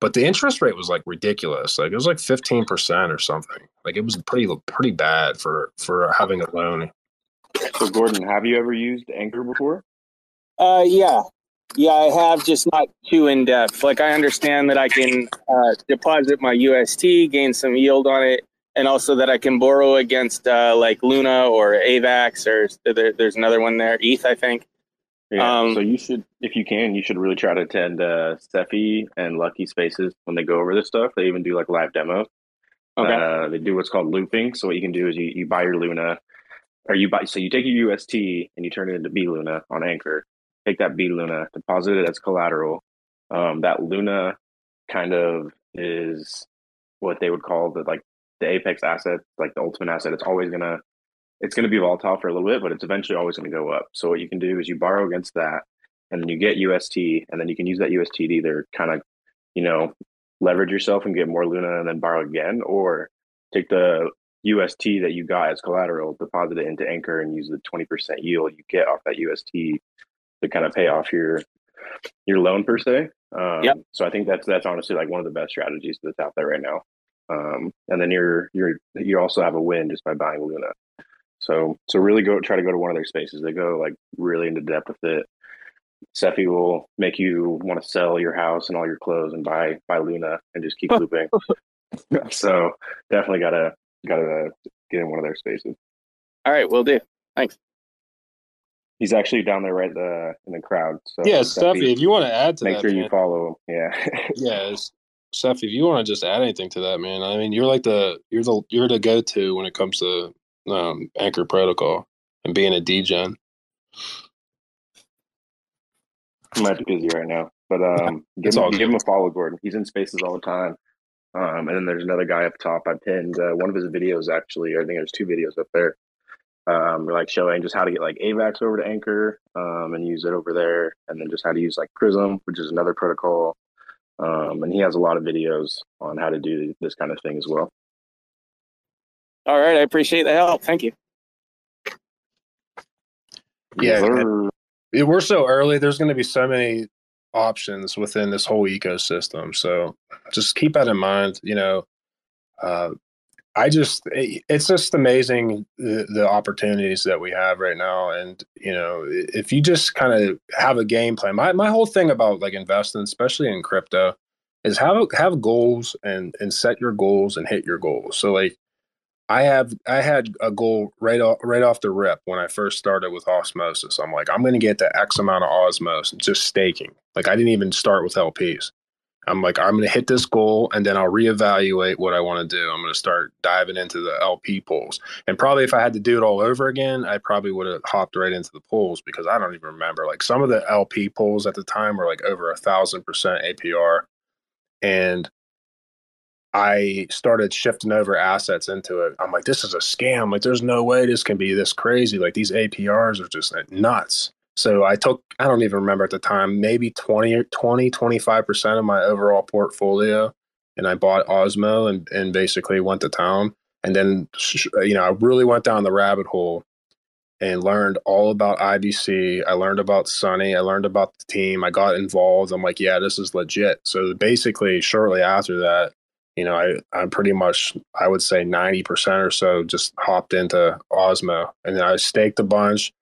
But the interest rate was like ridiculous. Like it was like 15% or something. Like it was pretty pretty bad for for having a loan. So, Gordon, have you ever used Anchor before? Uh, yeah, yeah, I have, just not too in depth. Like I understand that I can uh, deposit my UST, gain some yield on it, and also that I can borrow against uh, like Luna or Avax or there, there's another one there, ETH, I think. Yeah. Um, so you should, if you can, you should really try to attend uh, Steffi and Lucky Spaces when they go over this stuff. They even do like live demos. Okay. Uh, they do what's called looping. So what you can do is you, you buy your Luna, or you buy. So you take your UST and you turn it into bLuna on Anchor. Take that bLuna, deposit it as collateral. Um, that Luna kind of is what they would call the like the apex asset, like the ultimate asset. It's always gonna it's gonna be volatile for a little bit, but it's eventually always gonna go up. So what you can do is you borrow against that, and then you get UST, and then you can use that UST to either kind of you know leverage yourself and get more Luna, and then borrow again, or take the UST that you got as collateral, deposit it into Anchor, and use the twenty percent yield you get off that UST to kind of pay off your your loan per se. Um, Yep. So I think that's that's honestly like one of the best strategies that's out there right now. Um, and then you're you're you also have a win just by buying Luna. So so really go try to go to one of their spaces. They go like really into depth with it. Cephii will make you want to sell your house and all your clothes and buy buy Luna and just keep looping. so definitely gotta gotta get in one of their spaces. All right, we'll do. Thanks. He's actually down there right the in the crowd. So yeah, Steffi, if you want to add to make that, sure you follow him. Yeah. yeah, Steph, if you want to just add anything to that, man, I mean, you're like the you're the you're the go to when it comes to um, Anchor Protocol and being a DGen. I might be busy right now, but um, give him, give him a follow, Gordon. He's in spaces all the time. Um, and then there's another guy up top. I pinned uh, one of his videos actually. I think there's two videos up there. Um, like showing just how to get like AVAX over to Anchor um, and use it over there, and then just how to use like Prism, which is another protocol. Um, and he has a lot of videos on how to do this kind of thing as well. All right, I appreciate the help. Thank you. Yeah, it- we're so early. There's going to be so many options within this whole ecosystem. So just keep that in mind. You know, uh, I just eh, it's just amazing the, the opportunities that we have right now. And you know, if you just kind of have a game plan, my my whole thing about like investing, especially in crypto, is have have goals and and set your goals and hit your goals. So like I have I had a goal right off right off the rip when I first started with osmosis. I'm like, I'm gonna get to X amount of osmos just staking. Like I didn't even start with LPs. I'm like, I'm gonna hit this goal and then I'll reevaluate what I want to do. I'm gonna start diving into the LP pools. And probably if I had to do it all over again, I probably would have hopped right into the pools because I don't even remember. Like some of the LP pools at the time were like over a thousand percent APR. And I started shifting over assets into it. I'm like, this is a scam. Like, there's no way this can be this crazy. Like, these APRs are just nuts. So I took, I don't even remember at the time, maybe 20 or 20, 25% of my overall portfolio. And I bought Osmo and, and basically went to town. And then, you know, I really went down the rabbit hole and learned all about IBC. I learned about Sunny. I learned about the team. I got involved. I'm like, yeah, this is legit. So basically, shortly after that, you know, I, I'm pretty much, I would say 90% or so just hopped into Osmo. And then I staked a bunch.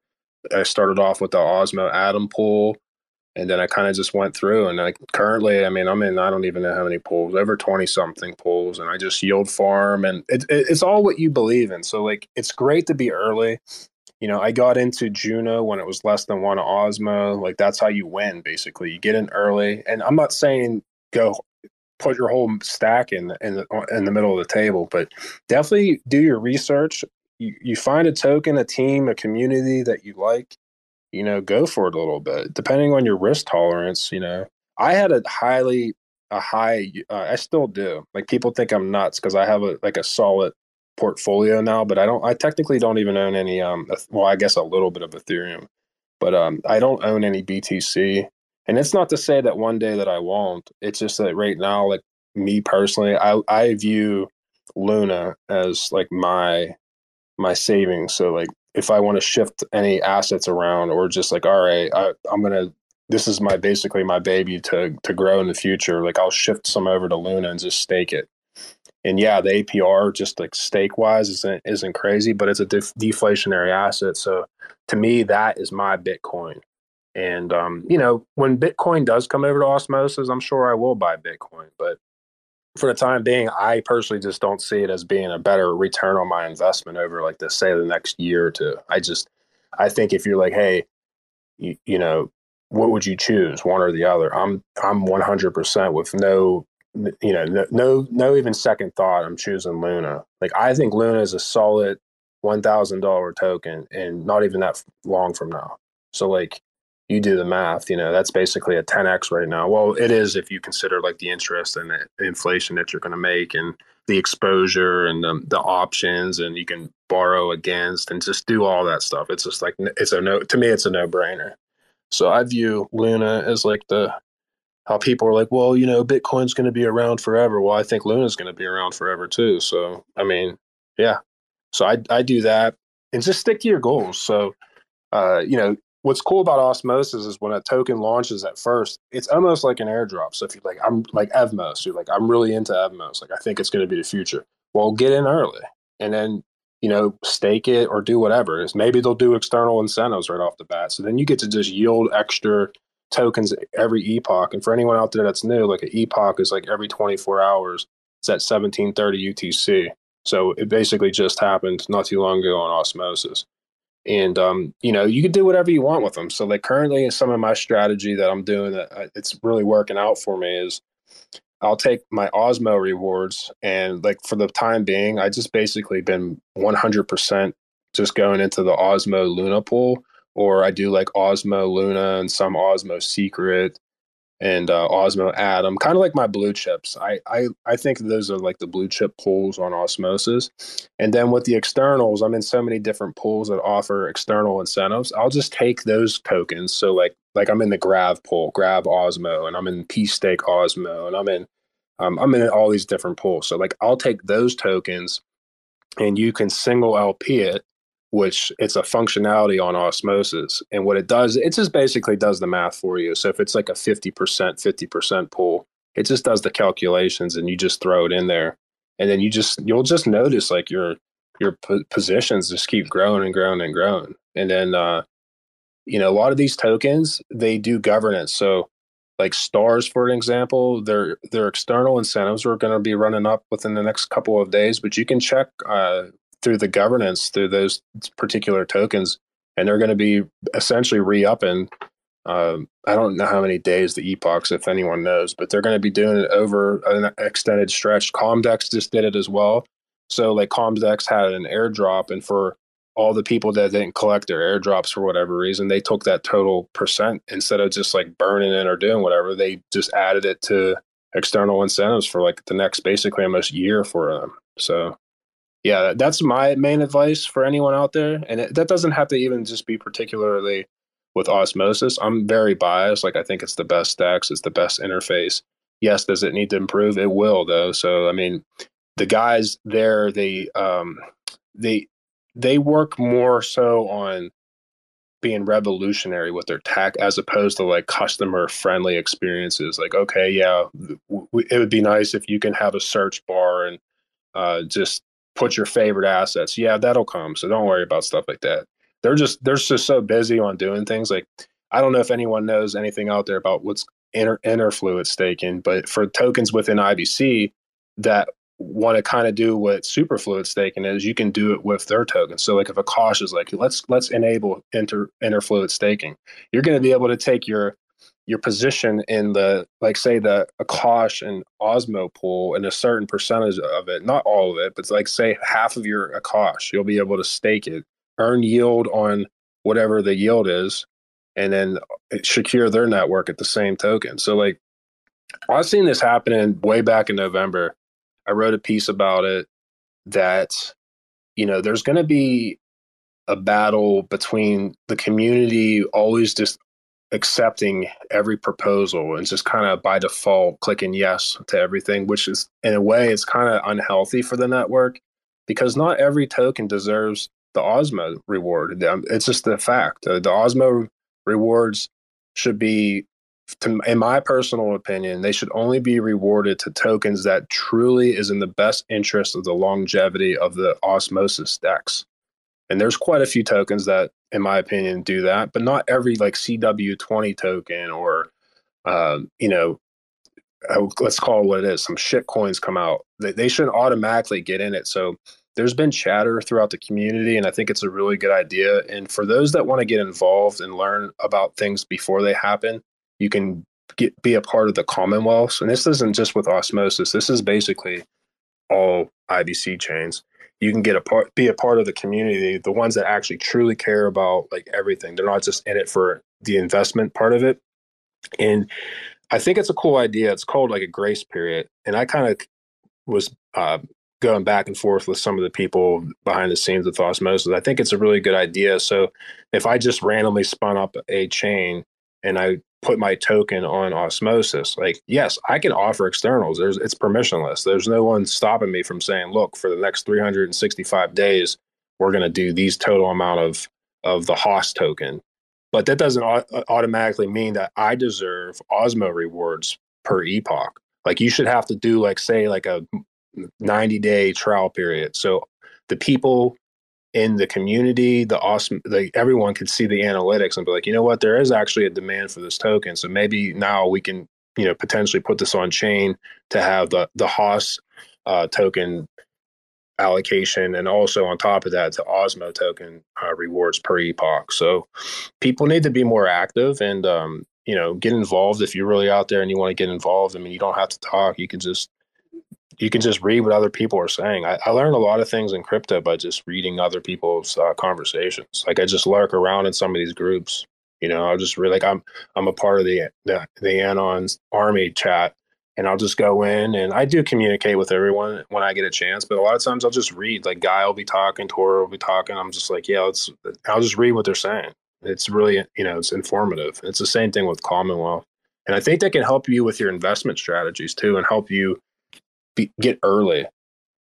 I started off with the Osmo Atom pool. And then I kind of just went through. And I currently, I mean, I'm in, I don't even know how many pools, over 20 something pools. And I just yield farm. And it, it, it's all what you believe in. So, like, it's great to be early. You know, I got into Juno when it was less than one Osmo. Like, that's how you win, basically. You get in early. And I'm not saying go put your whole stack in in the in the middle of the table, but definitely do your research. You you find a token, a team, a community that you like, you know, go for it a little bit. Depending on your risk tolerance, you know. I had a highly a high uh, I still do. Like people think I'm nuts cuz I have a like a solid portfolio now, but I don't I technically don't even own any um well, I guess a little bit of Ethereum. But um I don't own any BTC. And it's not to say that one day that I won't. It's just that right now, like me personally, I I view Luna as like my my savings. So like if I want to shift any assets around or just like, all right, I, I'm gonna this is my basically my baby to to grow in the future. Like I'll shift some over to Luna and just stake it. And yeah, the APR just like stake wise isn't isn't crazy, but it's a def- deflationary asset. So to me, that is my Bitcoin. And um, you know, when Bitcoin does come over to osmosis, I'm sure I will buy Bitcoin. But for the time being, I personally just don't see it as being a better return on my investment over like the say the next year or two. I just I think if you're like, hey, you, you know, what would you choose, one or the other? I'm I'm 100% with no you know no no no even second thought. I'm choosing Luna. Like I think Luna is a solid one thousand dollar token, and not even that long from now. So like you do the math, you know, that's basically a 10x right now. Well, it is if you consider like the interest and the inflation that you're going to make and the exposure and the, the options and you can borrow against and just do all that stuff. It's just like, it's a no, to me, it's a no brainer. So I view Luna as like the, how people are like, well, you know, Bitcoin's going to be around forever. Well, I think Luna's going to be around forever too. So, I mean, yeah. So I, I do that and just stick to your goals. So, uh, you know, what's cool about osmosis is when a token launches at first, it's almost like an airdrop. So if you're like, I'm like Evmos, you're like, I'm really into Evmos. Like, I think it's going to be the future. Well, get in early and then, you know, stake it or do whatever. Is maybe they'll do external incentives right off the bat. So then you get to just yield extra tokens every epoch. And for anyone out there that's new, like an epoch is like every 24 hours. It's at 1730 UTC. So it basically just happened not too long ago on Osmosis and um, you know you can do whatever you want with them. So like currently some of my strategy that i'm doing that uh, it's really working out for me is i'll take my osmo rewards and like for the time being i just basically been 100% just going into the osmo luna pool or i do like osmo luna and some osmo secret and uh, Osmo Atom, kind of like my blue chips. I, I I think those are like the blue chip pools on Osmosis. And then with the externals, I'm in so many different pools that offer external incentives. I'll just take those tokens. So like like I'm in the Grav pool, Grav Osmo, and I'm in pSTAKE Osmo, and I'm in um, I'm in all these different pools. So like I'll take those tokens, and you can single LP it which it's a functionality on osmosis. And what it does, it just basically does the math for you. So if it's like a 50%, 50% pool, it just does the calculations and you just throw it in there. And then you just, you'll just notice like your, your positions just keep growing and growing and growing. And then, uh, you know, a lot of these tokens, they do governance. So like stars, for an example, their their external incentives are going to be running up within the next couple of days. But you can check uh, through the governance through those particular tokens, and they're going to be essentially re-upping. Um, I don't know how many days the epochs, if anyone knows, but they're going to be doing it over an extended stretch. Comdex just did it as well. So, like Comdex had an airdrop, and for all the people that didn't collect their airdrops for whatever reason, they took that total percent instead of just like burning it or doing whatever. They just added it to external incentives for like the next basically almost year for them. So yeah, that's my main advice for anyone out there. And it, that doesn't have to even just be particularly with osmosis. I'm very biased. Like I think it's the best stacks, it's the best interface. Yes, does it need to improve? It will though. So I mean, the guys there, they um they they work more so on being revolutionary with their tech as opposed to like customer friendly experiences like okay yeah w- it would be nice if you can have a search bar and uh, just put your favorite assets. Yeah, that'll come. So don't worry about stuff like that. They're just they're just so busy on doing things. Like I don't know if anyone knows anything out there about what's inter, interfluid staking, but for tokens within IBC that want to kind of do what superfluid staking is, you can do it with their tokens. So like if Akash is like, let's let's enable inter interfluid staking, you're going to be able to take your your position in the like say the Akash and Osmo pool and a certain percentage of it, not all of it, but like say half of your Akash, you'll be able to stake it, earn yield on whatever the yield is, and then eh, secure their network at the same token. So like I've seen this happening way back in November. I wrote a piece about it that you know there's going to be a battle between the community always just accepting every proposal and just kind of by default clicking yes to everything, which is in a way it's kind of unhealthy for the network because not every token deserves the Osmo reward. Um, it's just the fact. Uh, the Osmo rewards should be, in my personal opinion, they should only be rewarded to tokens that truly is in the best interest of the longevity of the osmosis DEX. And there's quite a few tokens that in my opinion, do that. But not every like CW20 token or, um, you know, let's call it what it is. Some shit coins come out. They, they shouldn't automatically get in it. So there's been chatter throughout the community, and I think it's a really good idea. And for those that want to get involved and learn about things before they happen, you can get be a part of the Commonwealth. And this isn't just with osmosis. This is basically all IBC chains you can get a part be a part of the community the ones that actually truly care about like everything. They're not just in it for the investment part of it. And i think it's a cool idea. It's called like a grace period. And i kind of was uh, going back and forth with some of the people behind the scenes with osmosis. I think it's a really good idea. So if i just randomly spun up a chain and i put my token on osmosis like yes i can offer externals there's it's permissionless there's no one stopping me from saying look for the next 365 days we're going to do these total amount of of the host token but that doesn't au- uh, automatically mean that I deserve Osmo rewards per epoch. Like you should have to do like say like a 90 day trial period. So the people in the community, the awesome, like everyone could see the analytics and be like, you know what, there is actually a demand for this token. So maybe now we can, you know, potentially put this on chain to have the the Haas uh, token allocation, and also on top of that, the Osmo token uh, rewards per epoch. So people need to be more active and um, you know get involved if you're really out there and you want to get involved. I mean, you don't have to talk; you can just you can just read what other people are saying. I, I learned a lot of things in crypto by just reading other people's uh, conversations. Like I just lurk around in some of these groups. You know, I'll just really like I'm I'm a part of the the, the Anon's army chat, and I'll just go in and I do communicate with everyone when I get a chance. But a lot of times I'll just read. Like Guy will be talking, Tora will be talking. I'm just like, yeah, let's. I'll just read what they're saying. It's really you know it's informative. It's the same thing with Commonwealth, and I think that can help you with your investment strategies too, and help you be, get early.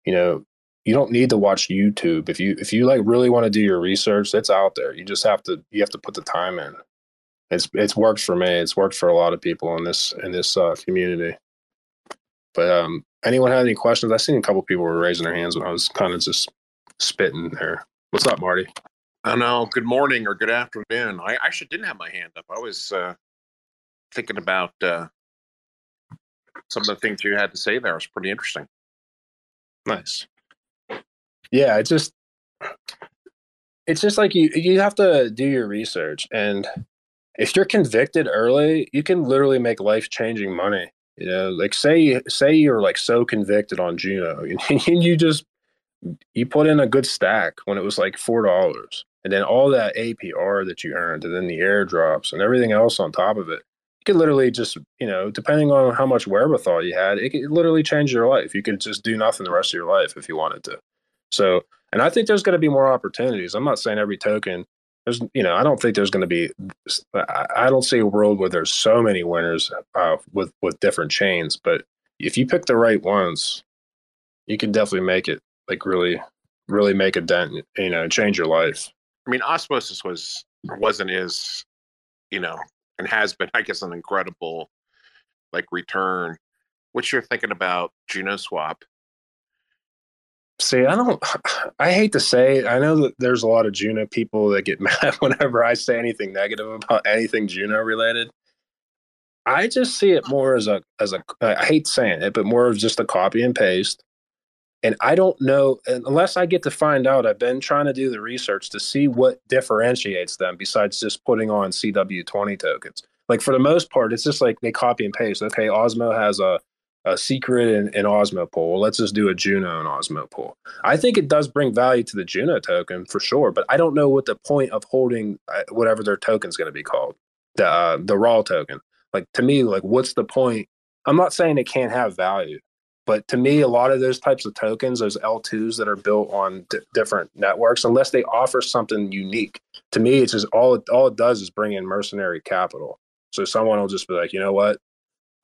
You know, you don't need to watch YouTube if you if you like really want to do your research. That's out there. You just have to you have to put the time in. It's it's worked for me. It's worked for a lot of people in this in this uh, community. But um, anyone have any questions? I seen a couple people were raising their hands when I was kind of just spitting there. What's up, Marty? I know. Good morning or good afternoon. I actually didn't have my hand up. I was uh, thinking about uh, some of the things you had to say there. Was pretty interesting. Nice. Yeah, it's just it's just like you you have to do your research and if you're convicted early, you can literally make life changing money. You know, like say say you're like so convicted on Juno and you just you put in a good stack when it was like four dollars, and then all that APR that you earned, and then the airdrops and everything else on top of it, you could literally just you know, depending on how much wherewithal you had, it could literally change your life. You could just do nothing the rest of your life if you wanted to. So, and I think there's going to be more opportunities. I'm not saying every token. There's, you know, I don't think there's going to be. I don't see a world where there's so many winners uh, with with different chains. But if you pick the right ones, you can definitely make it like really, really make a dent. You know, change your life. I mean, osmosis was wasn't is, you know, and has been, I guess, an incredible like return. What you're thinking about Juno Swap? See, I don't. I hate to say. I know that there's a lot of Juno people that get mad whenever I say anything negative about anything Juno related. I just see it more as a as a. I hate saying it, but more of just a copy and paste. And I don't know unless I get to find out. I've been trying to do the research to see what differentiates them besides just putting on CW20 tokens. Like for the most part, it's just like they copy and paste. Okay, Osmo has a a secret in, an Osmo pool. Let's just do a Juno in Osmo pool. I think it does bring value to the Juno token for sure, but I don't know what the point of holding uh, whatever their token is going to be called, the uh, the raw token. Like to me, like what's the point? I'm not saying it can't have value, but to me, a lot of those types of tokens, those L2s that are built on d- different networks, unless they offer something unique, to me, it's just all it, all it does is bring in mercenary capital. So someone will just be like, you know what,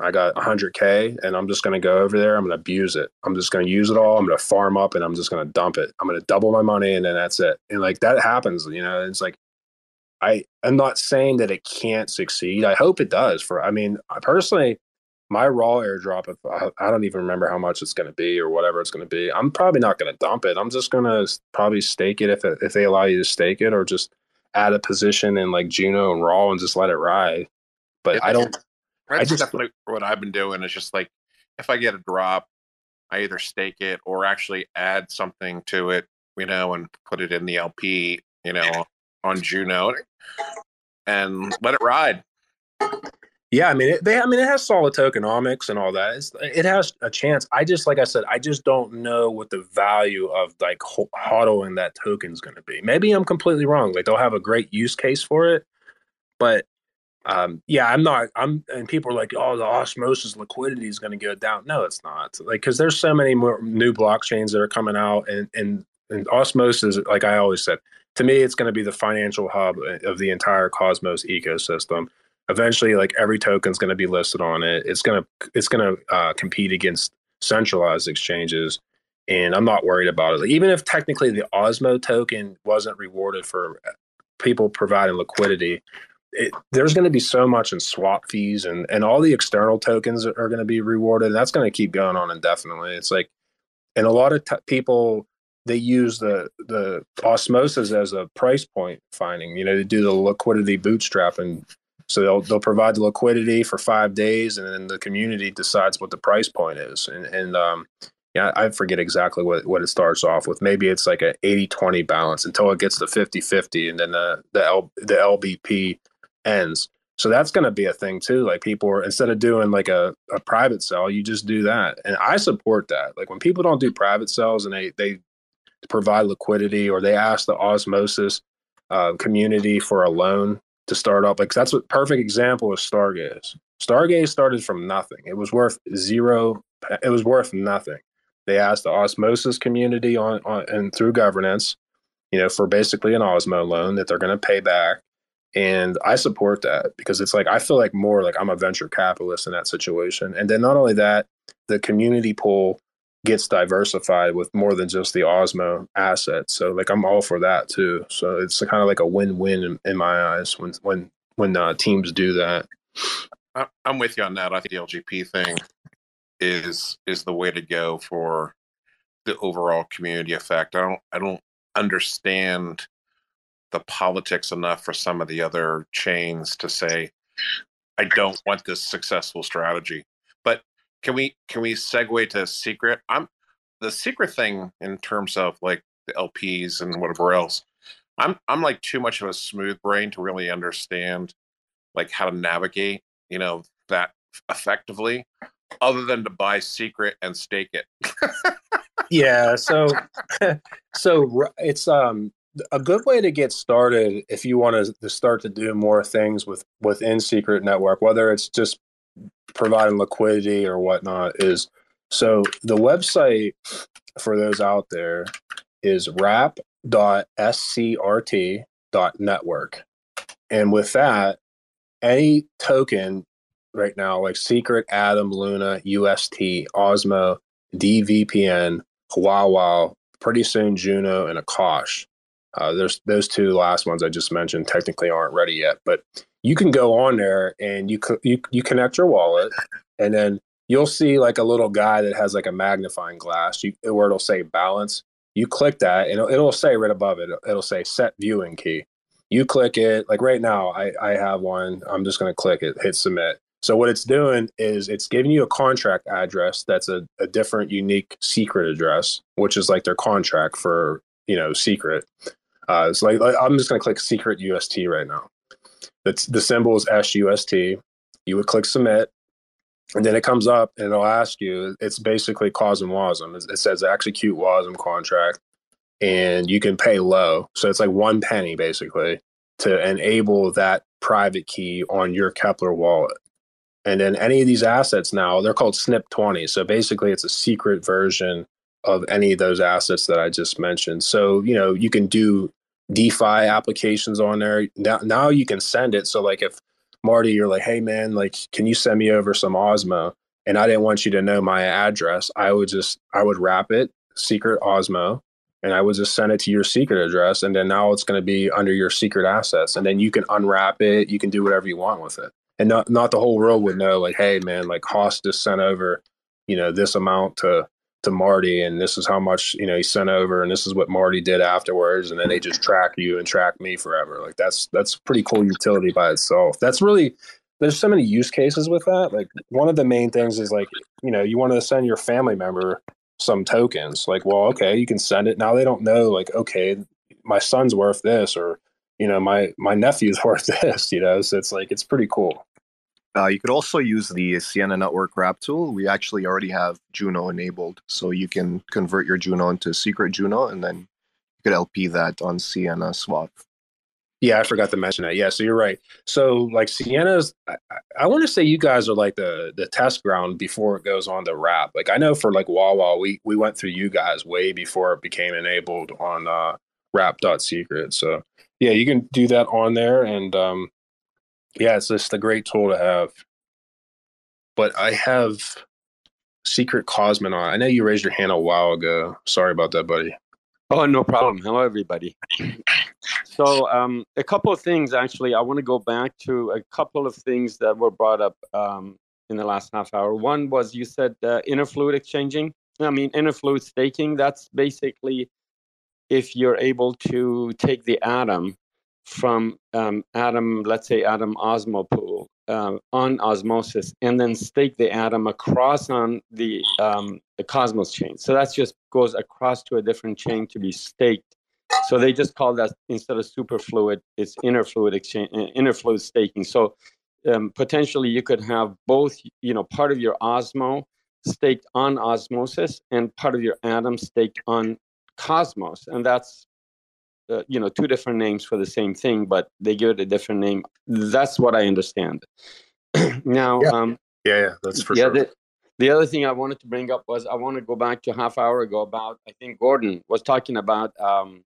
I got 100K and I'm just going to go over there. I'm going to abuse it. I'm just going to use it all. I'm going to farm up and I'm just going to dump it. I'm going to double my money and then that's it. And like that happens, you know, it's like, I, I'm not saying that it can't succeed. I hope it does for, I mean, I personally, my raw airdrop, if I, I don't even remember how much it's going to be or whatever it's going to be, I'm probably not going to dump it. I'm just going to probably stake it if, it, if they allow you to stake it or just add a position in like Juno and raw and just let it ride. But I don't, That's I just definitely what I've been doing. Is just like if I get a drop, I either stake it or actually add something to it, you know, and put it in the LP, you know, on Juno, and let it ride. Yeah, I mean, it, they, I mean, it has solid tokenomics and all that. It's, it has a chance. I just, like I said, I just don't know what the value of like hodling that token is going to be. Maybe I'm completely wrong. Like they'll have a great use case for it, but um, yeah, I'm not. I'm, and people are like, oh, the osmosis liquidity is going to go down. No, it's not. Like, because there's so many more new blockchains that are coming out, and and and osmosis, like I always said, to me, it's going to be the financial hub of the entire Cosmos ecosystem eventually like every token's going to be listed on it it's going to it's going to uh, compete against centralized exchanges and i'm not worried about it like, even if technically the osmo token wasn't rewarded for people providing liquidity it, there's going to be so much in swap fees and and all the external tokens are going to be rewarded. And that's going to keep going on indefinitely. It's like, and a lot of t- people they use the the osmosis as a price point finding. You know, to do the liquidity bootstrapping. So they'll they'll provide the liquidity for five days, and then the community decides what the price point is. And and um, yeah, I forget exactly what, what it starts off with. Maybe it's like an 80-20 balance until it gets to 50-50 and then the the L, the LBP ends. So that's going to be a thing too. Like people are instead of doing like a, a private sell, you just do that. And I support that. Like when people don't do private sells and they they provide liquidity or they ask the osmosis uh, community for a loan to start up. Like that's a perfect example of Stargaze. Stargaze started from nothing. It was worth zero. It was worth nothing. They asked the osmosis community on, on and through governance, you know, for basically an Osmo loan that they're going to pay back. And I support that because it's like I feel like more like I'm a venture capitalist in that situation. And then not only that, the community pool gets diversified with more than just the Osmo asset. So like I'm all for that too. So it's kind of like a win-win in, in my eyes when when when uh, teams do that. I'm with you on that. I think the LBP thing is is the way to go for the overall community effect. I don't I don't understand the politics enough for some of the other chains to say I don't want this successful strategy. Can we can we segue to secret? I'm the secret thing in terms of like the LPs and whatever else. I'm I'm like too much of a smooth brain to really understand like how to navigate, you know, that effectively other than to buy secret and stake it. yeah, so so it's um a good way to get started if you want to, to start to do more things with within secret network whether it's just providing liquidity or whatnot is so the website for those out there is wrap.scrt.network and with that any token right now, like Secret, Atom, Luna, UST, Osmo, DVPN, Huawei, pretty soon Juno, and Akash. Uh, there's those two last ones I just mentioned technically aren't ready yet, but you can go on there and you you you connect your wallet, and then you'll see like a little guy that has like a magnifying glass, you, where it'll say balance. You click that, and it'll, it'll say right above it, it'll say set viewing key. You click it, like right now, I I have one. I'm just to click it, hit submit so what it's doing is it's giving you a contract address that's a, a different, unique secret address, which is like their contract for you know secret. Uh, it's like, like I'm just going to click secret UST right now. That's the symbol is SUST. You would click submit, and then it comes up and it'll ask you. It's basically CosmWasm. It says execute WASM contract, and you can pay low. So it's like one penny basically to enable that private key on your Keplr wallet. And then any of these assets now, they're called SNIP20. So basically, it's a secret version of any of those assets that I just mentioned. So, you know, you can do DeFi applications on there. Now, now you can send it. So, like, if Marty, you're like, hey, man, like, can you send me over some Osmo? And I didn't want you to know my address. I would just, I would wrap it secret Osmo and I would just send it to your secret address. And then now it's going to be under your secret assets. And then you can unwrap it. You can do whatever you want with it and not not the whole world would know like hey man like Hoss just sent over you know this amount to to Marty and this is how much you know he sent over and this is what Marty did afterwards and then they just track you and track me forever. Like that's that's pretty cool utility by itself. That's really there's so many use cases with that. Like one of the main things is like you know you want to send your family member some tokens like well okay you can send it. Now they don't know like okay my son's worth this or you know my my nephew's worth this you know? So it's like it's pretty cool uh, you could also use the Sienna Network wrap tool. We actually already have Juno enabled, so you can convert your Juno into secret Juno, and then you could LP that on Sienna Swap. Yeah, I forgot to mention that. Yeah, so you're right. So like Sienna's, I, I want to say you guys are like the the test ground before it goes on the wrap. Like I know for like Wawa, we we went through you guys way before it became enabled on uh, wrap.secret. So yeah, you can do that on there, and um, yeah, it's just a great tool to have. But I have Secret Cosmonaut. I know you raised your hand a while ago. Sorry about that, buddy. Oh, no problem. Hello, everybody. So, um, a couple of things actually. I want to go back to a couple of things that were brought up um, in the last half hour. One was you said uh, interfluid exchanging. I mean, inner fluid staking. That's basically if you're able to take the atom from um, atom, let's say atom osmo pool, uh, on osmosis and then stake the atom across on the um, the Cosmos chain. So that just goes across to a different chain to be staked. So they just call that instead of superfluid, it's interfluid exchange, uh, interfluid staking. So um, potentially you could have both, you know, part of your Osmo staked on osmosis and part of your atom staked on Cosmos, and that's uh, you know two different names for the same thing, but they give it a different name. That's what I understand. now, Yeah. um, Yeah, yeah, that's for yeah, sure. the, the other thing I wanted to bring up was I want to go back to half hour ago about I think Gordon was talking about um,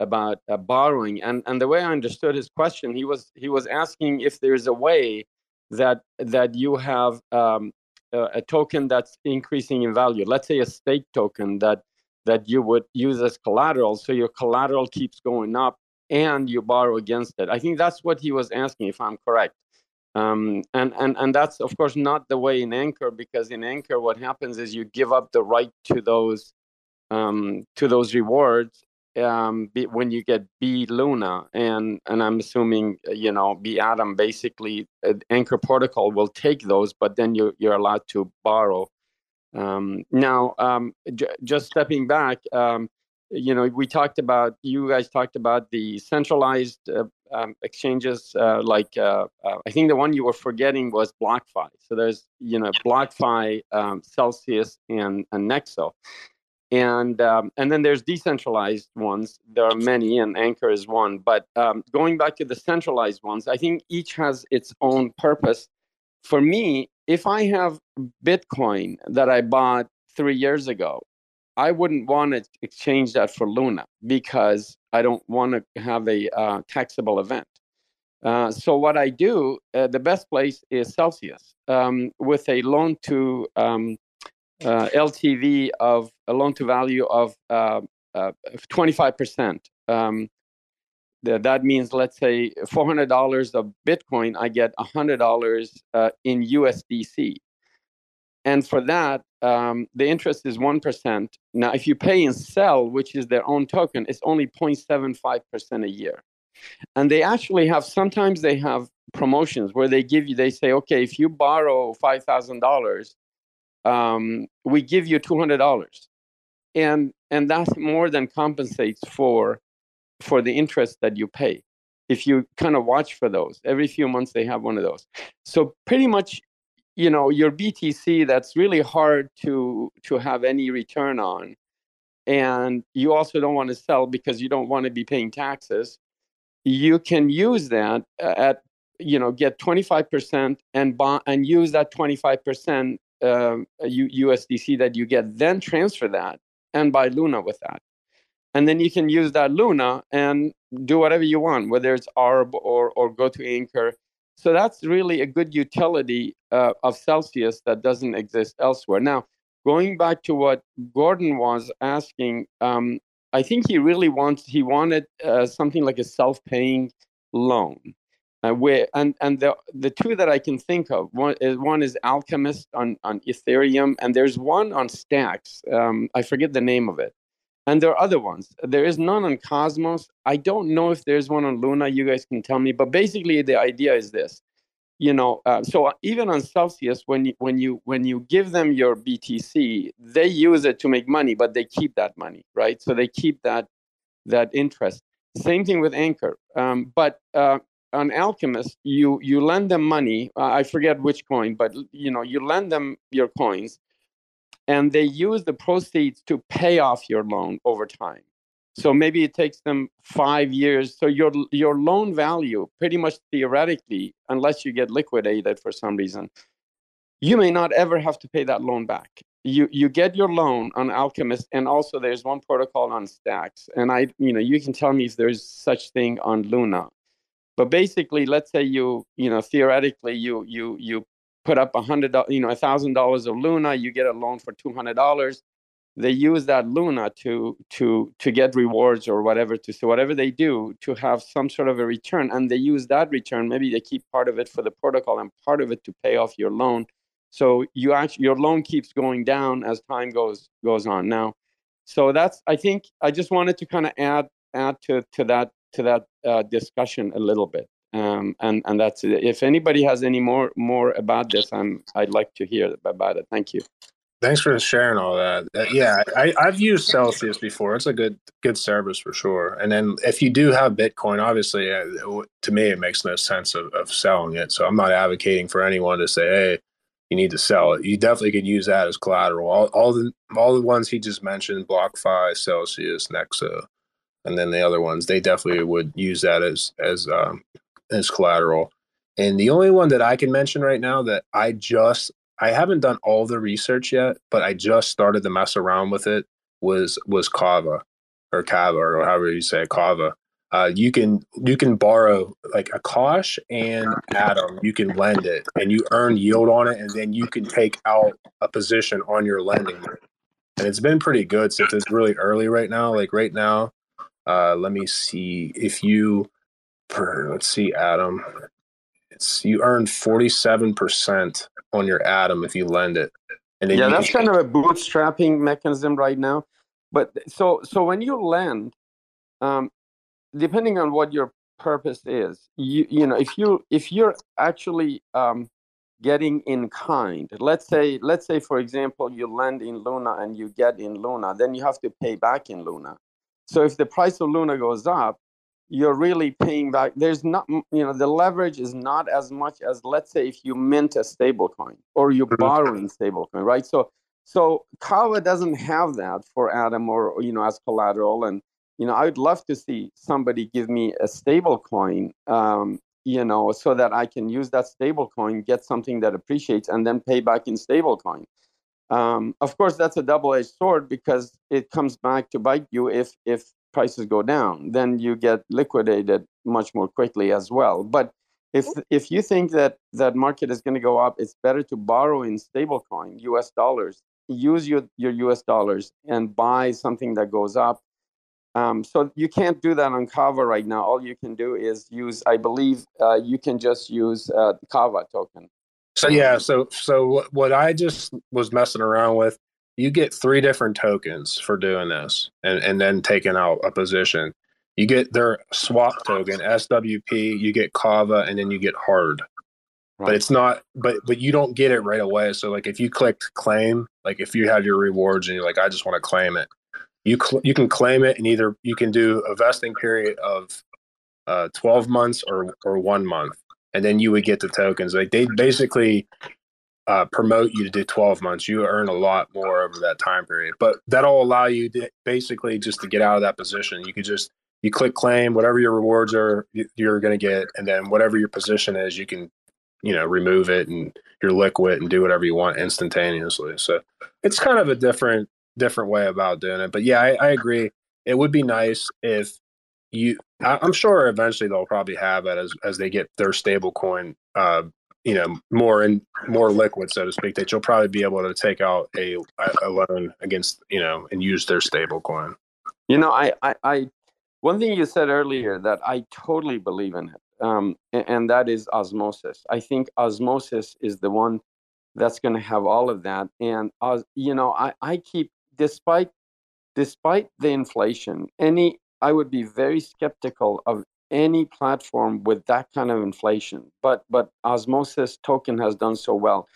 about uh, borrowing, and and the way I understood his question, he was he was asking if there's a way that that you have um, a, a token that's increasing in value. Let's say a stake token that that you would use as collateral, so your collateral keeps going up and you borrow against it. I think that's what he was asking, if I'm correct. Um, and, and, and that's, of course, not the way in Anchor, because in Anchor, what happens is you give up the right to those, um, to those rewards um, be, when you get B Luna. And, and I'm assuming, you know, B Atom, basically, uh, Anchor Protocol will take those, but then you, you're allowed to borrow. Um, now, um, j- just stepping back, um, you know, we talked about, you guys talked about the centralized uh, um, exchanges, uh, like uh, uh, I think the one you were forgetting was BlockFi. So there's, you know, BlockFi, um, Celsius, and, and Nexo. And um, and then there's decentralized ones. There are many, and Anchor is one. But um, going back to the centralized ones, I think each has its own purpose for me, if I have Bitcoin that I bought three years ago, I wouldn't want to exchange that for Luna because I don't want to have a uh, taxable event. Uh, so what I do, uh, the best place is Celsius um, with a loan to um, uh, LTV of a loan to value of uh, uh, 25%. Um, Th- that means let's say $400 of bitcoin i get $100 uh, in usdc and for that um, the interest is 1% now if you pay in CEL which is their own token it's only 0.75% a year. And they actually have sometimes they have promotions where they give you they say okay if you borrow $5000 um, we give you $200 and and that more than compensates for for the interest that you pay if you kind of watch for those. Every few months they have one of those. So pretty much you know your btc that's really hard to to have any return on and you also don't want to sell because you don't want to be paying taxes. You can use that uh, at you know get 25% and buy, and use that 25% um, U- USDC that you get then transfer that and buy Luna with that and then you can use that Luna and do whatever you want, whether it's ARB or or go to Anchor. So that's really a good utility uh, of Celsius that doesn't exist elsewhere. Now, going back to what Gordon was asking, um, I think he really wants he wanted uh, something like a self-paying loan. Uh, where and and the the two that I can think of one is one is Alchemix on on Ethereum and there's one on Stacks. Um, I forget the name of it and there are other ones. There is none on Cosmos. I don't know if there's one on Luna. You guys can tell me. But basically, the idea is this: you know, uh, so even on Celsius, when you when you when you give them your BTC, they use it to make money, but they keep that money, right? So they keep that that interest. Same thing with Anchor. Um, but uh, on Alchemix, you you lend them money. Uh, I forget which coin, but you know, you lend them your coins and they use the proceeds to pay off your loan over time. So maybe it takes them five years. So your your loan value, pretty much theoretically, unless you get liquidated for some reason, you may not ever have to pay that loan back. You you get your loan on Alchemix, and also there's one protocol on Stacks. And I, you know, you can tell me if there's such thing on Luna. But basically, let's say you, you know, theoretically, you you you put up a hundred, you know, a thousand dollars of Luna, you get a loan for two hundred dollars. they use that Luna to to to get rewards or whatever to so whatever they do to have some sort of a return, and they use that return. Maybe they keep part of it for the protocol and part of it to pay off your loan. So you actually your loan keeps going down as time goes goes on. Now, so that's I think I just wanted to kind of add add to to that to that uh, discussion a little bit. Um, and and that's it. If anybody has any more more about this, I'm I'd like to hear about it. Thank you. Thanks for sharing all that. Uh, yeah, I, I've used Celsius before. It's a good good service for sure. And then if you do have Bitcoin, obviously, uh, to me, it makes no sense of, of selling it. So I'm not advocating for anyone to say, "Hey, you need to sell it." You definitely could use that as collateral. All, all the all the ones he just mentioned, BlockFi, Celsius, Nexo, and then the other ones, they definitely would use that as as um, as collateral. And the only one that I can mention right now that I just I haven't done all the research yet, but I just started to mess around with it. Was was Kava or Kava or however you say it, Kava. Uh, you can you can borrow like Akash and Atom. You can lend it, and you earn yield on it, and then you can take out a position on your lending. And it's been pretty good since it's really early right now. Like right now, uh, let me see if you per let's see Atom. It's you earn forty seven percent on your atom if you lend it. And yeah, that's kind of a bootstrapping mechanism right now. But so so when you lend, um, depending on what your purpose is, you you know if you if you're actually um, getting in kind, let's say let's say for example you lend in Luna and you get in Luna, then you have to pay back in Luna. So if the price of Luna goes up, you're really paying back. There's not, you know, the leverage is not as much as, let's say, if you mint a stable coin or you're mm-hmm. borrowing stable coin, right? So, so Kava doesn't have that for Atom or, you know, as collateral. And, you know, I'd love to see somebody give me a stable coin, um, you know, so that I can use that stable coin, get something that appreciates, and then pay back in stable coin. Um, of course, that's a double-edged sword because it comes back to bite you if if prices go down, then you get liquidated much more quickly as well. But if if you think that that market is going to go up, it's better to borrow in stablecoin, U.S. dollars. Use your your U.S. dollars and buy something that goes up. Um, so you can't do that on Kava right now. All you can do is use, I believe, uh, you can just use uh, Kava token. So yeah, so so what I just was messing around with you get three different tokens for doing this and, and then taking out a position. You get their swap token, SWP, you get Kava, and then you get hard. Right. But it's not but but you don't get it right away. So like if you clicked claim, like if you have your rewards and you're like, I just want to claim it, you cl- you can claim it and either you can do a vesting period of uh, 12 months or or one month and then you would get the tokens like they basically uh, promote you to do 12 months, you earn a lot more over that time period. But that'll allow you to basically just to get out of that position. You could just you click claim whatever your rewards are you're going to get, and then whatever your position is, you can you know remove it and you're liquid and do whatever you want instantaneously. So it's kind of a different different way about doing it. But yeah, I, I agree. It would be nice if you. I, am sure eventually they'll probably have it as as they get their stable coin uh, you know more and more liquid so to speak that you'll probably be able to take out a, a loan against you know and use their stable coin. You know I, I i one thing you said earlier that i totally believe in it um, and, that is osmosis. I think osmosis is the one that's going to have all of that and uh, you know i i keep despite despite the inflation any i would be very skeptical of any platform with that kind of inflation. But but Osmosis token has done so well,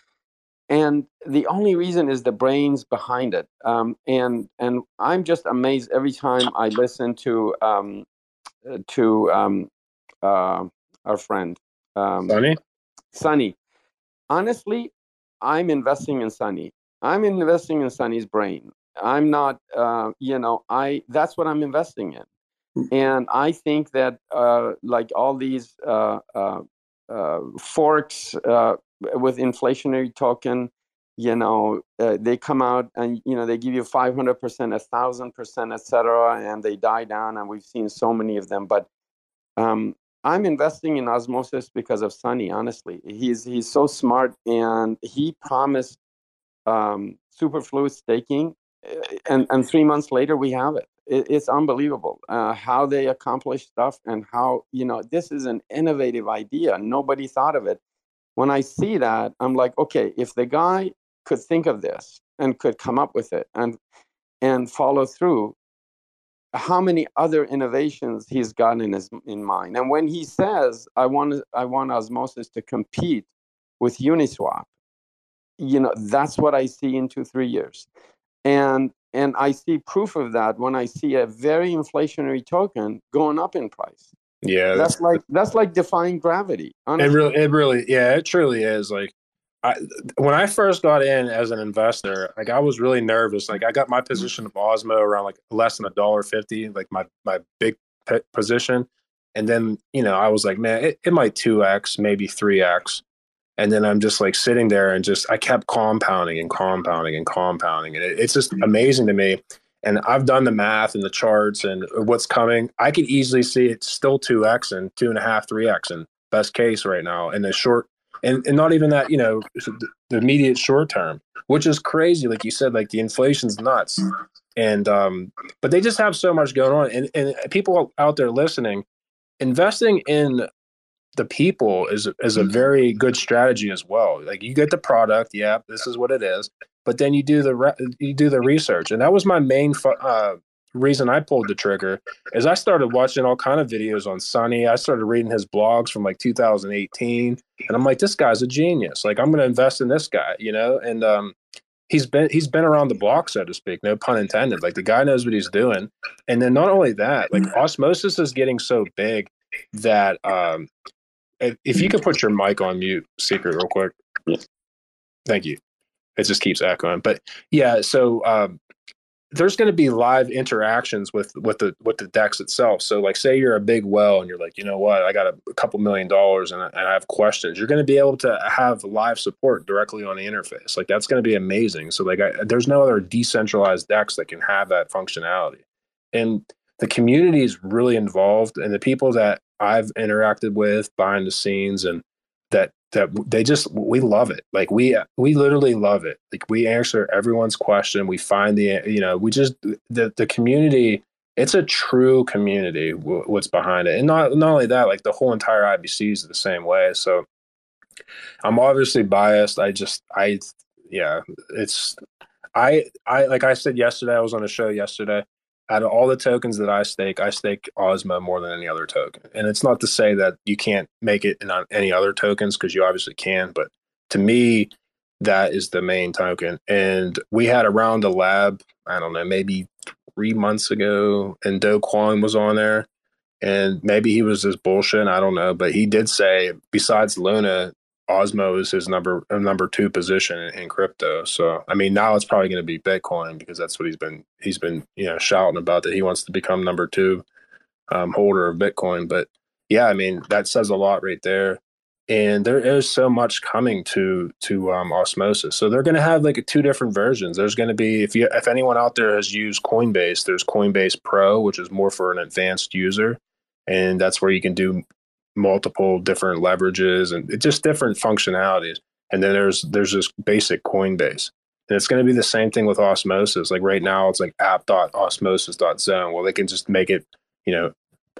and the only reason is the brains behind it. Um, and and I'm just amazed every time I listen to um, to um, uh, our friend um, Sunny. Sunny. Honestly, I'm investing in Sunny. I'm investing in Sunny's brain. I'm not, uh, you know, I that's what I'm investing in. And I think that uh, like all these uh, uh, uh forks uh, with inflationary token, you know, uh, they come out and you know they give you 500 percent, a thousand percent, etc., and they die down. And we've seen so many of them. But um, I'm investing in Osmosis because of Sunny. Honestly, he's he's so smart, and he promised um, superfluid staking and and three months later we have it. It it's unbelievable uh, how they accomplish stuff and how you know this is an innovative idea. Nobody thought of it. When I see that, I'm like, okay, if the guy could think of this and could come up with it and and follow through, how many other innovations he's got in his in mind. And when he says, "I want I want osmosis to compete with Uniswap," you know, that's what I see in two three years and and I see proof of that when I see a very inflationary token going up in price. Yeah, that's, like that's like defying gravity. Honestly. It really, it really, yeah, it truly is. Like, I when I first got in as an investor, like I was really nervous. Like I got my mm-hmm. position of Osmo around like less than a dollar fifty, like my my big position, and then you know I was like, man, it, it might two x, maybe three x, and then i'm just like sitting there and just i kept compounding and compounding and compounding. And it, it's just amazing to me. And i've done the math and the charts and what's coming. I could easily see it's still 2x and 2.5 3x and best case right now in the short and, and not even that you know the immediate short term which is crazy like you said like the inflation's nuts. And um but they just have so much going on. And, and people out there listening investing in the people is is a mm-hmm. very good strategy as well. Like you get the product, yeah, this is what it is, but then you do the re- you do the research, and that was my main fu- uh, reason I pulled the trigger. Is I started watching all kind of videos on Sunny. I started reading his blogs from like 2018, and I'm like, this guy's a genius. Like I'm going to invest in this guy, you know, and um, he's been he's been around the block, so to speak. No pun intended. Like the guy knows what he's doing, and then not only that, like mm-hmm. osmosis is getting so big that um, if you could put your mic on mute, secret, real quick. Thank you. It just keeps echoing, but yeah. So um, there's going to be live interactions with with the with the dex itself. So like, say you're a big well and you're like, you know what, I got a, a couple million dollars and, and I have questions. You're going to be able to have live support directly on the interface. Like that's going to be amazing. So like, I, there's no other decentralized dex that can have that functionality, and the community is really involved, and the people that I've interacted with behind the scenes and that that they just we love it. Like we we literally love it. Like we answer everyone's question. We find the you know we just the the community it's a true community what's behind it. And not not only that like the whole entire ibc is the same way. So i'm obviously biased. I just i yeah it's i i like i said yesterday i was on a show yesterday out of all the tokens that I stake, I stake Osmo more than any other token. And it's not to say that you can't make it in uh, any other tokens because you obviously can, but to me, that is the main token. And we had around the lab, I don't know, maybe three months ago, and Do Kwon was on there. And maybe he was just bullshit. I don't know. But he did say, besides Luna, Osmo is his number number two position in, in, crypto. So I mean, now it's probably going to be Bitcoin because that's what he's been he's been you know shouting about that he wants to become number two um, holder of Bitcoin. But yeah, I mean that says a lot right there. And there is so much coming to to um, Osmosis. So they're going to have like two different versions. There's going to be if you if anyone out there has used Coinbase, there's Coinbase Pro, which is more for an advanced user, and that's where you can do multiple different leverages and just different functionalities. And then there's there's this basic Coinbase. And it's going to be the same thing with osmosis. Like right now, it's like app.osmosis.zone. Well, they can just make it, you know,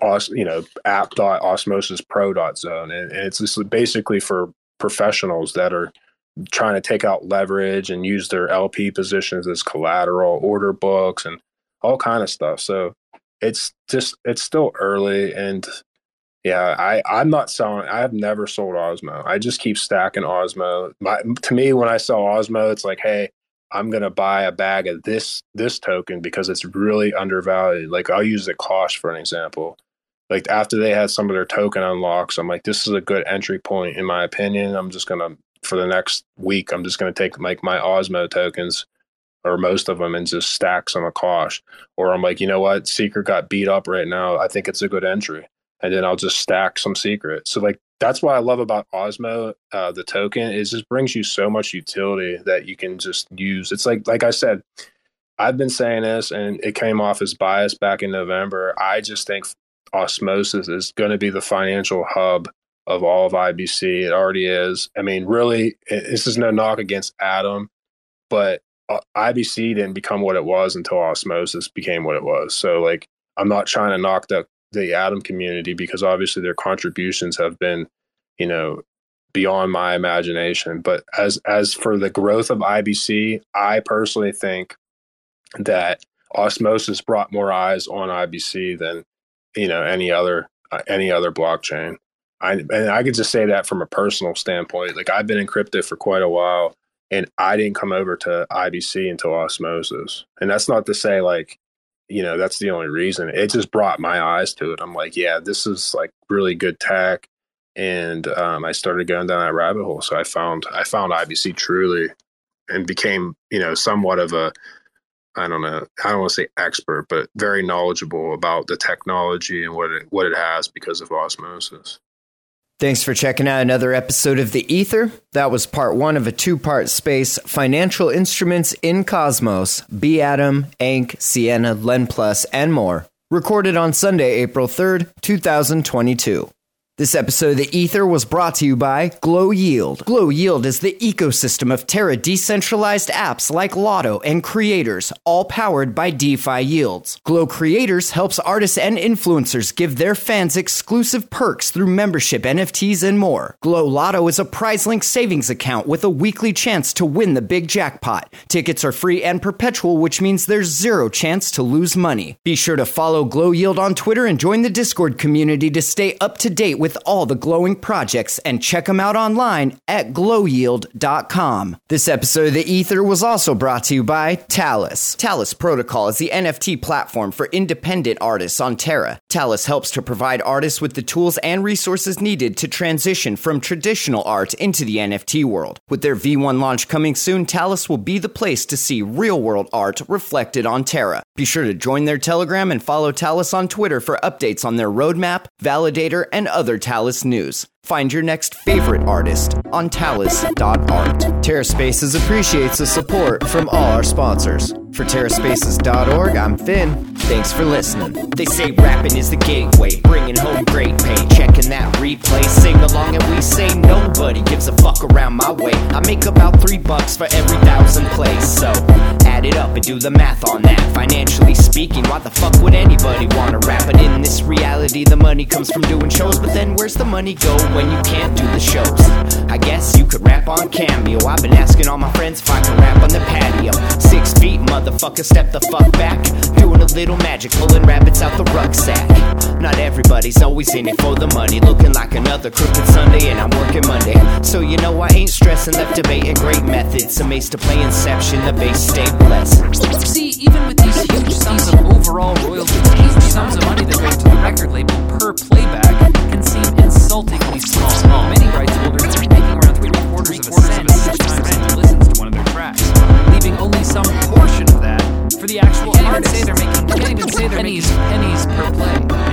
os, you know, app.osmosispro.zone. And, and it's just basically for professionals that are trying to take out leverage and use their LP positions as collateral, order books, and all kind of stuff. So it's just it's still early, and yeah, I I'm not selling. I have never sold Osmo. I just keep stacking Osmo. My, to me, when I sell Osmo, it's like, hey, I'm gonna buy a bag of this this token because it's really undervalued. Like I'll use the Kosh for an example. Like after they had some of their token unlocks, I'm like, this is a good entry point in my opinion. I'm just gonna for the next week, I'm just gonna take like my Osmo tokens or most of them and just stack some Akash. Or I'm like, you know what, Secret got beat up right now. I think it's a good entry and then I'll just stack some secrets. So like that's what I love about Osmo, uh, the token is just brings you so much utility that you can just use. It's like like I said, I've been saying this and it came off as bias back in November. I just think Osmosis is going to be the financial hub of all of IBC. It already is. I mean, really, it, this is no knock against Atom, but uh, IBC didn't become what it was until osmosis became what it was. So like I'm not trying to knock the the Atom community because obviously their contributions have been, you know, beyond my imagination. But as as for the growth of IBC, I personally think that osmosis brought more eyes on IBC than you know any other uh, any other blockchain. I and I could just say that from a personal standpoint. Like I've been in crypto for quite a while, and I didn't come over to IBC until osmosis. And that's not to say like you know that's the only reason. It just brought my eyes to it. I'm like, yeah, this is like really good tech and um, I started going down that rabbit hole. So I found I found IBC truly, and became you know somewhat of a I don't know I don't want to say expert, but very knowledgeable about the technology and what it what it has because of osmosis. Thanks for checking out another episode of The Ether. That was part one of a two part space financial instruments in Cosmos, B Atom, Ankh, Sienna, Len Plus, and more. Recorded on Sunday, April 3rd, 2022. This episode of The Ether was brought to you by Glow Yield. Glow Yield is the ecosystem of Terra decentralized apps like Lotto and Creators, all powered by DeFi Yields. Glow Creators helps artists and influencers give their fans exclusive perks through membership, NFTs, and more. Glow Lotto is a PrizeLink savings account with a weekly chance to win the big jackpot. Tickets are free and perpetual, which means there's zero chance to lose money. Be sure to follow Glow Yield on Twitter and join the Discord community to stay up to date with all the glowing projects and check them out online at glowyield.com. This episode of The Ether was also brought to you by Talis. Talis Protocol is the NFT platform for independent artists on Terra. Talis helps to provide artists with the tools and resources needed to transition from traditional art into the NFT world. With their V1 launch coming soon, Talis will be the place to see real world art reflected on Terra. Be sure to join their Telegram and follow Talis on Twitter for updates on their roadmap, validator, and other Talis news. Find your next favorite artist on talis.art. TerraSpaces appreciates the support from all our sponsors. For TerraSpaces.org, I'm Finn. Thanks for listening. They say rapping is the gateway, bringing home great pay. Checking that replay, sing along, and we say nobody gives a fuck around my way. I make about three bucks for every thousand plays, so add it up and do the math on that. Financially speaking, why the fuck would anybody wanna rap? But in this reality, the money comes from doing shows, but then where's the money go when you can't do the shows? I guess you could rap on Cameo. I've been asking all my friends if I can rap on the patio. Six feet, motherfucker, step the fuck back. Doing a little magic, pulling rabbits out the rucksack. Not everybody's always in it for the money. Looking like another crooked Sunday, and I'm working Monday. So you know I ain't stressing, left debating great methods. Amazed to play Inception, the base stay blessed. See, even with these huge sums of overall royalties, the sums of money that go to the record label per playback can seem insultingly small. Many rights holders are making around three quarters of a cent each time someone listens to one of their tracks, leaving only some portion of that for the actual artist. Say they're making, can't even say they're pennies, pennies per play.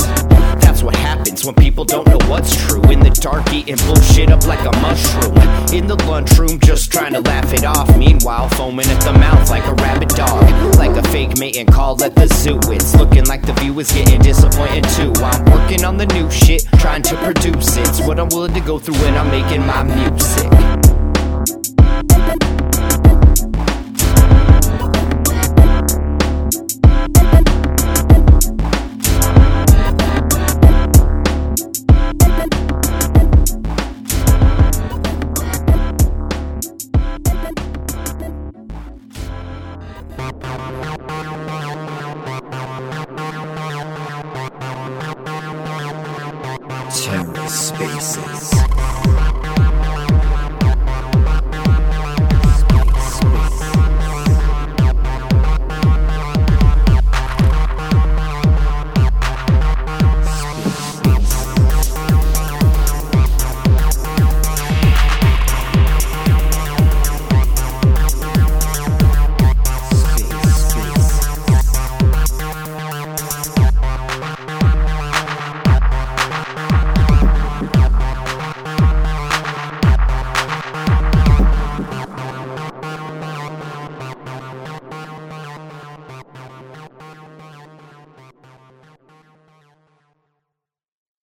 That's what happens when people don't know what's true. In the dark, eating bullshit up like a mushroom. In the lunchroom, just trying to laugh it off. Meanwhile, foaming at the mouth like a rabid dog. Like a fake mating call at the zoo. It's looking like the view is getting disappointed too. I'm working on the new shit, trying to produce it. It's what I'm willing to go through when I'm making my music. TerraSpaces.